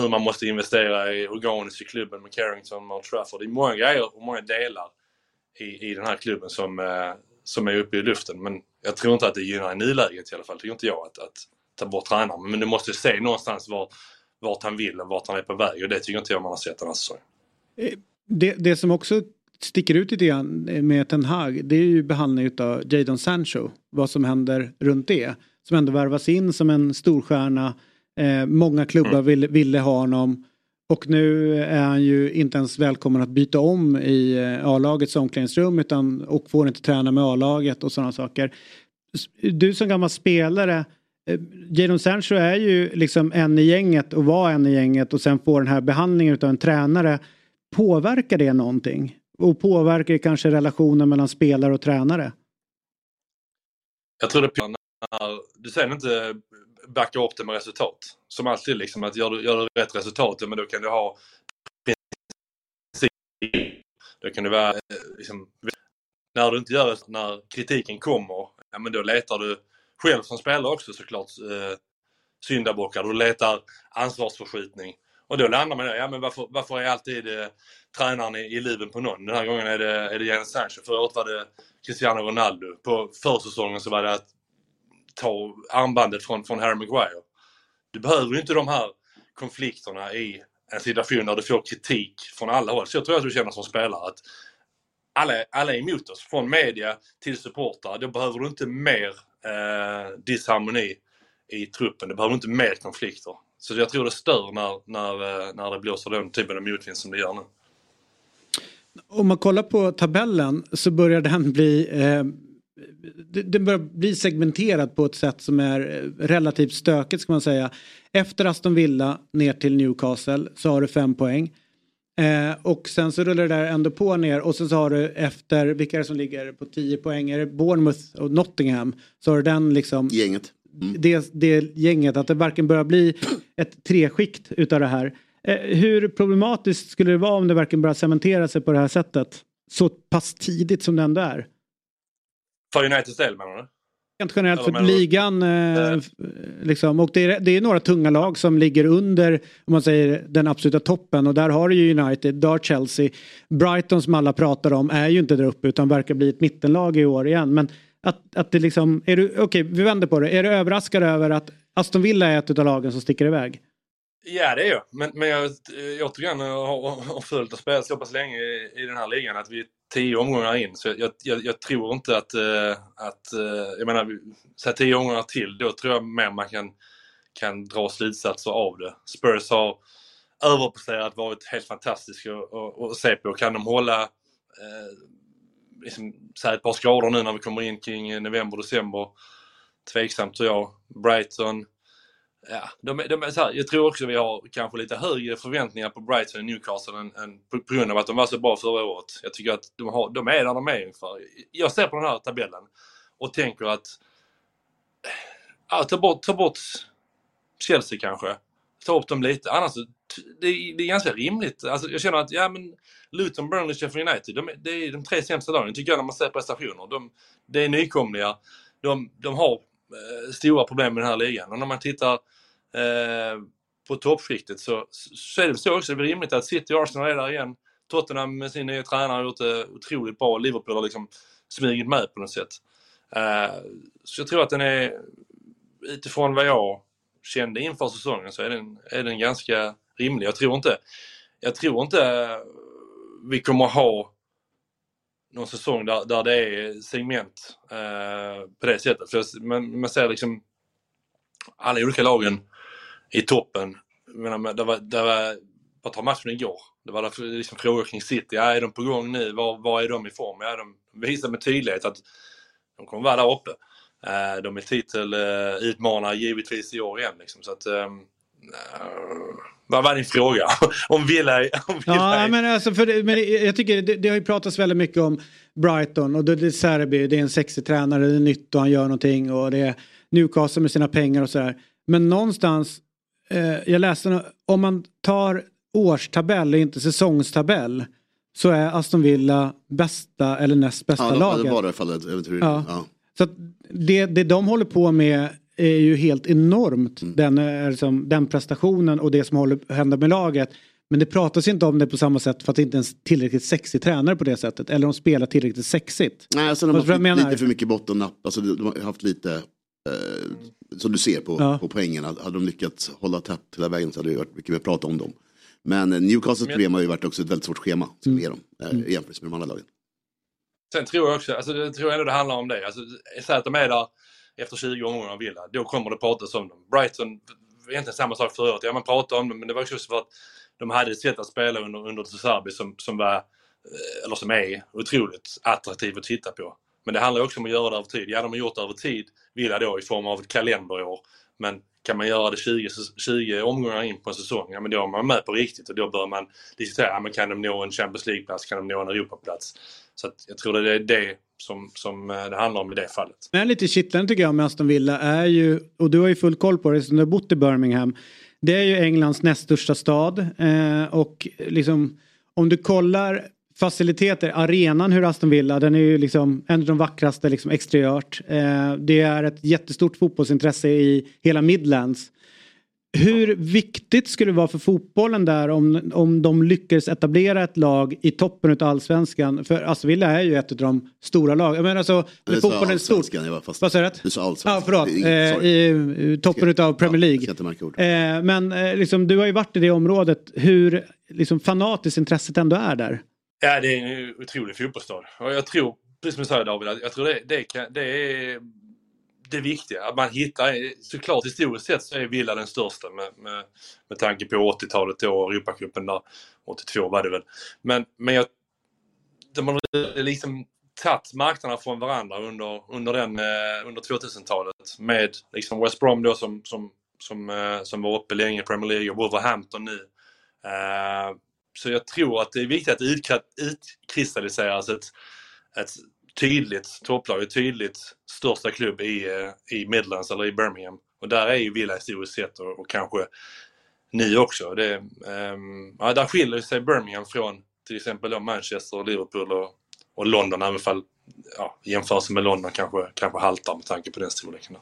hur man måste investera i organiskt i klubben med Carrington och Trafford. Det är många grejer och många delar i, i den här klubben som, eh, som är uppe i luften. Men jag tror inte att det gynnar i nuläget i alla fall, tycker inte jag, att, att ta bort tränaren. Men du måste se någonstans var, vart han vill och vart han är på väg och det tycker inte jag man har sett den här säsongen. Det, det som också sticker ut lite grann med Ten Hag det är ju behandlingen av Jadon Sancho. Vad som händer runt det. Som ändå värvas in som en storstjärna. Eh, många klubbar mm. ville, ville ha honom. Och nu är han ju inte ens välkommen att byta om i eh, A-lagets omklädningsrum utan och får inte träna med A-laget och sådana saker. Du som gammal spelare, eh, Jadon Sancho är ju liksom en i gänget och var en i gänget och sen får den här behandlingen av en tränare. Påverkar det någonting? Och påverkar kanske relationen mellan spelare och tränare? Jag tror det när du sen inte backar upp det med resultat. Som alltid liksom att gör du, gör du rätt resultat, men då kan du ha då kan det vara eh, liksom, när du inte gör det, när kritiken kommer, ja men då letar du själv som spelare också såklart eh, syndabockar. Du letar ansvarsförskjutning. Och då landar man i ja men varför, varför är alltid eh, tränaren i, i luven på någon? Den här gången är det, är det Jadon Sancho. Förra året var det Cristiano Ronaldo. På försäsongen så var det att ta armbandet från, från Harry Maguire. Du behöver ju inte de här konflikterna i en situation där du får kritik från alla håll. Så jag tror att du känner som spelare att alla, alla är emot oss. Från media till supportrar. Då behöver du inte mer eh, disharmoni i truppen. Du behöver inte mer konflikter. Så jag tror det stör när, när, eh, när det blåser den typen av motvind som det gör nu. Om man kollar på tabellen så börjar den bli eh, den börjar bli segmenterad på ett sätt som är eh, relativt stökigt ska man säga. Efter Aston Villa ner till Newcastle så har du fem poäng. Eh, och sen så rullar det där ändå på ner och sen så har du efter, vilka är det som ligger på 10 poäng? Är det Bournemouth och Nottingham? Så har du den liksom. Gänget. Mm. Det, det gänget, att det varken börjar bli ett treskikt utav det här. Eh, hur problematiskt skulle det vara om det verkligen börjar cementera sig på det här sättet? Så pass tidigt som det ändå är. För Uniteds del menar du? Rent generellt för ligan. Eh, liksom. Och det är, det är några tunga lag som ligger under om man säger, den absoluta toppen. Och där har du ju United, där Chelsea. Brighton som alla pratar om är ju inte där uppe utan verkar bli ett mittenlag i år igen. Men att, att det liksom, är du, okej okay, vi vänder på det. Är du överraskad över att Aston Villa är ett av lagen som sticker iväg? Ja det är jag. Men, men jag återigen har, har följt och spelat så pass länge i, i den här ligan att vi är tio omgångar in. Så jag, jag, jag tror inte att, eh, att eh, jag menar, så tio omgångar till, då tror jag mer man kan, kan dra slutsatser av det. Spurs har överpresterat, varit helt fantastiska att se på. Kan de hålla uh, liksom, säga ett par skador nu när vi kommer in kring eh, november, december. Tveksamt tror jag. Brighton. Ja, de, de är så här, jag tror också vi har kanske lite högre förväntningar på Brighton och Newcastle än, än på, på grund av att de var så bra förra året. Jag tycker att de, har, de är där de är ungefär. Jag ser på den här tabellen och tänker att ja, ta, bort, ta bort Chelsea kanske. Ta upp dem lite. Annars, det, är- det är ganska rimligt. Alltså, jag känner att ja, men Luton, Burnley, Sheffield United, de, det är de tre sämsta lagen tycker jag när man ser prestationer. De, det är nykomlingar. De, de har eh, stora problem med den här ligan. Och när man tittar eh, på toppskiktet så, så är det så också. Det är rimligt att City och Arsenal är där igen. Tottenham med sin nya tränare har gjort det otroligt bra. Liverpool har liksom smugit med på något sätt. Eh, så jag tror att den är, utifrån vad jag kände inför säsongen så är den, är den ganska rimlig. Jag tror inte, jag tror inte eh, vi kommer ha någon säsong där, där det är segment eh, på det sättet. För jag- man, man ser liksom alla olika lagen i toppen. Jag menar, det var, det var, vad tar matchen igår. Det var liksom frågor kring City. Ja, är de på gång nu? Var, var är de i form? Ja, de visar med tydlighet att de kommer vara där uppe. Eh, de är titelutmanare eh, givetvis i år igen. Liksom. Så att, eh, vad var din fråga? <laughs> om Villa, om Villa Ja, men, alltså för det, men jag tycker det, det har ju pratats väldigt mycket om Brighton och det, det är Serbi, det är en sexig tränare, det är nytt och han gör någonting och det är Newcastle med sina pengar och sådär. Men någonstans, eh, jag läste, om man tar årstabell inte säsongstabell så är Aston Villa bästa eller näst bästa Ja, de, laget. det var det fallet. Ja. Ja. Så att det, det de håller på med är ju helt enormt. Mm. Den, är liksom, den prestationen och det som håller händer med laget. Men det pratas inte om det på samma sätt för att det inte är en tillräckligt sexig tränare på det sättet. Eller de spelar tillräckligt sexigt. Nej, alltså de har haft menar? lite för mycket bottennapp. Alltså, de har haft lite, eh, som du ser på, Ja. på poängen, hade de lyckats hålla tätt hela vägen så hade det varit mycket mer prat om dem. Men eh, Newcastles Men- problem har ju varit också ett väldigt svårt schema som Mm. dem, eh, i jämförelse med de andra lagen. Sen tror jag också, alltså, jag tror ändå det handlar om det. Alltså, säg att de är där efter 20 omgångar av Villa, då kommer det pratas om dem. Brighton, egentligen samma sak förra året. Ja, man pratade om dem, men det var också för att de hade ett sätt att spela under, under Serbi som, som var, eh, eller som är, otroligt attraktivt att titta på. Men det handlar också om att göra det över tid. Ja, de har gjort det över tid, Villa då, i form av ett kalenderår. Men kan man göra det 20, 20 omgångar in på en säsong, ja men då är man med på riktigt och då bör man diskutera, ja, men kan de nå en Champions League-plats, kan de nå en Europaplats? Så att jag tror det är det som, som eh, det handlar om i det fallet. Men lite kittlande tycker jag med Aston Villa är ju, och du har ju full koll på det som du har bott i Birmingham. Det är ju Englands näst största stad eh, och liksom om du kollar faciliteter, arenan hur Aston Villa, den är ju liksom en av de vackraste liksom exteriört. Eh, det är ett jättestort fotbollsintresse i hela Midlands. Hur viktigt skulle det vara för fotbollen där om, om de lyckades etablera ett lag i toppen av allsvenskan? För Aston Villa är ju ett av de stora lagen. Menar alltså, Du sa fotbollen är stort. allsvenskan, jag var fast. Vad sa du? Du sa allsvenskan. Ja, förlåt. Inget- Eh. I, i toppen av Premier League. ska ord. Eh, men eh, liksom, du har ju varit i det området. Hur liksom, fanatiskt intresset ändå är där. Ja, det är en otrolig fotbollsstad. Och jag tror, precis som du säger David, jag tror det, det, kan, det är det viktiga. Att man hittar, såklart historiskt sett så är Villa den största med, med, med tanke på 80-talet då, Europacupen där. 82 var det väl. Men, men jag, de har liksom tagit marknaderna från varandra under, under, den, eh, under 2000-talet. Med liksom West Brom då som, som, som, eh, som var uppe länge i Premier League och Wolverhampton nu. Uh, så jag tror att det är viktigt att utkristalliseras ett, ett tydligt topplag, ett tydligt största klubb i, eh, i Midlands eller i Birmingham. Och där är ju Villa historiskt sett och, och kanske ni också. Det, um, ja, där skiljer sig Birmingham från till exempel då Manchester, och Liverpool och, och London, även fall ja, jämförelsen med London kanske, kanske haltar med tanke på den storleken.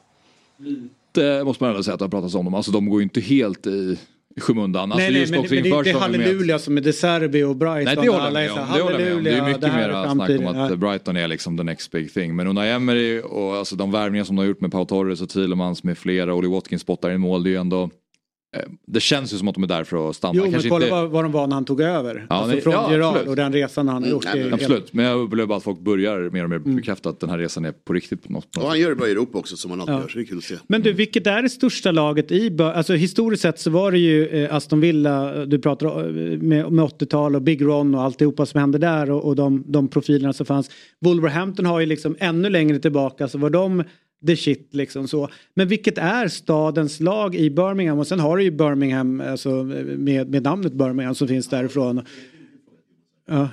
Lite måste man ändå säga att det har pratats om dem. Alltså de går ju inte helt i i skymundan. Alltså, nej, nej, men, men det är inte med- halleluja som är De Serbi och Brighton. Nej det håller jag med om. Det, håller jag med om. det är mycket här mer snack om att Ja. Brighton är liksom the next big thing. Men Unai Emery och alltså de värvningar som de har gjort med Pau Torres och Thielemans med flera, Ollie Watkins spottar i mål, det är ju ändå det känns ju som att de är där för att stanna. Jo, men Kanske kolla inte... vad, vad de var när han tog över. Ja, alltså nej, från ja, Gerard absolut. och den resan han har gjort. Mm, det är Absolut, men jag upplever bara att folk börjar mer och mer Mm. bekräfta att den här resan är på riktigt. På något, Och han gör det bra i Europa också som han alltid Ja. gör, så det är kul att se. Men du, vilket är det största laget i Alltså historiskt sett så var det ju eh, Aston Villa, du pratar eh, med, med 80-tal och Big Ron och alltihopa som hände där och, och de, de profilerna som fanns. Wolverhampton har ju liksom ännu längre tillbaka så var de the shit liksom så. Men vilket är stadens lag i Birmingham och sen har du ju Birmingham alltså, med, med namnet Birmingham som finns därifrån. Ja.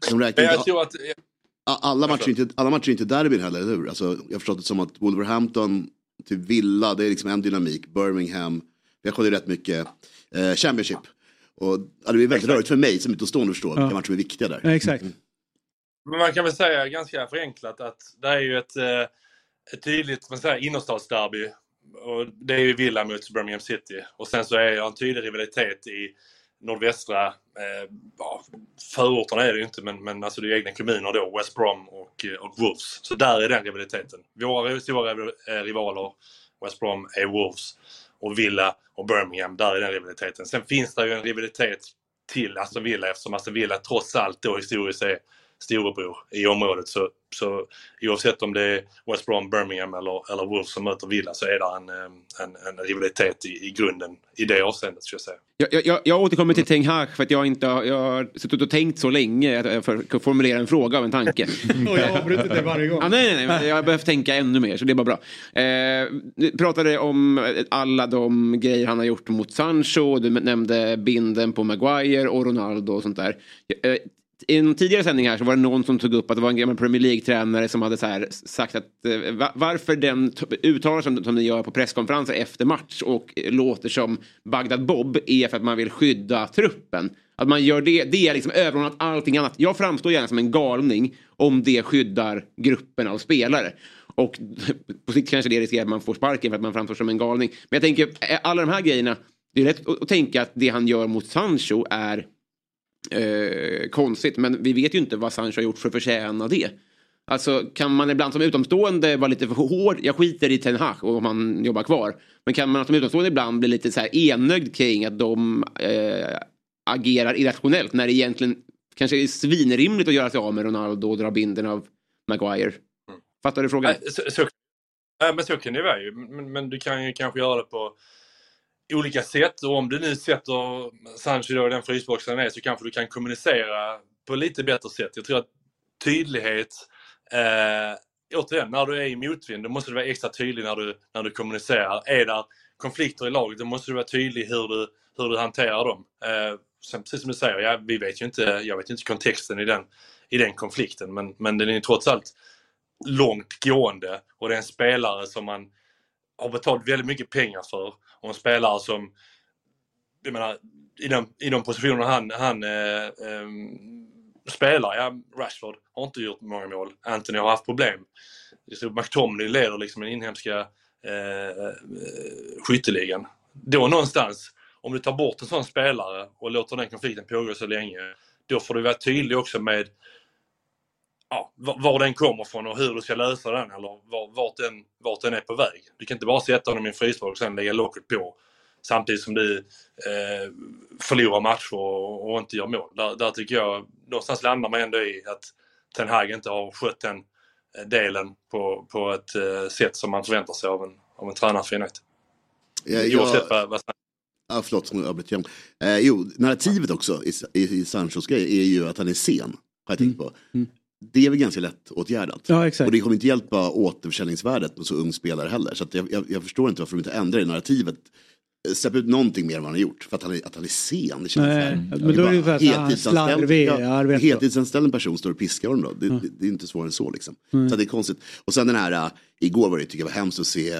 Jag tror att... alla, matcher inte, alla matcher är inte derbyn heller, eller hur? Alltså, jag har förstått det som att Wolverhampton till Villa, det är liksom en dynamik. Birmingham, jag kollar ju rätt mycket eh, Championship. Och ja, det är väldigt rörigt för mig som utomstående att förstå vilka matcher som är viktiga där. Ja, exakt. Men man kan väl säga ganska förenklat att det är ju ett, eh, ett tydligt innerstadsderby. Och det är ju Villa mot Birmingham City. Och sen så är det en tydlig rivalitet i nordvästra, eh, ja, förorterna är det ju inte, men, men alltså det är ju egna kommuner då, West Brom och, eh, och Wolves. Så där är den rivaliteten. Våra stora eh, rivaler, West Brom, är Wolves. Och Villa och Birmingham, där är den rivaliteten. Sen finns det ju en rivalitet till Aston Villa eftersom Aston Villa trots allt då historiskt är storebror i området. Så, så oavsett om det är West Brom, Birmingham eller, eller Wolves som möter Villa så är det en, eh, en, en rivalitet i, i grunden i det avseendet skulle jag säga. Jag, jag- jag, återkommer till Ten Hag för att jag inte har, jag har suttit och tänkt så länge att jag får formulera en fråga av en tanke. <laughs> Och jag avbryter det varje gång. Ja, nej, nej, nej, jag har behövt tänka ännu mer så det är bara bra. Eh, du pratade om alla de grejer han har gjort mot Sancho, du nämnde binden på Maguire och Ronaldo och sånt där. Eh, i en tidigare sändning här så var det någon som tog upp att det var en gammal Premier League-tränare som hade så här sagt att eh, varför den uttalar som, som den gör på presskonferenser efter match och låter som Bagdad Bob är för att man vill skydda truppen. Att man gör det, det är liksom överordnat allting annat. Jag framstår gärna som en galning om det skyddar gruppen av spelare. Och <laughs> på sikt kanske det riskerar att man får sparken för att man framstår som en galning. Men jag tänker, eh, alla de här grejerna, det är lätt att tänka att det han gör mot Sancho är eh, konstigt. Men vi vet ju inte vad Sancho har gjort för att förtjäna det. Alltså kan man ibland som utomstående vara lite för hård, jag skiter i Ten Hag om han jobbar kvar. Men kan man som utomstående ibland bli lite så här enögd kring att de eh, agerar irrationellt när det egentligen kanske är svinrimligt att göra sig av med Ronaldo och dra binden av Maguire. Fattar du frågan? Nej, Så, så, nej, men så kan det vara ju. Men, men du kan ju kanske göra det på olika sätt. Och om du nu sätter Sancho då i den frysboxen han är så kanske du kan kommunicera på lite bättre sätt. Jag tror att tydlighet, eh, återigen, när du är i motvind, då måste du vara extra tydlig när du, när du kommunicerar. Är det konflikter i laget, då måste du vara tydlig hur du, hur du hanterar dem. Eh, sen, precis som du säger, ja, vi vet ju inte, jag vet ju inte kontexten i den, i den konflikten, men, men den är ju trots allt långt gående och det är en spelare som man har betalat väldigt mycket pengar för och en spelare som, jag menar, i de, i de positionerna han, han eh, eh, spelar, ja, Rashford har inte gjort många mål, Anthony har haft problem. Så McTominay leder liksom den inhemska eh, eh, skytteligan. Då någonstans, om du tar bort en sån spelare och låter den konflikten pågå så länge, då får du vara tydlig också med ja, var den kommer från och hur du ska lösa den eller var, vart, den, vart den är på väg. Du kan inte bara sätta honom i en frysbox och sen lägga locket på samtidigt som du eh, förlorar matcher och, och inte gör mål. Där, där tycker jag, någonstans landar man ändå i att Ten Hag inte har skött den eh, delen på, på ett eh, sätt som man förväntar sig av en, av en tränare för United. Ja, jag- Oavsett vad, vad Ja, förlåt, som jag avbröt igen. Eh, jo, narrativet också i, i, i Sanchos grej är ju att han är sen. Har jag tänkt på. Det är väl ganska lätt åtgärdat. Ja, exakt. Och det kommer inte hjälpa återförsäljningsvärdet med så ung spelare heller. Så jag, jag, jag förstår inte varför de inte ändrar i narrativet. Eh, Släpp ut någonting mer än vad han har gjort. För att han är, att han är sen. Det känns Nej, så här- men då är det för att han är heltidsanställd- ja, ja, en person står och piskar honom då. Det, det, det är inte svårare än så liksom. Mm. Så det är konstigt. Och sen den här, äh, igår var det tycker jag var hemskt att se, äh,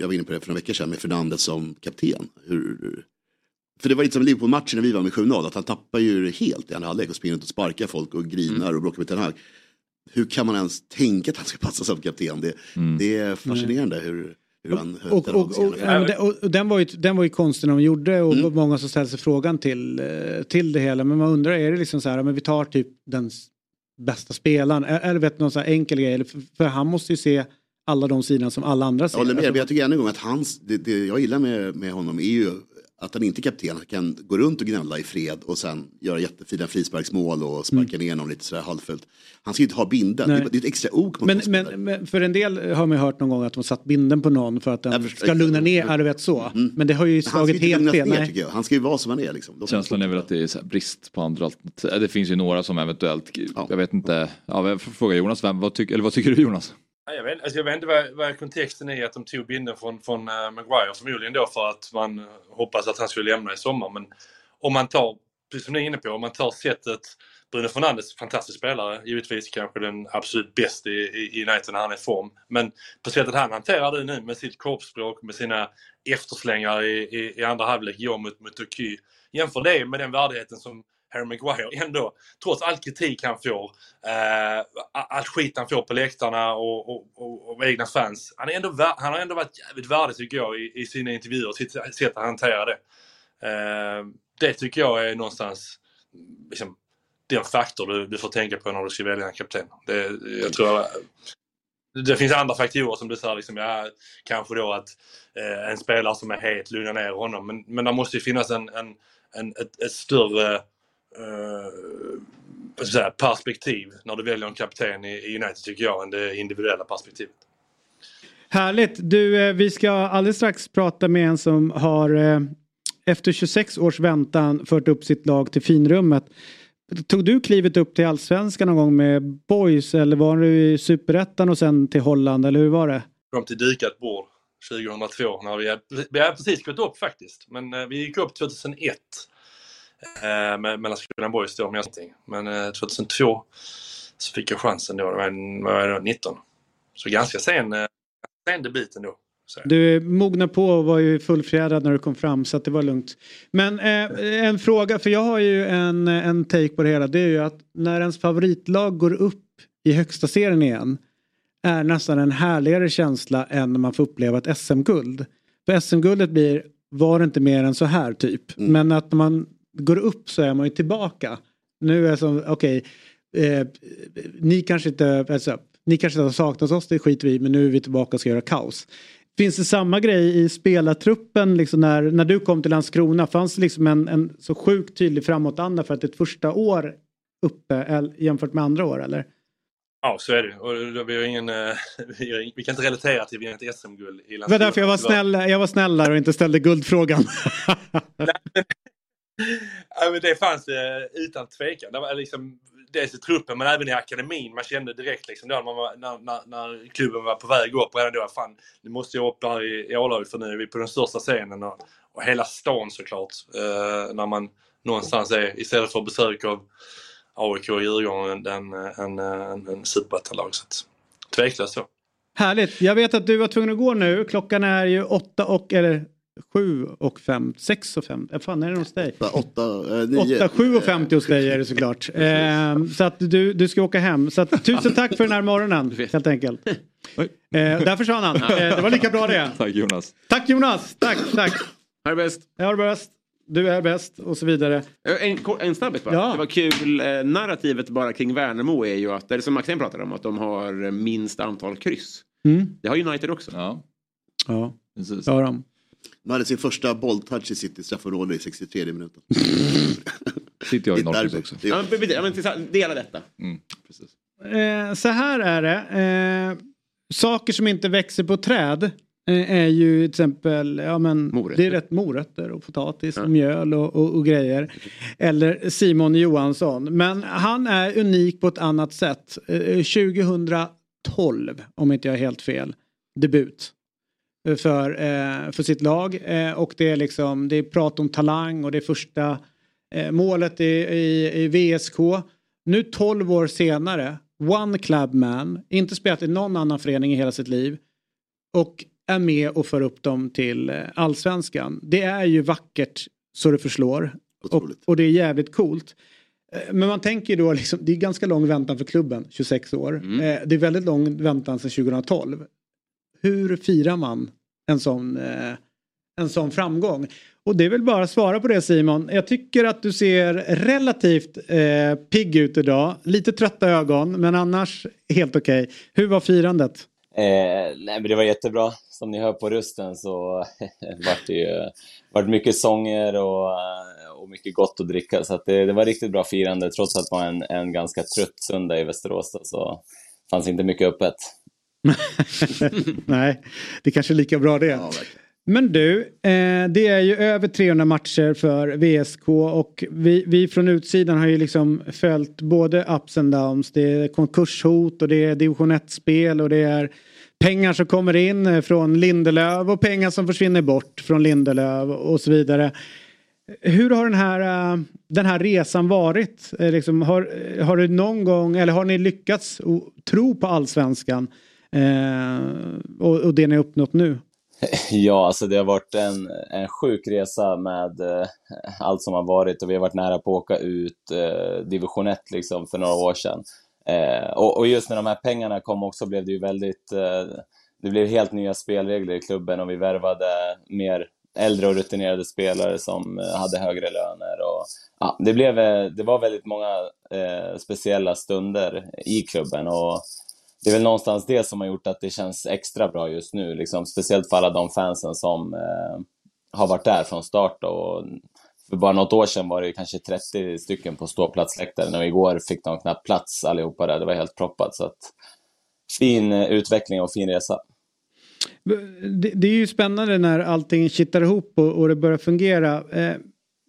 jag var inne på det för några veckor sedan med Fernandes som kapten. Hur, för det var lite som Liverpool-matchen när vi var med 7-0, att han tappar ju helt i andra halvlek och springer ut och sparkar folk och grinar och bråkar med Ten Hag. Hur kan man ens tänka att han ska passa som kapten? Det, det är fascinerande hur, hur han Och, och, och, och, den, var ju, den var ju konstig när de gjorde och Mm. många som ställde sig frågan till, eh, till det hela. Men man undrar, är det liksom så här, men vi tar typ den bästa spelaren? Eller vet du, någon så här enkel grej? Eller För, för han måste ju se alla de sidorna som alla andra ser. Jag håller med, Alltså, men jag tycker ännu en gång att hans, det, det jag gillar med, med honom är ju att han inte är kapten, han kan gå runt och gnälla i fred och sen göra jättefina frisparksmål och sparka ner någon lite sådär halvfullt. Han ska ju inte ha binden, det är det är ett extra ok mot Men, men, men för en del har man ju hört någon gång att de har satt binden på någon för att den förstår- ska lugna ner, ja du vet så. Men det har ju Han ska slagit inte helt fel. ner tycker jag, han ska ju vara som han är liksom. Då- Känslan är väl att det är så här brist på andra alternativ. Det finns ju några som eventuellt, jag vet inte, ja, jag får fråga Jonas, vem, vad, tyck, eller vad tycker du Jonas? Jag vet, alltså jag vet inte vad, vad kontexten är att de tog binden från, från äh, Maguire. Förmodligen då för att man eh, hoppas att han skulle lämna i sommar. Men om man tar, precis som ni är inne på, om man tar sättet Bruno Fernandes, fantastisk spelare. Givetvis kanske den absolut bästa i, i i United när han är i form. Men på sättet han hanterar det nu med sitt kroppsspråk, med sina efterslängar i, i, i andra halvlek, jag mot, mot Turkiet. Jämför det med den värdigheten som Harry Maguire <laughs> ändå, trots all kritik han får, eh, allt skit han får på läktarna och, och, och, och egna fans. Han, är ändå, han har ändå varit jävligt värdig tycker jag i, i sina intervjuer och sitt sätt att hantera det. Eh, det tycker jag är någonstans liksom, den faktor du, du får tänka på när du ska välja en kapten. Det, jag tror det finns andra faktorer som du säger, liksom, ja, kanske då att eh, en spelare som är het lugnar ner honom. Men, men det måste ju finnas en, en, en, ett, ett större eh, säga, perspektiv när du väljer en kapten i, i United tycker jag än det individuella perspektivet. Härligt. Du, eh, vi ska alldeles strax prata med en som har eh, efter 26 års väntan fört upp sitt lag till finrummet. Tog du klivet upp till allsvenskan någon gång med boys eller var du i superettan och sen till Holland eller hur var det? Kom till dukat bord 2002 när vi, vi hade precis gått upp faktiskt. Men eh, vi gick upp 2001 eh, med, med Landskrona Boys då, med någonting. Men eh, 2002 så fick jag chansen då, var, var jag då, 19. Så ganska sen, eh, sen debut ändå. Så. Du mognar på och var ju fullfjädrad när du kom fram så att det var lugnt. Men eh, en fråga, för jag har ju en, en take på det hela. Det är ju att när ens favoritlag går upp i högsta serien igen är nästan en härligare känsla än när man får uppleva ett SM-guld. För SM-guldet blir, var det inte mer än så här typ. Men att när man går upp så är man ju tillbaka. Nu är det som, okej, eh, ni kanske inte, alltså, ni kanske inte har saknat oss, det skiter vi men nu är vi tillbaka och ska göra kaos. Finns det samma grej i spelartruppen liksom när, när du kom till Landskrona? Fanns det liksom en, en så sjukt tydlig framåtanda för att ett första år uppe jämfört med andra år eller? Ja, så är det Och vi, har ingen, eh, <laughs> vi, har, vi kan inte relatera till att vinna ett SM-guld i Det var Landskrona. därför jag var snäll, jag var snäll där och inte ställde guldfrågan. <laughs> <laughs> Ja, men det fanns det utan tvekan. Det var liksom, dels i truppen men även i akademin. Man kände direkt liksom då när, man var, när, när, när klubben var på väg upp. Redan då, fan, nu måste jag upp här i, i Ålöv för nu är vi på den största scenen. Och, och hela stan såklart. Eh, när man någonstans är, istället för besök av AIK och Djurgården, eh, en, en, en, en superettanlag. Så tveklöst så. Härligt. Jag vet att du var tvungen att gå nu. Klockan är ju åtta och, eller sju och fem, sex och fem. Vad fan är det hos dig? Åtta, eh, nio. Åtta, sju och femtio hos dig är det såklart. <laughs> Ehm, så att du, du ska åka hem. Så att, tusen tack för den här morgonen helt enkelt. Eh, där försvann han. Eh, det var lika bra det. <laughs> Tack Jonas. Tack Jonas. Tack, tack. Här är bäst. Jag är bäst. Du är bäst och så vidare. En, kort- en snabbis bara. Ja. Det var kul. Eh, narrativet bara kring Värnamo är ju att, det är som Maxén pratade om, att de har minst antal kryss. Mm. Det har United också. Ja, Ja, precis. det har de. De hade sin första bolltouch i sitt straffområde i 63 minuten. <laughs> Sitter jag i derby. också. Ja, men, ja, men dela detta. Mm, precis. Eh, så här är det. Eh, saker som inte växer på träd eh, är ju till exempel ja, men, Morötter. det är rätt morötter och potatis och mjöl och, och, och grejer. Eller Simon Johansson. Men han är unik på ett annat sätt. Eh, 2012 om inte jag är helt fel. Debut. För, eh, för sitt lag. Eh, och det är liksom det är prat om talang och det är första eh, målet i, i, i VSK. Nu 12 år senare, one club man, inte spelat i någon annan förening i hela sitt liv och är med och för upp dem till eh, allsvenskan. Det är ju vackert så det förslår och, och det är jävligt coolt. Eh, Men man tänker då, liksom, det är ganska lång väntan för klubben, 26 år. Eh, Det är väldigt lång väntan sedan 2012. Hur firar man en sån, eh, en sån framgång? Och det är väl bara att svara på det Simon. Jag tycker att du ser relativt eh, pigg ut idag. Lite trötta ögon men annars helt okej. Hur var firandet? Eh, nej, men det var jättebra. Som ni hör på rösten så <laughs> vart det ju vart mycket sånger och, eh, och mycket gott att dricka. Så att det, det var riktigt bra firande. Trots att det var en, en ganska trött söndag i Västerås då, så fanns inte mycket öppet. <laughs> Nej, det kanske är lika bra det. Men du, eh, det är ju över 300 matcher för VSK och vi, vi från utsidan har ju liksom följt både ups and downs. Det är konkurshot och det är division 1-spel och det är pengar som kommer in från Lindelöf och pengar som försvinner bort från Lindelöf och så vidare. Hur har den här, eh, den här resan varit? Eh, Liksom, har, har du någon gång, eller har ni lyckats tro på allsvenskan Eh, och, och det ni har uppnått nu? <laughs> Ja, alltså det har varit en, en sjuk resa med eh, allt som har varit och vi har varit nära på att åka ut eh, division 1 liksom för några år sedan. Eh, och, och just när de här pengarna kom också blev det ju väldigt, eh, det blev helt nya spelregler i klubben och vi värvade mer äldre och rutinerade spelare som eh, hade högre löner. Och, ja, det, blev, eh, det var väldigt många eh, speciella stunder i klubben och det är väl någonstans det som har gjort att det känns extra bra just nu, liksom, speciellt för alla de fansen som eh, har varit där från start. Och för bara något år sedan var det kanske 30 stycken på ståplatsläktaren och igår fick de knappt plats allihopa där. Det var helt proppat. Så att, fin eh, utveckling och fin resa. Det, det är ju spännande när allting kittar ihop och, och det börjar fungera. Eh,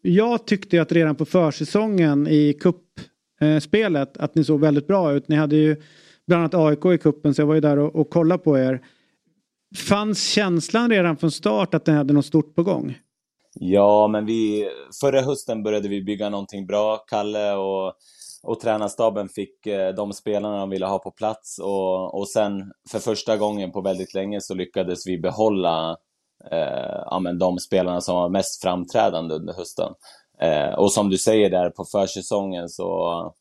jag tyckte ju att redan på försäsongen i kuppspelet eh, att ni såg väldigt bra ut. Ni hade ju bland annat AIK i kuppen så jag var ju där och, och kollade på er. Fanns känslan redan från start att ni hade något stort på gång? Ja, men vi, förra hösten började vi bygga någonting bra. Kalle och, och tränarstaben fick eh, de spelarna de ville ha på plats och, och sen för första gången på väldigt länge så lyckades vi behålla eh, ja, men de spelarna som var mest framträdande under hösten. Eh, och som du säger där på försäsongen så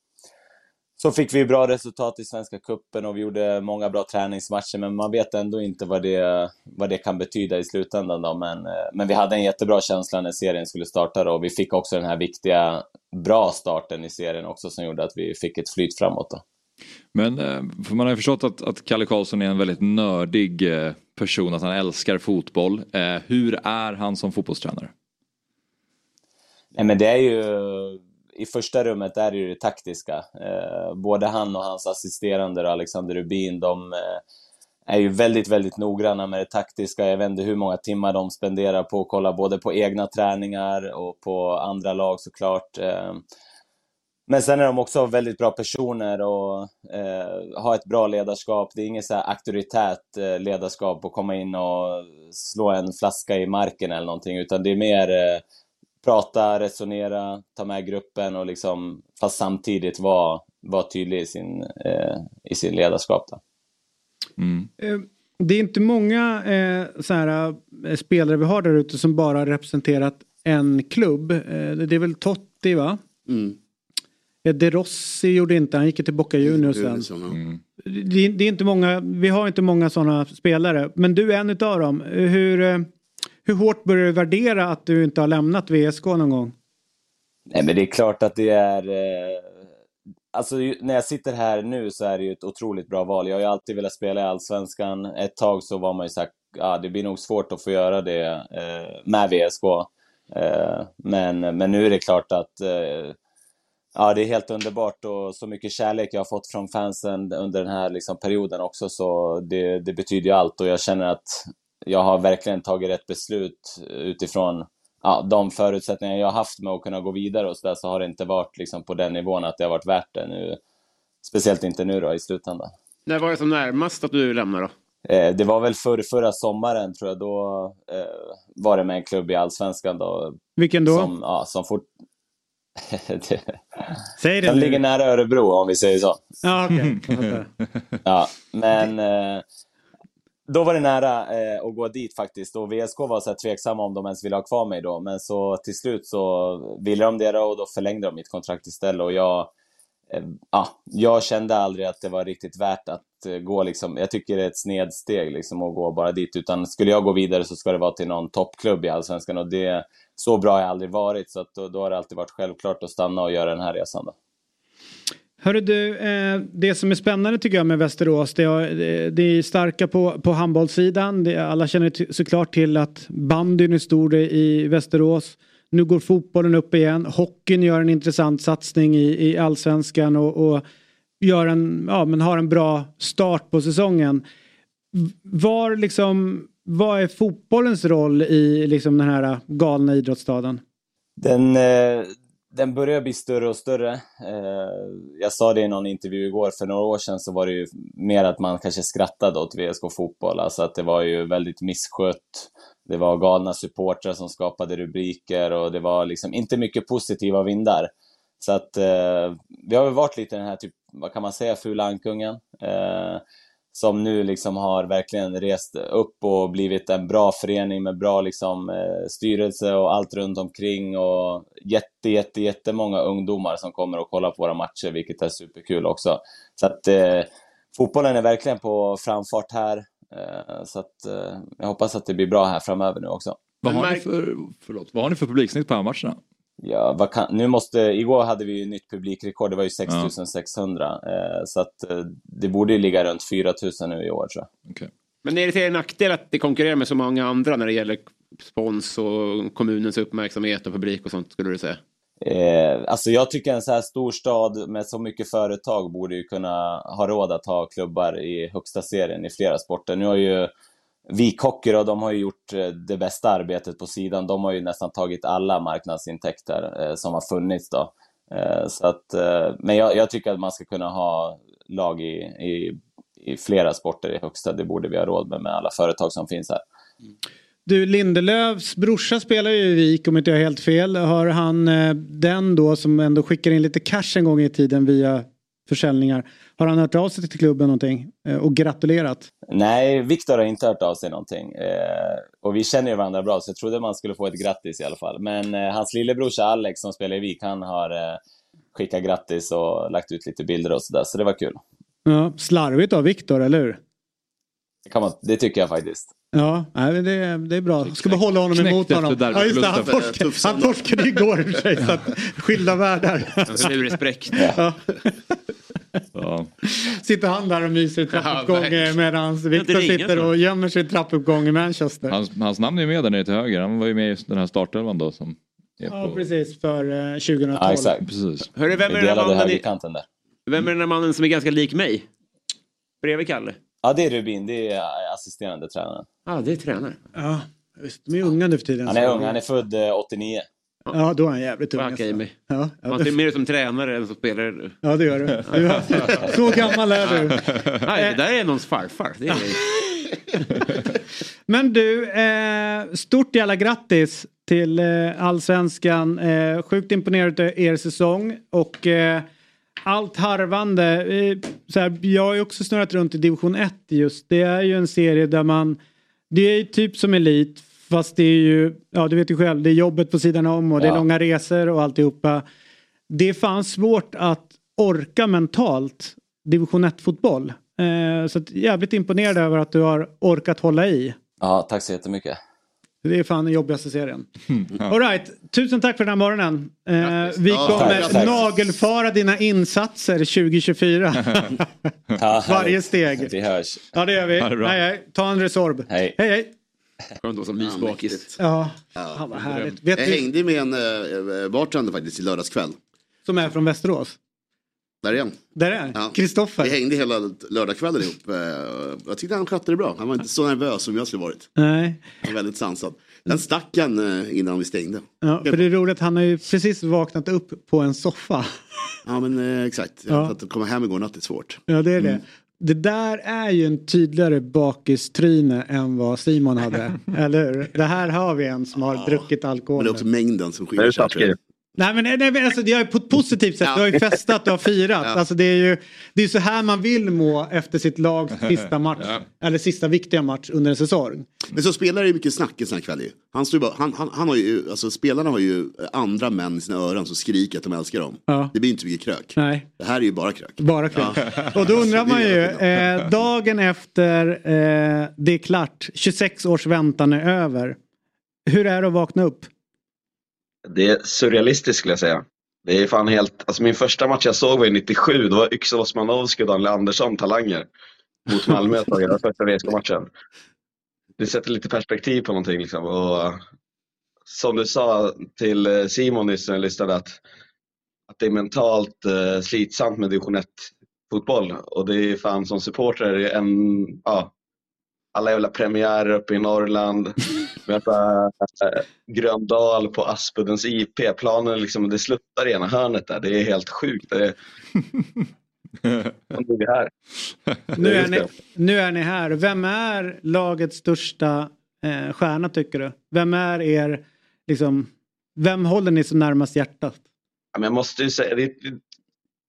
så fick vi bra resultat i Svenska Cupen och vi gjorde många bra träningsmatcher, men man vet ändå inte vad det, vad det kan betyda i slutändan. Då. Men, eh, men vi hade en jättebra känsla när serien skulle starta då, och vi fick också den här viktiga, bra starten i serien också som gjorde att vi fick ett flyt framåt. Då. Men eh, för man har ju förstått att, att Kalle Karlsson är en väldigt nördig eh, person, att han älskar fotboll. Hur är han som fotbollstränare? Nej, men det är ju i första rummet är det ju det taktiska. Eh, både han och hans assisterande då, Alexander Rubin, de eh, är ju väldigt, väldigt noggranna med det taktiska. Jag vet inte hur många timmar de spenderar på att kolla både på egna träningar och på andra lag såklart. Eh, men sen är de också väldigt bra personer och eh, har ett bra ledarskap. Det är inget så här auktoritärt eh, ledarskap att komma in och slå en flaska i marken eller någonting, utan det är mer eh, prata, resonera, ta med gruppen och liksom, fast samtidigt vara, vara tydlig i sin, eh, i sin ledarskap. Då. Eh, Det är inte många eh, så här, eh, spelare vi har där ute som bara representerat en klubb. Eh, det är väl Totti va? Mm. De Rossi gjorde inte, han gick till Boca Juniors sen. Mm. Det, det är inte många, vi har inte många sådana spelare. Men du är en utav dem. Hur, eh, hur hårt börjar du värdera att du inte har lämnat VSK någon gång? Nej, men det är klart att det är... Eh, alltså, ju- när jag sitter här nu så är det ju ett otroligt bra val. Jag har ju alltid velat spela i Allsvenskan. Ett tag så var man ju sagt, ja, det blir nog svårt att få göra det eh, med VSK. Eh, men, men nu är det klart att eh, ja, det är helt underbart och så mycket kärlek jag har fått från fansen under den här liksom, perioden också, så det, det betyder ju allt och jag känner att jag har verkligen tagit rätt beslut utifrån ja, de förutsättningar jag har haft med att kunna gå vidare och så där, så har det inte varit liksom, på den nivån att det har varit värt det nu. Speciellt inte nu då i slutändan. När var det som närmast att du lämnar då? Eh, det var väl för, förra sommaren tror jag, då eh, var det med en klubb i Allsvenskan då. Vilken då? Som, ja, som fort... det... <laughs> Säg det Den nu. ligger nära Örebro om vi säger så. Ja, <laughs> fattar. Ja, men eh, då var det nära eh, att gå dit faktiskt och VSK var så här tveksamma om de ens ville ha kvar mig då. Men så till slut så ville de det då och då förlängde de mitt kontrakt istället och jag eh, ah, jag kände aldrig att det var riktigt värt att eh, gå liksom. Jag tycker det är ett snedsteg liksom att gå bara dit. Utan skulle jag gå vidare så ska det vara till någon toppklubb i Allsvenskan och det, så bra har jag aldrig varit. Så att då, då har det alltid varit självklart att stanna och göra den här resan då. Hörru du, eh, det som är spännande tycker jag med Västerås, det är, eh, det är starka på, på handbollssidan. Det, alla känner t- såklart till att bandyn är stor i Västerås. Nu går fotbollen upp igen. Hockeyn gör en intressant satsning i, i allsvenskan och, och gör en, ja, men har en bra start på säsongen. Var liksom, vad är fotbollens roll i liksom den här galna idrottsstaden? Den, eh, den börjar bli större och större. Eh, jag sa det i någon intervju igår, för några år sedan så var det ju mer att man kanske skrattade åt VSK Fotboll, alltså att det var ju väldigt misskött. Det var galna supportrar som skapade rubriker och det var liksom inte mycket positiva vindar. Så att eh, vi har väl varit lite den här, typ, vad kan man säga, fula ankungen. Eh, som nu liksom har verkligen rest upp och blivit en bra förening med bra liksom, eh, styrelse och allt runt omkring och jätte, jätte, jättemånga ungdomar som kommer och kollar på våra matcher, vilket är superkul också. Så att eh, fotbollen är verkligen på framfart här, eh, så att eh, jag hoppas att det blir bra här framöver nu också. Vad har, ni för, förlåt, vad har ni för publiksnitt på här matcherna? Ja, vad kan, nu måste, igår hade vi ju nytt publikrekord, det var ju 6600. Eh, så att eh, det borde ju ligga runt 4000 nu i år tror jag. Men är det till er nackdel att det konkurrerar med så många andra när det gäller spons och kommunens uppmärksamhet och publik och sånt skulle du säga? Eh, alltså jag tycker en så här stor stad med så mycket företag borde ju kunna ha råd att ha klubbar i högsta serien i flera sporter. Nu har ju Vikhockey då, de har ju gjort eh, det bästa arbetet på sidan. De har ju nästan tagit alla marknadsintäkter eh, som har funnits då. Eh, så att, eh, men jag, jag tycker att man ska kunna ha lag i, i, i flera sporter i högsta. Det borde vi ha råd med med alla företag som finns här. Du, Lindelövs brorsa spelar ju i Vik om inte jag har helt fel. Har han eh, den då som ändå skickar in lite cash en gång i tiden via försäljningar. Har han hört av sig till klubben någonting eh, och gratulerat? Nej, Viktor har inte hört av sig någonting. Eh, och vi känner ju varandra bra, så jag trodde man skulle få ett grattis i alla fall. Men eh, hans lillebrorsa Alex som spelar i Vik, han har eh, skickat grattis och lagt ut lite bilder och sådär, så det var kul. Ja, slarvigt av Viktor, eller hur? Det, kan man, det tycker jag faktiskt. Ja, nej, det, det är bra. Ska bara hålla honom emot honom. Ja, just det, han, derbyförlusten. torsk, han torskade igår i och för sig. Så att, skilda världar. Är respekt. Ja. <laughs> Ja. Sitter han där och myser i Ja, trappuppgång verkligen. medan Viktor sitter och gömmer sig i trappuppgång i Manchester. Hans, hans namn är med där nere till höger. Han var ju med i just den här startelvan då. Som är Ja, på... precis. För eh, 2012. Ja, exakt. Precis. Hörru, vem är, den där delade mannen i, högerkanten där. vem är den där mannen som är ganska lik mig? Bredvid Kalle? Ja, det är Rubin, det är assisterande tränaren. Ja, det är tränare. Ja. De är unga nu för tiden. Han är ung, han är född eh, 89. Ja, då är han jävligt ung. Alltså. mig. Ja, ja, Han ser mer ut som tränare än som spelare nu. ja, det gör du. du. har- Så gammal är du. <laughs> Nej, det där är någons farfar. Är... <laughs> Men du, eh, stort jävla grattis till eh, allsvenskan. Eh, sjukt imponerad av er säsong och eh, allt harvande. Eh, så här, jag har ju också snurrat runt i division 1 just. Det är ju en serie där man, det är ju typ som elit fast det är ju, ja du vet ju själv, det är jobbet på sidan om och det är Ja. långa resor och alltihopa. Det är fan svårt att orka mentalt division 1 fotboll. Eh, så att, jävligt imponerad över att du har orkat hålla i. Ja, tack så jättemycket. Det är fan den jobbigaste serien. <laughs> All right. Tusen tack för den här morgonen. Eh, vi Ja, kommer tack, tack. nagelfara dina insatser 2024. Ja, <laughs> Varje steg. <laughs> Vi hörs. Ja det gör vi. Det. Hej, hej. Ta en Resorb. Hej. Hej hej. Skönt att vara som mysbakis. Ja, fan vad härligt. Vet Jag du, hängde med en äh, bartender faktiskt i lördagskväll. som är från Västerås. Där igen. Där är Ja. Kristoffer. Vi hängde hela lördagskvällen ihop. Eh, Jag tyckte han skötte det bra. Han var inte så nervös som jag skulle varit. Nej. Han var väldigt sansad. Den stack han eh, innan vi stängde. Ja, för det är roligt, han har ju precis vaknat upp på en soffa. Ja men eh, exakt. Ja. Att komma hem igår natt är svårt. Ja det är det. Det där är ju en tydligare bakistryne än vad Simon hade. <laughs> eller hur? Det här har vi en som har druckit alkohol. Men det är också mängden som skiljer sig. Nej men, nej, alltså, det är på ett positivt sätt. Du har ju festat, du har firat. Alltså, det är ju det är så här man vill må efter sitt lags <laughs> sista match. Eller sista viktiga match under en säsong. Men så spelar det ju mycket snack en sån här kväll ju. Han, står ju bara, han, han, han har ju, alltså spelarna har ju andra män i sina öron som skriker att de älskar dem. Ja. Det blir inte så mycket krök. Nej. Det här är ju bara krök. Bara kul. <laughs> Och då undrar man ju, eh, dagen efter eh, det är klart, 26 års väntan är över. Hur är det att vakna upp? Det är surrealistiskt skulle jag säga. Det är fan helt, alltså min första match jag såg var 97, då var Yxel Osmanovski och Daniel Andersson talanger. Mot Malmö ett tag den första VSK-matchen. Det sätter lite perspektiv på någonting liksom. Och, som du sa till eh, Simon nyss när jag lyssnade att, att det är mentalt eh, slitsamt med division 1-fotboll. Och det är fan som supporter en, ja, alla jävla premiärer uppe i Norrland. <laughs> Möta äh, Gröndal på Aspuddens IP. Planen liksom, det sluttar i ena hörnet där. Det är helt sjukt. Det är... <laughs> Nu är. Nu är, ni, nu är ni här. Vem är lagets största eh, stjärna tycker du? Vem är er, liksom, vem håller ni så närmast hjärtat? Ja, men jag måste ju säga, det är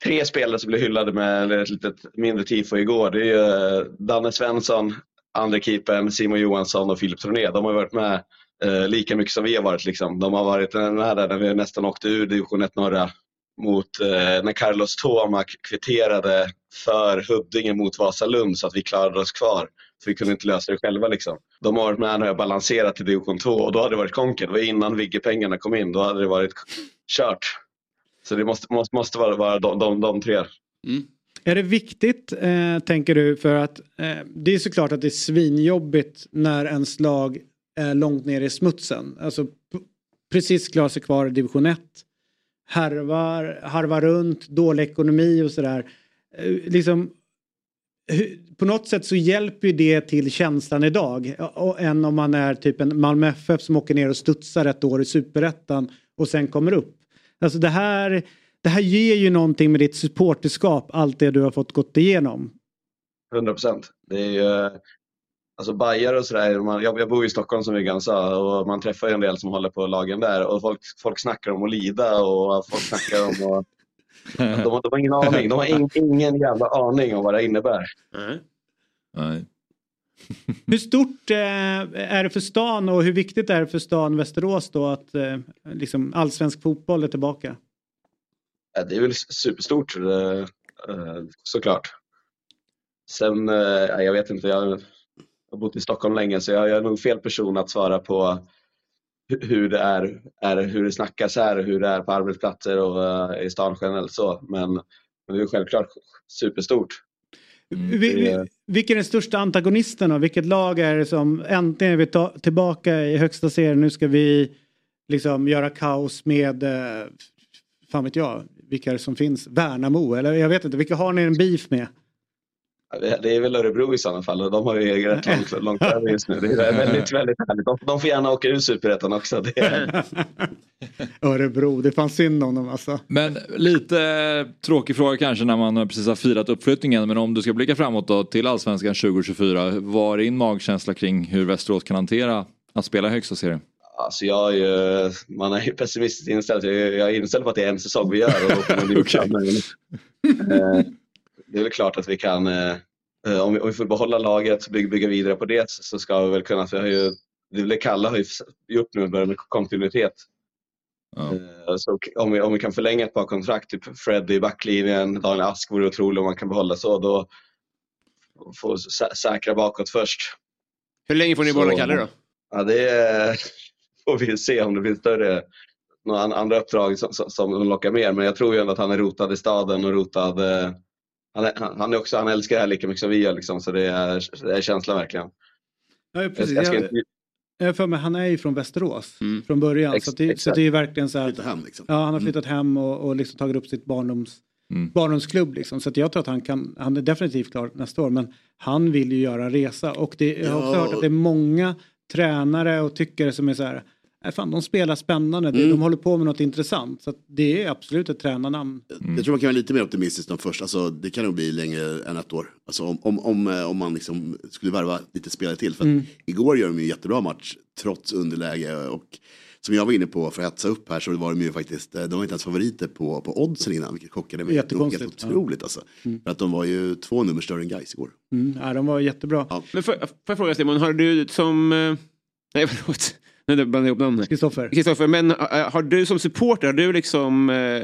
tre spelare som blev hyllade med ett litet mindre tifo igår. Det är ju eh, Danne Svensson, andra keepern Simon Johansson och Filip Troné. De har varit med eh, lika mycket som vi har varit. Liksom. De har varit med där när vi nästan åkte ur division 1 norra mot eh, när Carlos Tomac kvitterade för Huddinge mot Vasalund så att vi klarade oss kvar. För vi kunde inte lösa det själva. Liksom. De har varit med när jag balanserat till division 2 och då hade det varit konken. Det var innan Vigge-pengarna kom in. Då hade det varit kört. Så det måste, måste, måste vara, vara de, de, de tre. Mm. Är det viktigt, eh, tänker du, för att eh, det är såklart att det är svinjobbigt när ens lag är långt ner i smutsen. Alltså precis klarar sig kvar i division 1. Harvar, harvar runt, dålig ekonomi och sådär. Eh, liksom, på något sätt så hjälper ju det till känslan idag. Eh, och, än om man är typ en Malmö FF som åker ner och studsar ett år i superettan och sen kommer upp. Alltså det här, det här ger ju någonting med ditt supporterskap, allt det du har fått gått igenom. 100 procent. Det är ju, alltså bajare och sådär, man- jag, jag bor i Stockholm som Viggan sa och man träffar ju en del som håller på lagen där och folk, folk snackar om att lida och folk snackar om att de, har- de har ingen aning, de har ing, ingen jävla aning om vad det innebär. Nej. <laughs> Hur stort eh, är det för stan och hur viktigt är det för stan Västerås då att eh, liksom allsvensk fotboll är tillbaka? Det är väl superstort eh, eh, såklart. Sen, eh, ja, jag vet inte, jag har bott i Stockholm länge så jag, är nog fel person att svara på hu- hur det är, är hur det snackas här, hur det är på arbetsplatser och i stan generellt så. Men, men det är självklart superstort. Vi, vi, vilken är den största antagonisten då? Vilket lag är det som äntligen är vi ta, tillbaka i högsta serien. Nu ska vi liksom göra kaos med, fan vet jag, vilka det som finns? Värnamo eller jag vet inte, vilka har ni en beef med? Det är väl Örebro i sådana fall och de har ju rätt långt, långt över just nu. Det är <laughs> väldigt, väldigt härligt. De, de får gärna åka ur Superettan också. Det är, <laughs> Örebro, det fanns synd om dem alltså. Men lite tråkig fråga kanske när man precis har firat uppflyttningen. Men om du ska blicka framåt då till Allsvenskan 2024. Vad är din magkänsla kring hur Västerås kan hantera att spela i högsta serien? Alltså jag är ju, man är ju pessimistiskt inställd. Jag är, jag är inställd på att det är en säsong vi gör. Och då kommer <laughs> Okej. men, eh, det är väl klart att vi kan, eh, eh, om, vi, får behålla laget och bygga, bygga vidare på det så ska vi väl kunna, för jag har ju, det är väl det Kalle har ju gjort nu, med kontinuitet. Eh, Så om vi, om vi kan förlänga ett par kontrakt, typ Fred i backlinjen, Daniel Ask vore otroligt om man kan behålla så. Då får sä- säkra bakåt först. Hur länge får ni behålla Kalle då? Ja, det är- får vi se om det blir större några an- andra uppdrag som, som, lockar mer. Men jag tror ju ändå att han är rotad i staden och rotad. Eh, han, är, han, är också, han älskar det här lika mycket som vi gör liksom, så det är, det är känslan verkligen. Ja, precis. Jag, jag inte, Jag för mig, han är ju från Västerås Mm. från början. Ex- så, att det, så det är verkligen så här. Hem liksom. Ja, han har flyttat hem och, och liksom tagit upp sitt barndoms, Mm. barndomsklubb. Liksom. Så att jag tror att han, kan, han är definitivt klar nästa år. Men han vill ju göra en resa. Och det, jag har också Ja. hört att det är många tränare och tyckare som är så här. "Nej, Fan, de spelar spännande, Mm. de håller på med något intressant. Så att det är absolut ett tränarnamn. Jag tror man kan vara lite mer optimistisk än först. Alltså, det kan nog bli längre än ett år. Alltså, om, om, om, eh, om man liksom skulle värva lite spelare till. För att Mm. Igår gör de ju en jättebra match trots underläge. Och som jag var inne på för att hetsa upp här så var de ju faktiskt, eh, de var inte ens favoriter på, på oddsen innan. Vilket chockade mig. Jättekonstigt, Helt ja. otroligt alltså. För att de var ju två nummer större än Gais igår. Mm, ja, de var jättebra. Men får, får jag fråga Simon, har du som... eh, Nej förlåt, nu blandade jag ihop namnen. Kristoffer. Kristoffer, men eh, har du som supporter, har du liksom eh,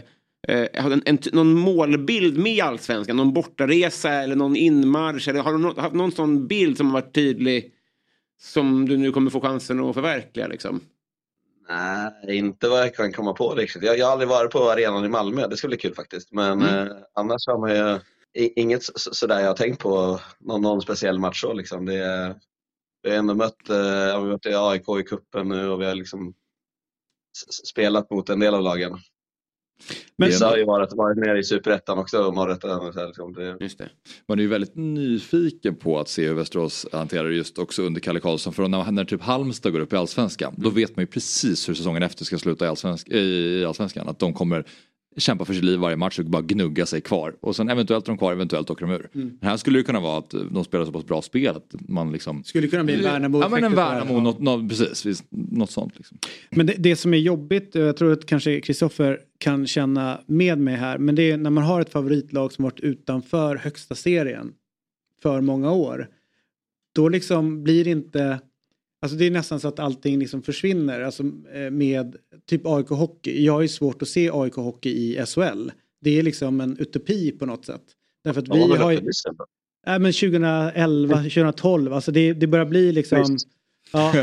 en, en, någon målbild med allsvenskan? Någon bortaresa eller någon inmarsch? Eller har du nå- haft någon sån bild som har varit tydlig som du nu kommer få chansen att förverkliga? Liksom? Nej, inte vad jag kan komma på riktigt. Jag, jag har aldrig varit på arenan i Malmö, det ska bli kul faktiskt. Men Mm. eh, annars har man ju inget så- så- sådär jag har tänkt på någon, någon speciell match så liksom. Det, är- vi har ändå mött, eh, vi har mött AIK i kuppen nu och vi har liksom spelat mot en del av lagen. Men- Vissa har ju varit, varit nere i Superettan också så här, Liksom. Det, Just det. Man är ju väldigt nyfiken på att se hur Västerås hanterar det just också under Kalle Karlsson. För när, när typ Halmstad går upp i Allsvenskan då vet man ju precis hur säsongen efter ska sluta i, allsvensk, i Allsvenskan. Att de kommer kämpa för sitt liv varje match och bara gnugga sig kvar. Och sen eventuellt är de kvar, eventuellt åker de ur. Mm. Här skulle det kunna vara att de spelar så pass bra spel att man liksom... Skulle kunna bli en Värnamo Ja men en. Värnamo, något, något, precis, något sånt. Liksom. Men det, det som är jobbigt, och jag tror att kanske Kristoffer kan känna med mig här, men det är när man har ett favoritlag som varit utanför högsta serien för många år. Då liksom blir det inte, alltså det är nästan så att allting liksom försvinner. Alltså eh, med typ AIK Hockey, jag har ju svårt att se AIK Hockey i SHL. Det är liksom en utopi på något sätt. Därför att Ja, vi har ju... Nej men 2011, 2012, alltså det, det börjar bli liksom... Visst. Ja,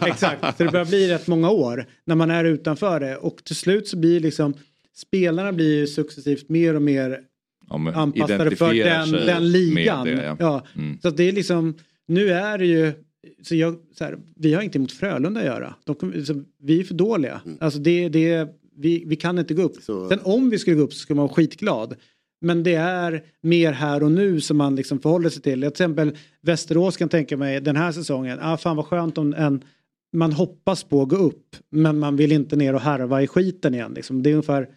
<laughs> exakt. Så det börjar bli rätt många år när man är utanför det. Och till slut så blir liksom spelarna blir ju successivt mer och mer Ja, anpassade för den, den ligan. det, ja. ja. Mm. Så att det är liksom, nu är det ju, så jag, så här, vi har inte emot Frölunda att göra. De, så vi är för dåliga. Alltså det, det, vi, vi kan inte gå upp. Sen om vi skulle gå upp så skulle man vara skitglad. Men det är mer här och nu som man liksom förhåller sig till. Till exempel Västerås kan tänka mig den här säsongen. Ah, fan vad skönt om en, man hoppas på att gå upp. Men man vill inte ner och harva i skiten igen. Liksom. Det är ungefär,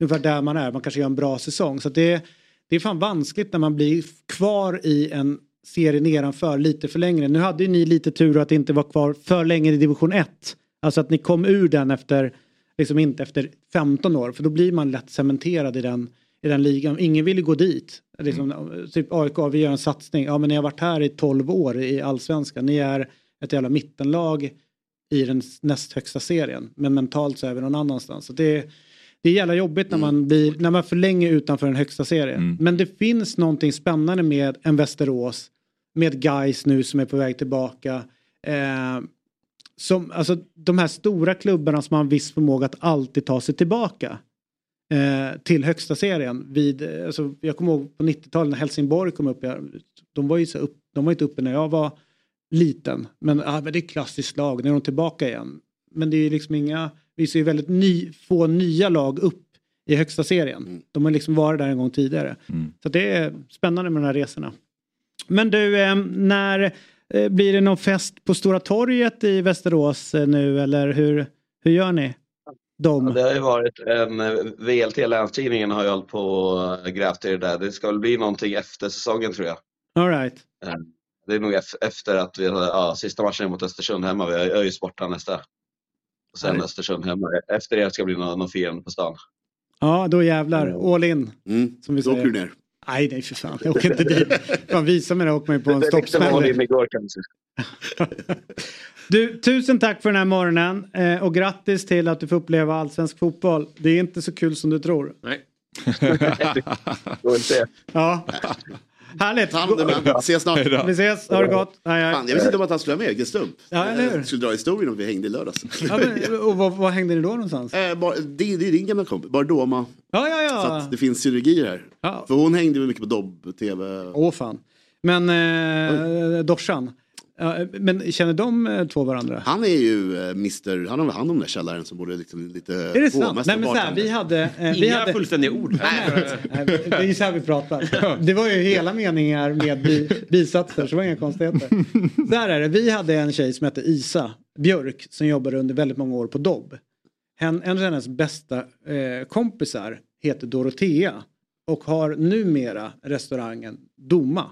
ungefär där man är. Man kanske gör en bra säsong. Så det, det är fan vanskligt när man blir kvar i en serie nedanför lite för länge. Nu hade ju ni lite tur att inte vara kvar för länge i division 1. Alltså att ni kom ur den efter, liksom inte efter 15 år. För då blir man lätt cementerad i den, i den ligan. Ingen vill ju gå dit. Liksom, Typ AIK, vi gör en satsning. Ja men ni har varit här i 12 år i allsvenskan. Ni är ett jävla mittenlag i den näst högsta serien. Men mentalt så är vi någon annanstans. Så det, det är jävla jobbigt när man blir, när man är för länge utanför den högsta serien. Men det finns någonting spännande med en Västerås, med guys nu som är på väg tillbaka. Eh, som, alltså de här stora klubbarna som har en viss förmåga att alltid ta sig tillbaka eh, till högsta serien. Vid, eh, alltså, jag kommer ihåg på 90-talet när Helsingborg kom upp. Jag, de var ju så upp, de var inte uppe när jag var liten. Men, ah, men det är klassiskt lag, nu är de tillbaka igen. Men det är ju liksom inga, vi ser ju väldigt ny, få nya lag upp i högsta serien. De har liksom varit där en gång tidigare. Så det är spännande med de här resorna. Men du, eh, när eh, blir det någon fest på Stora torget i Västerås eh, nu eller hur, hur gör ni? De. Ja, det har ju varit en eh, VLT, Länstidningen har ju hållit på och grävt i det där. Det ska väl bli någonting efter säsongen tror jag. All right. Eh, Det är nog ef- efter att vi har, ja, sista matchen är mot Östersund hemma. Vi har ÖIS borta nästa. Och sen Nej. Östersund hemma. Efter det ska det bli någon, någon firande på stan. Ja, då jävlar. All in. Som vi Då säger. åker du ner. Nej, nej för fan. Jag åker inte dit. Fan, visa mig det. man ju på en stoppsmäll. <laughs> Du, tusen tack för den här morgonen. Eh, och grattis till att du får uppleva allsvensk fotboll. Det är inte så kul som du tror. Nej. <laughs> Går inte. Ja. Härligt. Man. Ses snart. Vi ses. Ha det gott. Hej, hej. Fan, jag visste inte om att han skulle vara med, vilken stump. Ja? Jag skulle dra historien om vi hängde i lördags. Ja, men, och var, var hängde ni då någonstans? Eh, bar, det, det är din gamla kompis, Bardoma. Ja, ja, Så ja. att det finns synergier här. Ja. För hon hängde väl mycket på Dobb-TV. Åh fan. Men eh, Dorsan. Ja, men känner de eh, två varandra? Han är ju eh, Mr. Han har hand om den där källaren som borde liksom lite... Är det sant? Nej men så här, vi hade... eh, vi Inga hade... fullständiga ord här. Nej, det är ju så här vi pratar. <laughs> Det var ju hela meningar med bi, bisatser så det var inga konstigheter. Så här är det, vi hade en tjej som hette Isa Björk som jobbade under väldigt många år på Dobb. En, en av hennes bästa eh, kompisar heter Dorotea och har numera restaurangen Doma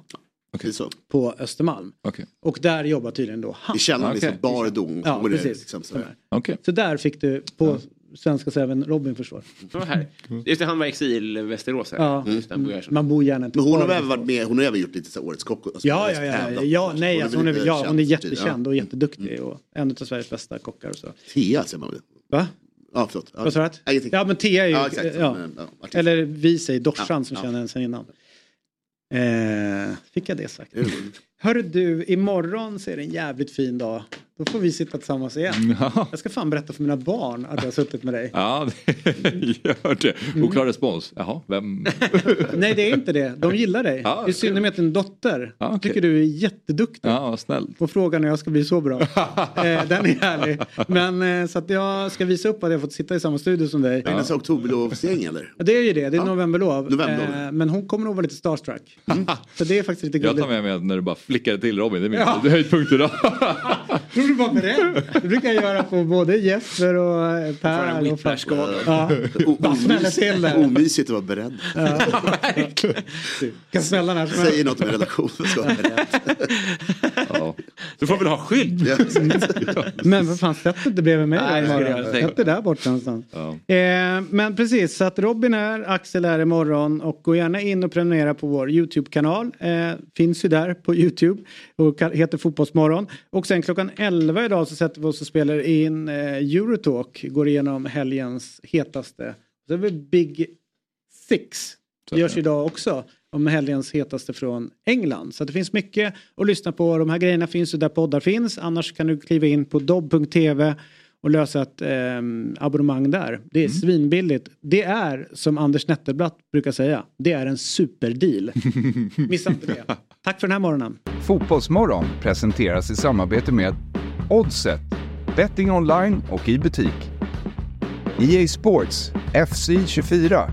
Okay. Så. på Östermalm. Okej. Och där jobbar tydligen då han. I källaren, Okej. liksom, bar Dom. Ja, det precis. Liksom, så. Okej. Så där fick du på svenska så även Robin förstår. Så här. Just det, han var i exil Västerås. Här. Ja, här. man bor gärna inte Men hon har även varit med, hon har även gjort lite så Årets Kock. Alltså, Ja, ja, ja. tävlat. ja, nej, alltså hon, är, ja, hon är känd, jättekänd och jätteduktig och en av Sveriges bästa kockar och så. Tia säger man väl? Va? Ja, förlåt. Ja. Vad sa du? Ja. Ja, men Tia är ju... Ja, exakt. Ja. Ja. Eller vi säger Dorsan Ja, som ja. känner henne sen innan. Eh, fick jag det sagt? Hörru du, imorgon så är det en jävligt fin dag. Då får vi sitta tillsammans igen. Ja. Jag ska fan berätta för mina barn att jag har suttit med dig. Ja, det <laughs> gör det. Oklar respons. Jaha, vem? <laughs> Nej, det är inte det. De gillar dig. Ja, I synnerhet din dotter. Ja, okej. Tycker du är jätteduktig. Ja, snällt. På frågan när jag ska bli så bra. <laughs> eh, den är härlig. Men eh, så att jag ska visa upp att jag fått sitta i samma studio som dig. Är det nästa oktoberlovsgäng eller? Ja, Det är ju det, det är novemberlov. Novemberlov. Eh, men hon kommer nog vara lite starstruck. Så det är faktiskt lite Jag gulligt. tar med mig när du bara flickade till Robin. Det är min Ja. <laughs> höjdpunkt idag. Du blir bara beredd. Det brukar jag göra på både Jesper och eh, Per. och Ja. Omysigt att vara beredd. <laughs> Kan smälla när som helst. Säger något med relationen. Ska vara beredd. Du får väl ha skydd? Men vad fan, sätt det inte bredvid mig. Nej, jag. Sätt det där borta någonstans. Eh, men precis, så att Robin är, Axel är imorgon och gå gärna in och prenumerera på vår YouTube-kanal. Eh, finns ju där på YouTube och ka- heter Fotbollsmorgon. Och sen klockan 11 idag så sätter vi oss och spelar in eh, Eurotalk, går igenom helgens hetaste. Så är vi Big Six. Det görs idag också om helgens hetaste från England. Så det finns mycket att lyssna på. De här grejerna finns ju där poddar finns. Annars kan du kliva in på dobb.tv och lösa ett ehm, abonnemang där. Det är svinbilligt. Det är som Anders Nettelblatt brukar säga. Det är en superdeal. <laughs> Missa inte det. Tack för den här morgonen. Fotbollsmorgon presenteras i samarbete med Oddset, betting online och i butik. EA Sports, FC 24